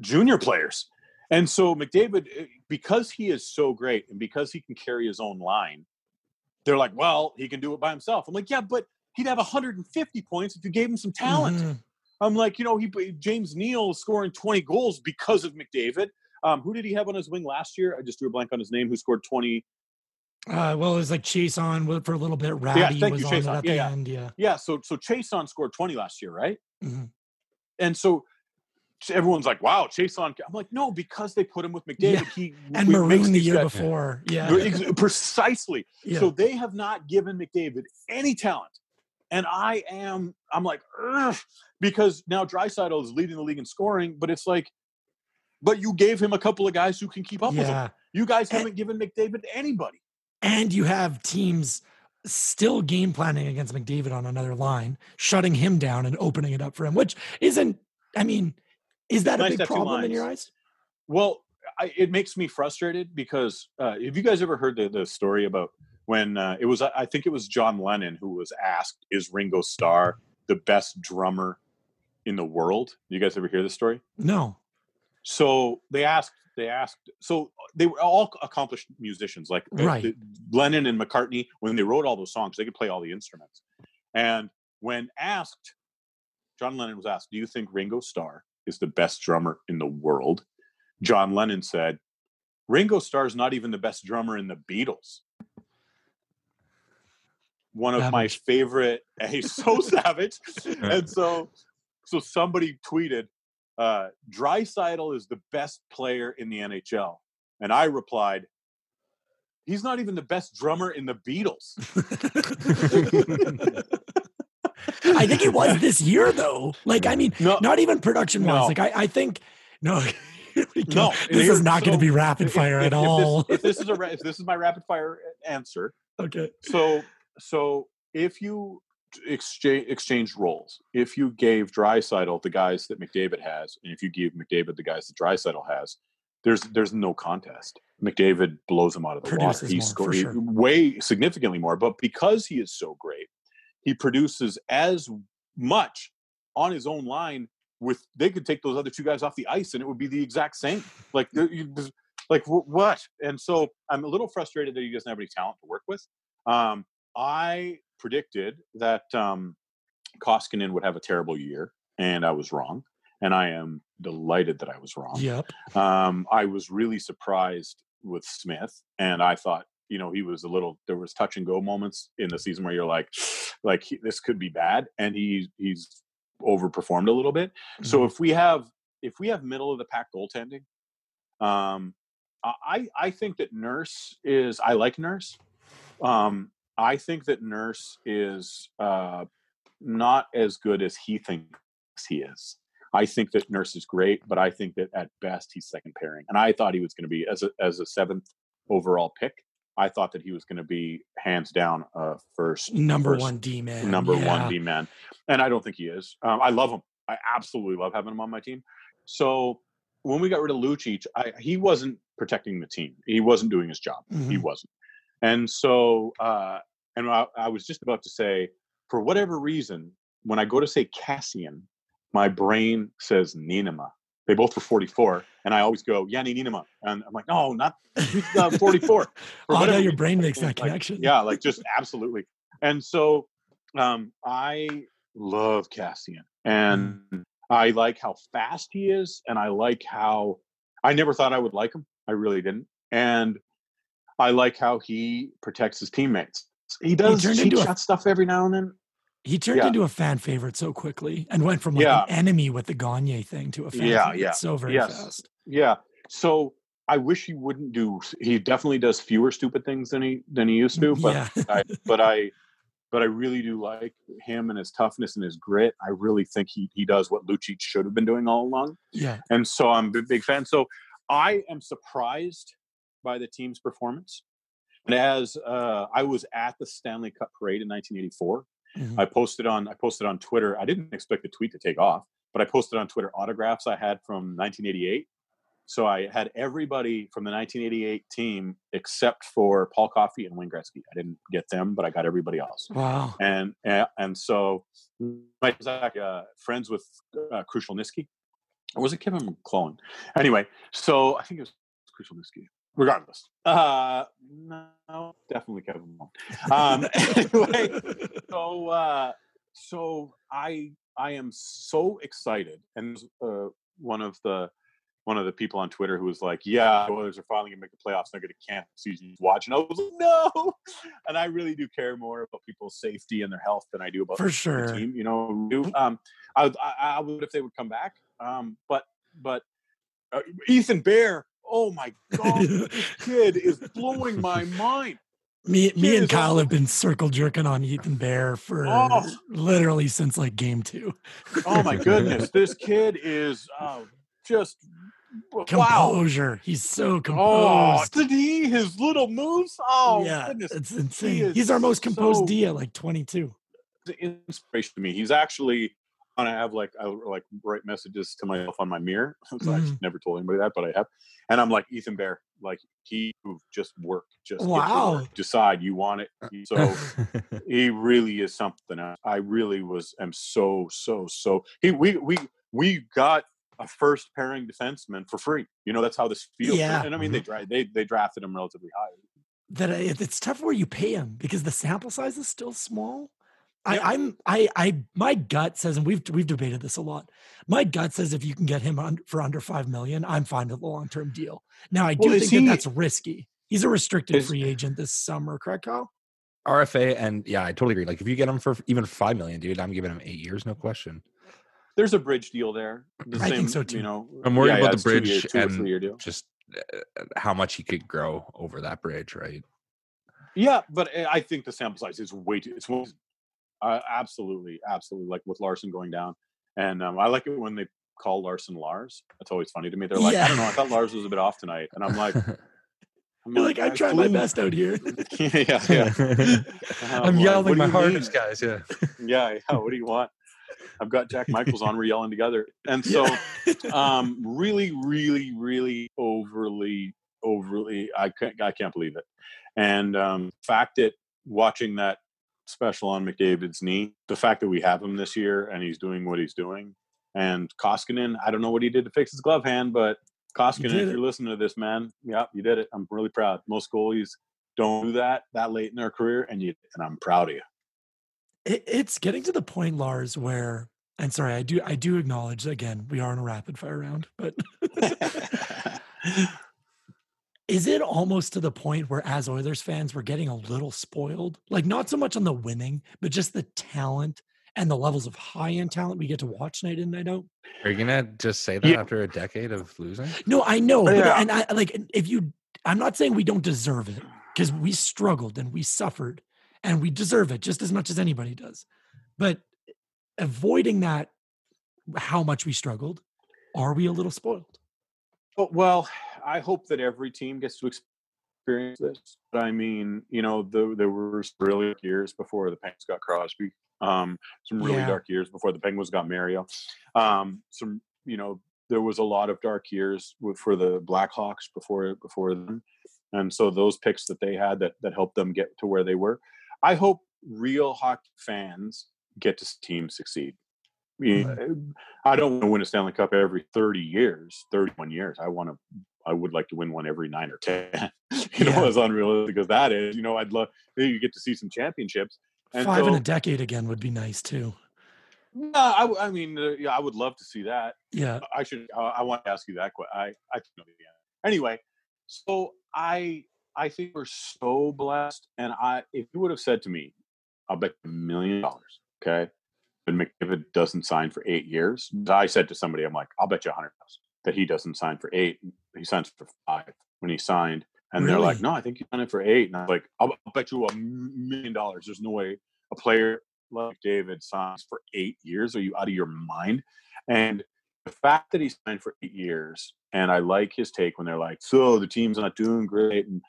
junior players and so McDavid, eh, because he is so great and because he can carry his own line, they're like, well, he can do it by himself. I'm like, yeah, but he'd have 150 points if you gave him some talent. Mm-hmm. I'm like, you know, he James Neal scoring 20 goals because of McDavid. Um, who did he have on his wing last year? I just drew a blank on his name. Who scored 20? Uh, well, it was like Chiasson for a little bit. Ratty yeah, thank was you, on Chiasson. at yeah, the yeah. end. Yeah, yeah. So so Chiasson scored 20 last year, right? Mm-hmm. And so everyone's like, "Wow, Chiasson." I'm like, no, because they put him with McDavid. Yeah. He and Maroon the year before, yeah, precisely. Yeah. So they have not given McDavid any talent, and I am, I'm like, Ugh, because now Draisaitl is leading the league in scoring, but it's like, but you gave him a couple of guys who can keep up yeah. with him. You guys haven't and, given McDavid anybody, and you have teams still game planning against McDavid on another line, shutting him down and opening it up for him, which isn't. I mean, is that nice a big problem in your eyes? Well, I, it makes me frustrated because uh, have you guys ever heard the, the story about when uh, it was? I think it was John Lennon who was asked, "Is Ringo Starr the best drummer in the world?" You guys ever hear this story? No. So they asked. They asked. So they were all accomplished musicians, like uh, right. the, Lennon and McCartney. When they wrote all those songs, they could play all the instruments. And when asked, John Lennon was asked, "Do you think Ringo Starr is the best drummer in the world. John Lennon said, Ringo starr Starr's not even the best drummer in the Beatles. One of savage. my favorite, <laughs> he's so savage. <laughs> And so, so somebody tweeted, uh, Draisaitl is the best player in the NHL. And I replied, he's not even the best drummer in the Beatles. <laughs> I think it was <laughs> this year though. Like, I mean, no, not even production wise. No. Like, I, I think no. <laughs> no, this is not so, going to be rapid fire if, at if, all. If this, if this is a if this is my rapid fire answer, okay. So so if you exchange exchanged roles, if you gave Draisaitl the guys that McDavid has, and if you give McDavid the guys that Draisaitl has, there's there's no contest. McDavid blows him out of the water. He scores sure. way significantly more, but because he is so great, he produces as much on his own line. With they could take those other two guys off the ice, and it would be the exact same. Like, like what? And so I'm a little frustrated that he doesn't have any talent to work with. Um, I predicted that um, Koskinen would have a terrible year, and I was wrong. And I am delighted that I was wrong. Yep. Um, I was really surprised with Smith, and I thought, you know, he was a little. There was touch and go moments in the season where you're like, <sighs> like he, this could be bad, and he he's overperformed a little bit. Mm-hmm. So if we have if we have middle of the pack goaltending, um, I I think that Nurse is. I like Nurse. Um, I think that Nurse is uh, not as good as he thinks he is. I think that Nurse is great, but I think that at best he's second pairing. And I thought he was going to be as a as a seventh overall pick. I thought that he was going to be hands down uh, first number first, one D man, number yeah. one D man, and I don't think he is. Um, I love him. I absolutely love having him on my team. So when we got rid of Lucic, I, he wasn't protecting the team. He wasn't doing his job. Mm-hmm. He wasn't. And so, uh, and I, I was just about to say, for whatever reason, when I go to say Kassian, my brain says Niinimaa. They both were 44, and I always go, Janne Niinimaa, And I'm like, no, not <laughs> uh, 44. oh, no, your brain makes that like, connection. Yeah, like just absolutely. And so um, I love Kassian, and mm. I like how fast he is, and I like how I never thought I would like him. I really didn't. And I like how he protects his teammates. He does he cheat shot a, stuff every now and then. He turned yeah. into a fan favorite so quickly and went from like yeah. an enemy with the Gagner thing to a fan yeah, favorite yeah. so very yes. fast. Yeah. So I wish he wouldn't do. He definitely does fewer stupid things than he than he used to. But yeah. <laughs> I, but I but I really do like him and his toughness and his grit. I really think he he does what Lucic should have been doing all along. Yeah. And so I'm a big fan. So I am surprised by the team's performance. And as uh, I was at the Stanley Cup parade in 1984, mm-hmm. I posted on I posted on Twitter. I didn't expect the tweet to take off, but I posted on Twitter autographs I had from 1988. So I had everybody from the 1988 team except for Paul Coffey and Wayne Gretzky. I didn't get them, but I got everybody else. Wow! And and, and so my uh, friends with uh, Krushelnyski, or was it Kevin McClelland? Anyway, so I think it was Krushelnyski regardless. Uh, no, definitely Kevin Um, <laughs> anyway, so uh, so I I am so excited, and uh, one of the one of the people on Twitter who was like, "Yeah, the Oilers are finally gonna make the playoffs. They're gonna cancel season watch." And I was like, "No!" <laughs> And I really do care more about people's safety and their health than I do about for sure. The team, you know, um, I, I, I would if they would come back. Um, but but uh, Ethan Bear oh my god, this <laughs> kid is blowing my mind. Me, me and Kyle have been circle jerking on Ethan Bear for oh. literally since like game two. oh my goodness, <laughs> this kid is uh, just composure. Wow. He's so composed. Oh, did he his little moves? Oh, yeah, goodness. it's insane. He He's our most composed so, D at like 22. Inspiration to me. He's actually I have like I like write messages to myself on my mirror. <laughs> so mm. I never told anybody that, but I have. And I'm like Ethan Bear, like he just work, just wow. Work, decide you want it. So <laughs> he really is something. Else. I really was am so so so. He we we we got a first pairing defenseman for free. You know that's how this feels. Yeah. And I mean mm-hmm. they they they drafted him relatively high. That it's tough where you pay him because the sample size is still small. I, am I I my gut says, and we've we've debated this a lot. My gut says if you can get him on, for under five million, I'm fine with a long term deal. Now I do well, think he, that that's risky. He's a restricted is, free agent this summer, correct, Kyle? RFA, and yeah, I totally agree. Like if you get him for even five million, dude, I'm giving him eight years, no question. There's a bridge deal there. The I same, think so too. You know, I'm worried yeah, about yeah, the bridge year, and just uh, how much he could grow over that bridge, right? Yeah, but eh, I think the sample size is way too. It's uh, absolutely, absolutely. Like with Larsson going down, and um, I like it when they call Larsson Lars. That's always funny to me. They're like, yeah. I don't know, I thought Lars was a bit off tonight, and I'm like. <laughs> I'm You're like, like I'm trying my best out here. <laughs> yeah, yeah. <laughs> I'm yelling my hardest, guys. Yeah. yeah, yeah. What do you want? I've got Jack Michaels on. We're yelling together, and so, um, really, really, really overly overly. I can't. I can't believe it. And um, fact that watching that special on McDavid's knee, the fact that we have him this year and he's doing what he's doing, and Koskinen, I don't know what he did to fix his glove hand, but Koskinen, if you're listening to this, man, yeah, you did it. I'm really proud. Most goalies don't do that that late in their career, and you and I'm proud of you. It, it's getting to the point, Lars, where and sorry, I do I do acknowledge again we are in a rapid fire round, but <laughs> <laughs> is it almost to the point where as Oilers fans we're getting a little spoiled? Like not so much on the winning, but just the talent and the levels of high end talent we get to watch night in night out. Are you gonna just say that yeah. after a decade of losing? No, I know, but, yeah. and I like if you. I'm not saying we don't deserve it because we struggled and we suffered and we deserve it just as much as anybody does. But avoiding that, how much we struggled, are we a little spoiled? Oh, well, I hope that every team gets to experience this. But I mean, you know, the, there were really dark years before the Penguins got Crosby. Um, some really yeah. dark years before the Penguins got Mario. Um, some, you know, there was a lot of dark years with, for the Blackhawks before before them, and so those picks that they had that that helped them get to where they were. I hope real hockey fans get to team succeed. I, mean, I don't want to win a Stanley Cup every 30 years, 31 years. I want to, I would like to win one every nine or 10. <laughs> you yeah. know, as unrealistic as that is, you know, I'd love, you get to see some championships. And Five so, in a decade again would be nice too. No, I, I mean, uh, yeah, I would love to see that. Yeah. I should, uh, I want to ask you that question. I, I know the. Anyway, so I, I think we're so blessed. And I, if you would have said to me, I'll bet a million dollars Okay. But McDavid doesn't sign for eight years. I said to somebody, I'm like, I'll bet you a hundred that he doesn't sign for eight. He signs for five when he signed. And really? they're like, no, I think he signed it for eight. And I'm like, I'll, I'll bet you a million dollars. There's no way a player like David signs for eight years. Are you out of your mind? And the fact that he signed for eight years, and I like his take when they're like, so the team's not doing great. And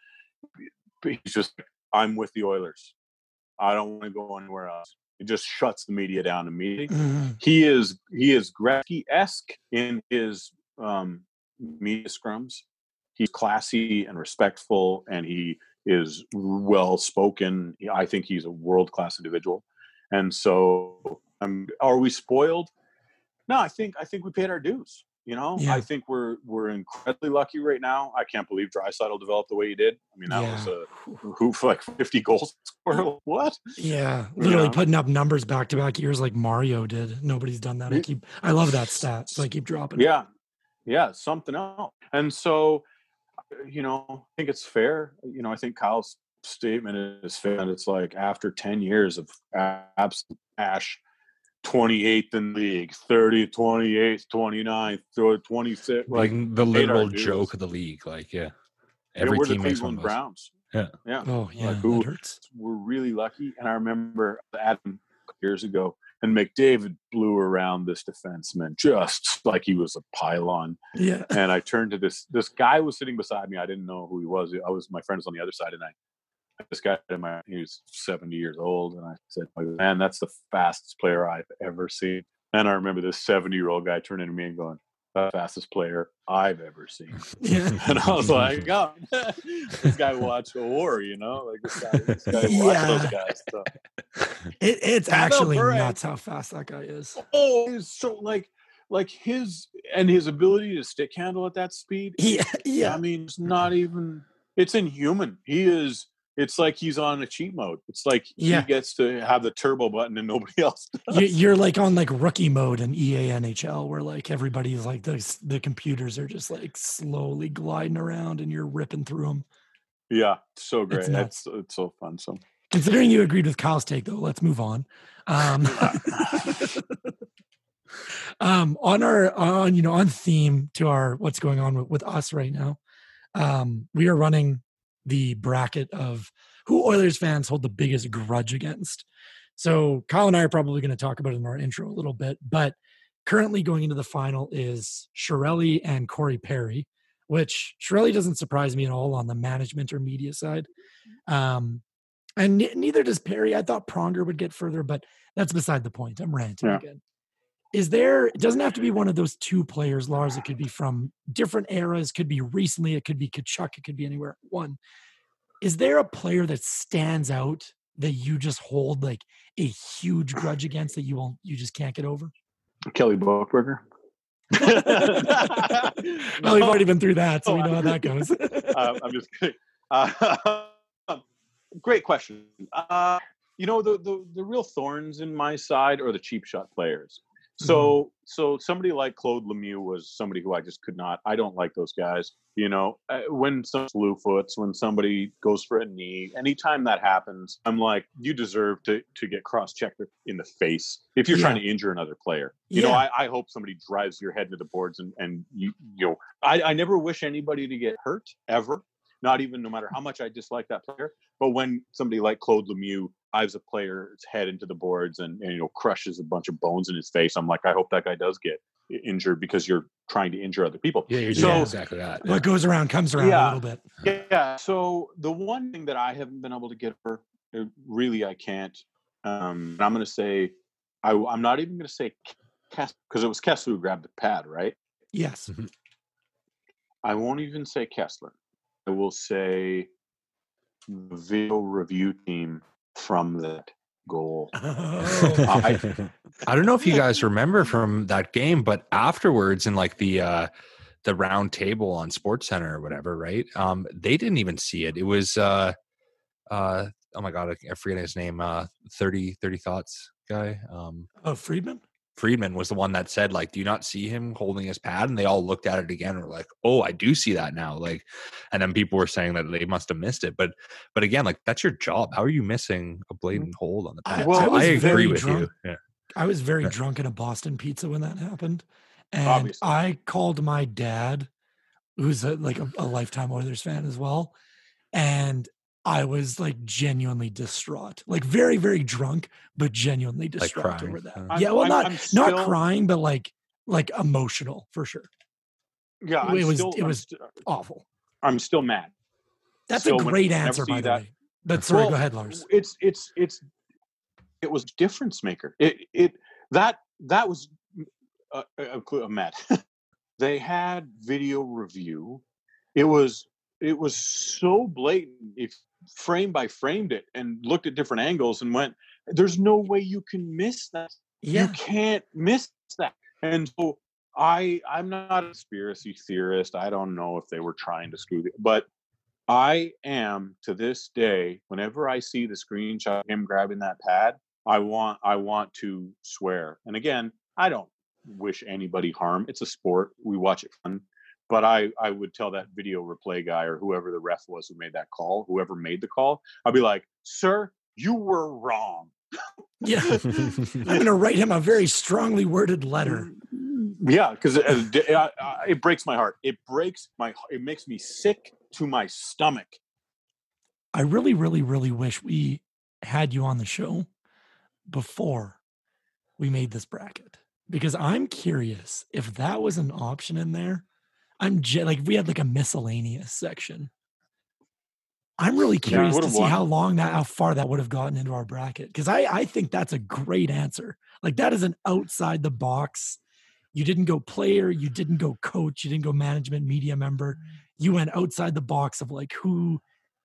he's just, I'm with the Oilers. I don't want to go anywhere else. It just shuts the media down immediately. Mm-hmm. He is he is Gretzky esque in his um, media scrums. He's classy and respectful, and he is well spoken. I think he's a world class individual. And so, um, are we spoiled? No, I think I think we paid our dues. You know, yeah. I think we're we're incredibly lucky right now. I can't believe Draisaitl developed the way he did. I mean, that yeah. was a who for like fifty goals. <laughs> What? Yeah, literally putting up numbers back to back years like Mario did. Nobody's done that. I keep I love that stat, so I keep dropping. Yeah, it. Yeah, something else. And so, uh, you know, I think it's fair. You know, I think Kyle's statement is fair. And it's like after ten years of absolute ash 28th in the league, 30th, 28th, 29th, 26th. Like the literal joke of the league. Like, yeah. Every yeah, team the makes one Browns. Yeah. Yeah. Oh, yeah. Like, who, that hurts. We're really lucky. And I remember Adam years ago, and McDavid blew around this defenseman just like he was a pylon. Yeah. <laughs> And I turned to this this guy was sitting beside me. I didn't know who he was. I was my friend was on the other side, and I this guy my he was 70 years old and i said man that's the fastest player i've ever seen and i remember this 70 year old guy turning to me and going fastest player i've ever seen <laughs> yeah. <laughs> and i was like <laughs> oh this guy watched a war you know like this guy, this guy yeah. those guys so. it, it's actually nuts how fast that guy is oh he's so like like his and his ability to stick handle at that speed yeah yeah i mean it's not even it's inhuman he is it's like he's on a cheat mode. It's like yeah. he gets to have the turbo button and nobody <laughs> else does. You're like on like rookie mode in EA NHL where like everybody's like the the computers are just like slowly gliding around and you're ripping through them. Yeah, so great. It's, it's, it's so fun. So considering you agreed with Kyle's take though, let's move on. Um, <laughs> um on our on you know on theme to our what's going on with, with us right now. Um we are running the bracket of who Oilers fans hold the biggest grudge against. So Kyle and I are probably going to talk about it in our intro a little bit, but currently going into the final is Chiarelli and Corey Perry, which Chiarelli doesn't surprise me at all on the management or media side. Um, and neither does Perry. I thought Pronger would get further, but that's beside the point. I'm ranting yeah. again. Is there it doesn't have to be one of those two players lars it could be from different eras could be recently it could be Tkachuk it could be anywhere. One is there a player that stands out that you just hold like a huge grudge against that you won't you just can't get over? Kelly Buchberger. <laughs> well we've already been through that so we know how that goes. Uh, <laughs> i'm just kidding. Uh, <laughs> great question. Uh, you know the, the the real thorns in my side are the cheap shot players so mm-hmm. so somebody like Claude Lemieux was somebody who I just could not. I don't like those guys. You know, uh, when some slew foots, when somebody goes for a knee, anytime that happens, I'm like, you deserve to to get cross checked in the face if you're yeah. trying to injure another player. You yeah. know, I, I hope somebody drives your head into the boards and and you you know, I, I never wish anybody to get hurt ever. Not even no matter how much I dislike that player. But when somebody like Claude Lemieux dives a player's head into the boards and, and you know crushes a bunch of bones in his face. I'm like, I hope that guy does get injured because you're trying to injure other people. Yeah, you're so, doing exactly that. What goes around comes around yeah, a little bit. Yeah. So the one thing that I haven't been able to get over, uh, really, I can't. Um, I'm going to say, I, am not even going to say because it was Kesler who grabbed the pad, right? Yes. Mm-hmm. I won't even say Kesler. I will say the video review team from that goal. <laughs> Oh. I, I don't know if you guys remember from that game, but afterwards in like the uh the round table on Sports Center or whatever, right? Um, they didn't even see it. It was uh uh oh my god, I forget his name, uh 30 30 thoughts guy. Um Oh Friedman? Friedman was the one that said, like, do you not see him holding his pad? And they all looked at it again and were like, oh, I do see that now. Like, and then people were saying that they must have missed it. But, but again, like, that's your job. How are you missing a mm. blatant hold on the pad? Well, so I, I agree with drunk. you. Yeah. I was very yeah. drunk in a Boston pizza when that happened. And Obviously. I called my dad, who's a, like a, a lifetime Oilers fan as well. And I was like genuinely distraught, like very, very drunk, but genuinely distraught like over that. I'm, yeah, well, I'm, not I'm still, not crying, but like like emotional for sure. Yeah, it was still, it was awful. I'm still mad. That's a great answer, by the that, way. But sorry, well, go ahead, Lars. It's it's it's it was difference maker. It it that that was a, uh, uh mad. <laughs> they had video review. It was it was so blatant. If frame by framed it and looked at different angles and went, there's no way you can miss that. Yeah. You can't miss that. And so I I'm not a conspiracy theorist. I don't know if they were trying to screw it, but I am to this day, whenever I see the screenshot of him grabbing that pad, I want I want to swear. And again, I don't wish anybody harm. It's a sport. We watch it fun but I, I would tell that video replay guy or whoever the ref was who made that call, whoever made the call, I'd be like, sir, you were wrong. yeah. <laughs> I'm going to write him a very strongly worded letter. Yeah, because it, it, it, breaks my heart. It breaks my It makes me sick to my stomach. I really, really, really wish we had you on the show before we made this bracket because I'm curious if that was an option in there I'm like we had like a miscellaneous section. I'm really curious yeah, to see won. how long that, how far that would have gotten into our bracket because I I think that's a great answer. Like that is an outside the box. You didn't go player, you didn't go coach, you didn't go management media member. You went outside the box of like who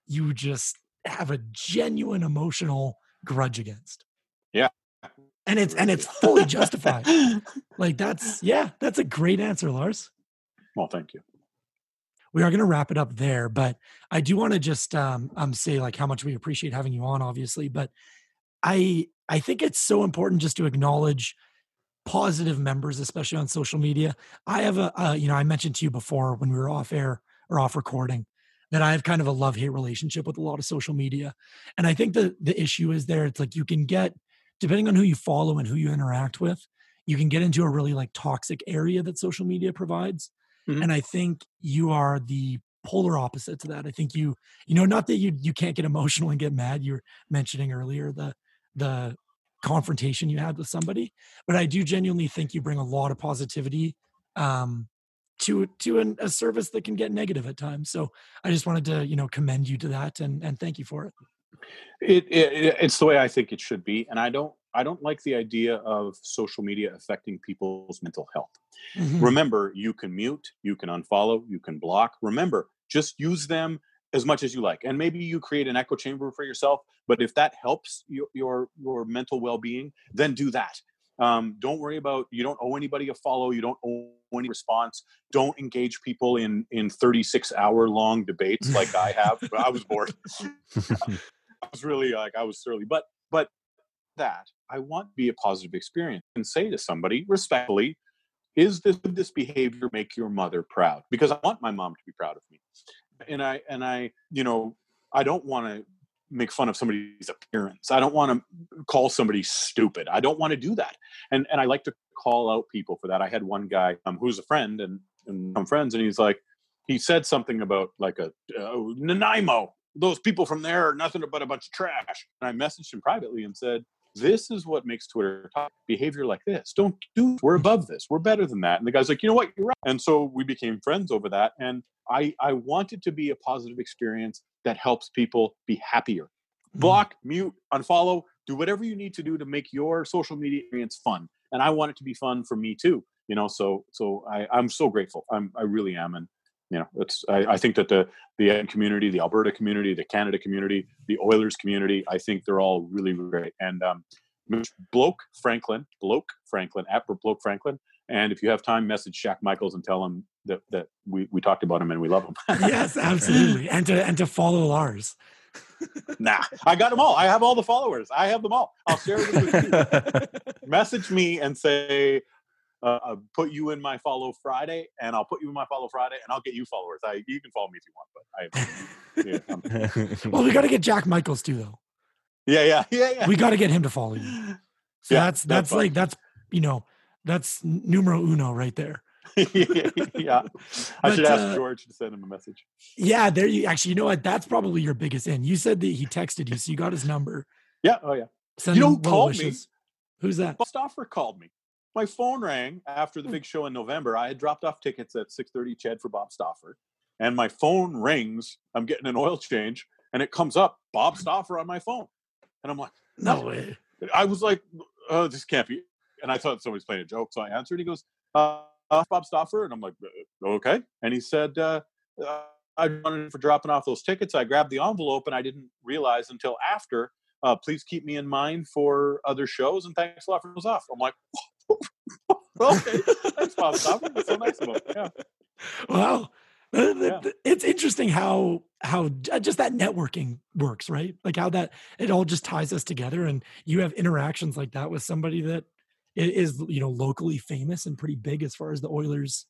you just have a genuine emotional grudge against. Yeah. And it's and it's <laughs> fully justified. like that's yeah, that's a great answer, Lars. Well, thank you. We are going to wrap it up there, but I do want to just um, um say like how much we appreciate having you on, obviously. But I I think it's so important just to acknowledge positive members, especially on social media. I have a you know I mentioned to you before when we were off air or off recording that I have kind of a love hate relationship with a lot of social media, and I think the the issue is there. It's like you can get depending on who you follow and who you interact with, you can get into a really like toxic area that social media provides Mm-hmm. And I think you are the polar opposite to that. I think you, you know, not that you you can't get emotional and get mad. You were mentioning earlier the the confrontation you had with somebody, but I do genuinely think you bring a lot of positivity um, to to an, a service that can get negative at times. So I just wanted to you know commend you to that and and thank you for it. It, it, it's the way I think it should be, and I don't I don't like the idea of social media affecting people's mental health. Mm-hmm. Remember, you can mute, you can unfollow, you can block. Remember, just use them as much as you like and maybe you create an echo chamber for yourself but if that helps your your, your mental well-being then do that um, don't worry about you don't owe anybody a follow you don't owe any response don't engage people in in 36 hour long debates like i have i was bored <laughs> i was really like i was surly but but that i want to be a positive experience and say to somebody respectfully is this this behavior make your mother proud because i want my mom to be proud of me and I and I, you know, I don't want to make fun of somebody's appearance. I don't want to call somebody stupid. I don't want to do that. And and I like to call out people for that. I had one guy um, who's a friend and and I'm friends, and he's like, he said something about like a uh, Nanaimo. Those people from there are nothing but a bunch of trash. And I messaged him privately and said, this is what makes Twitter talk. Behavior like this. Don't do. We're above this. We're better than that. And the guy's like, you know what? You're right. And so we became friends over that. And I I want it to be a positive experience that helps people be happier. Mm-hmm. Block, mute, unfollow, do whatever you need to do to make your social media experience fun. And I want it to be fun for me too. You know, so so I, I'm so grateful. I'm I really am. And you know, it's I, I think that the the community, the Alberta community, the Canada community, the Oilers community, I think they're all really great. And um, Bloke Franklin, Bloke Franklin, at Bloke Franklin. And if you have time, message Jack Michaels and tell him that, that we, we talked about him and we love him. <laughs> yes, absolutely. And to and to follow Lars. <laughs> nah, I got them all. I have all the followers. I have them all. I'll share them with you. <laughs> Message me and say, uh, I'll put you in my follow Friday, and I'll put you in my follow Friday, and I'll get you followers. I you can follow me if you want, but I. Yeah, <laughs> well, we got to get Jack Michaels too, though. Yeah, yeah, yeah, <laughs> yeah. We got to get him to follow you. So yeah, that's that's, that's like that's you know that's numero uno right there. <laughs> yeah, I should ask uh, George to send him a message. Yeah, there you actually. You know what? That's probably your biggest in. You said that he texted you, so you got his number. Yeah. Oh yeah. Send you know who called wishes. me? Who's that? Stauffer called me my phone rang after the hmm. big show in November. I had dropped off tickets at 6:30 CHED for Bob Stauffer, and my phone rings. I'm getting an oil change, and it comes up Bob Stauffer on my phone, and I'm like, "No way!" I was like, "Oh, this can't be." And I thought somebody's playing a joke, so I answered. He goes, uh, uh, "Bob Stauffer," and I'm like, uh, "Okay." And he said, uh, uh, "I wanted for dropping off those tickets. I grabbed the envelope, and I didn't realize until after." Uh, please keep me in mind for other shows, and thanks a lot for those off. I'm like, <laughs> okay, thanks, Bob. That's so nice of him. Yeah. Wow. Yeah. It's interesting how how just that networking works, right? Like how that it all just ties us together, and you have interactions like that with somebody that is you know locally famous and pretty big as far as the Oilers.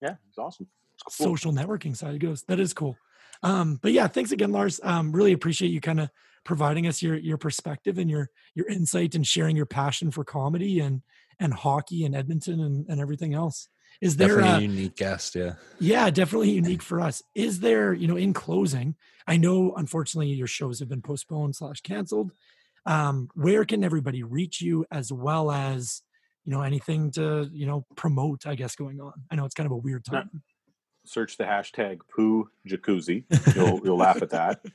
Yeah, it's awesome. It's cool. Social networking side goes. That is cool. Um, but yeah, thanks again, Lars. Um, really appreciate you kind of providing us your your perspective and your your insight and sharing your passion for comedy and and hockey and Edmonton and, and everything else. Is there definitely a, a unique guest? Yeah. Yeah, definitely unique for us. Is there, you know, in closing, I know unfortunately your shows have been postponed slash canceled. Um, where can everybody reach you as well as, you know, anything to, you know, promote, I guess, going on? I know it's kind of a weird time. Search the hashtag poo jacuzzi. You'll you'll laugh at that. <laughs>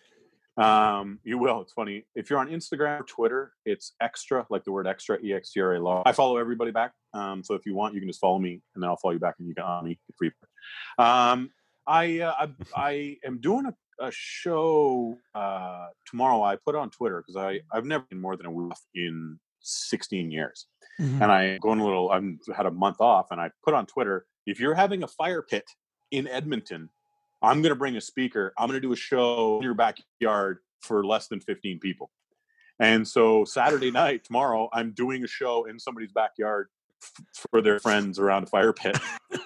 Um, you will. It's funny. If you're on Instagram or Twitter, it's extra, like the word extra, E X T R A law. I follow everybody back. Um, so if you want, you can just follow me and then I'll follow you back and you can on me free. Um, I, uh, I, <laughs> I am doing a, a show uh, tomorrow. I put on Twitter because I I've never been more than a week in 16 years, mm-hmm. and I going a little. I've had a month off, and I put on Twitter if you're having a fire pit in Edmonton I'm going to bring a speaker. I'm going to do a show in your backyard for less than 15 people. And so Saturday night, tomorrow, I'm doing a show in somebody's backyard for their friends around a fire pit. <laughs>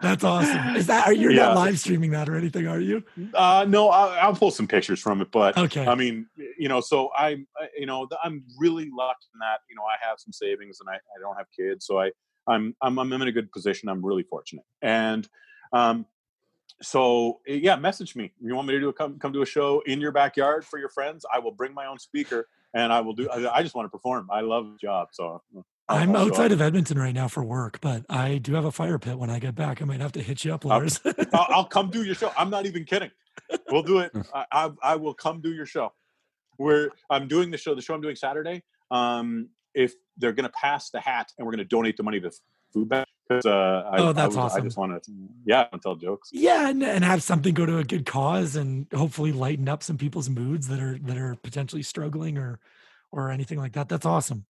That's awesome. Is that are <laughs> you yeah. not live streaming that or anything? Are you? Uh, no, I'll, I'll, pull some pictures from it. But okay, I mean, you know, so I'm, you know, I'm really lucky in that you know I have some savings and I, I don't have kids, so I I'm, I'm I'm in a good position. I'm really fortunate, and um, so eh, yeah, message me. You want me to do a come come to a show in your backyard for your friends? I will bring my own speaker and I will do. I, I just want to perform. I love the job. So uh, i am outside of Edmonton right now for work, but I do have a fire pit. When I get back, I might have to hit you up, Lars. I'll, I'll <laughs> come do your show. I'm not even kidding. We'll do it. <laughs> I, I, I will come do your show. Where I'm doing the show. The show I'm doing Saturday. um, if they're going to pass the hat and we're going to donate the money to food. Because uh, I, oh, that's I, awesome! I just want to, yeah, tell jokes. Yeah, and, and have something go to a good cause, and hopefully lighten up some people's moods that are that are potentially struggling or or anything like that. That's awesome.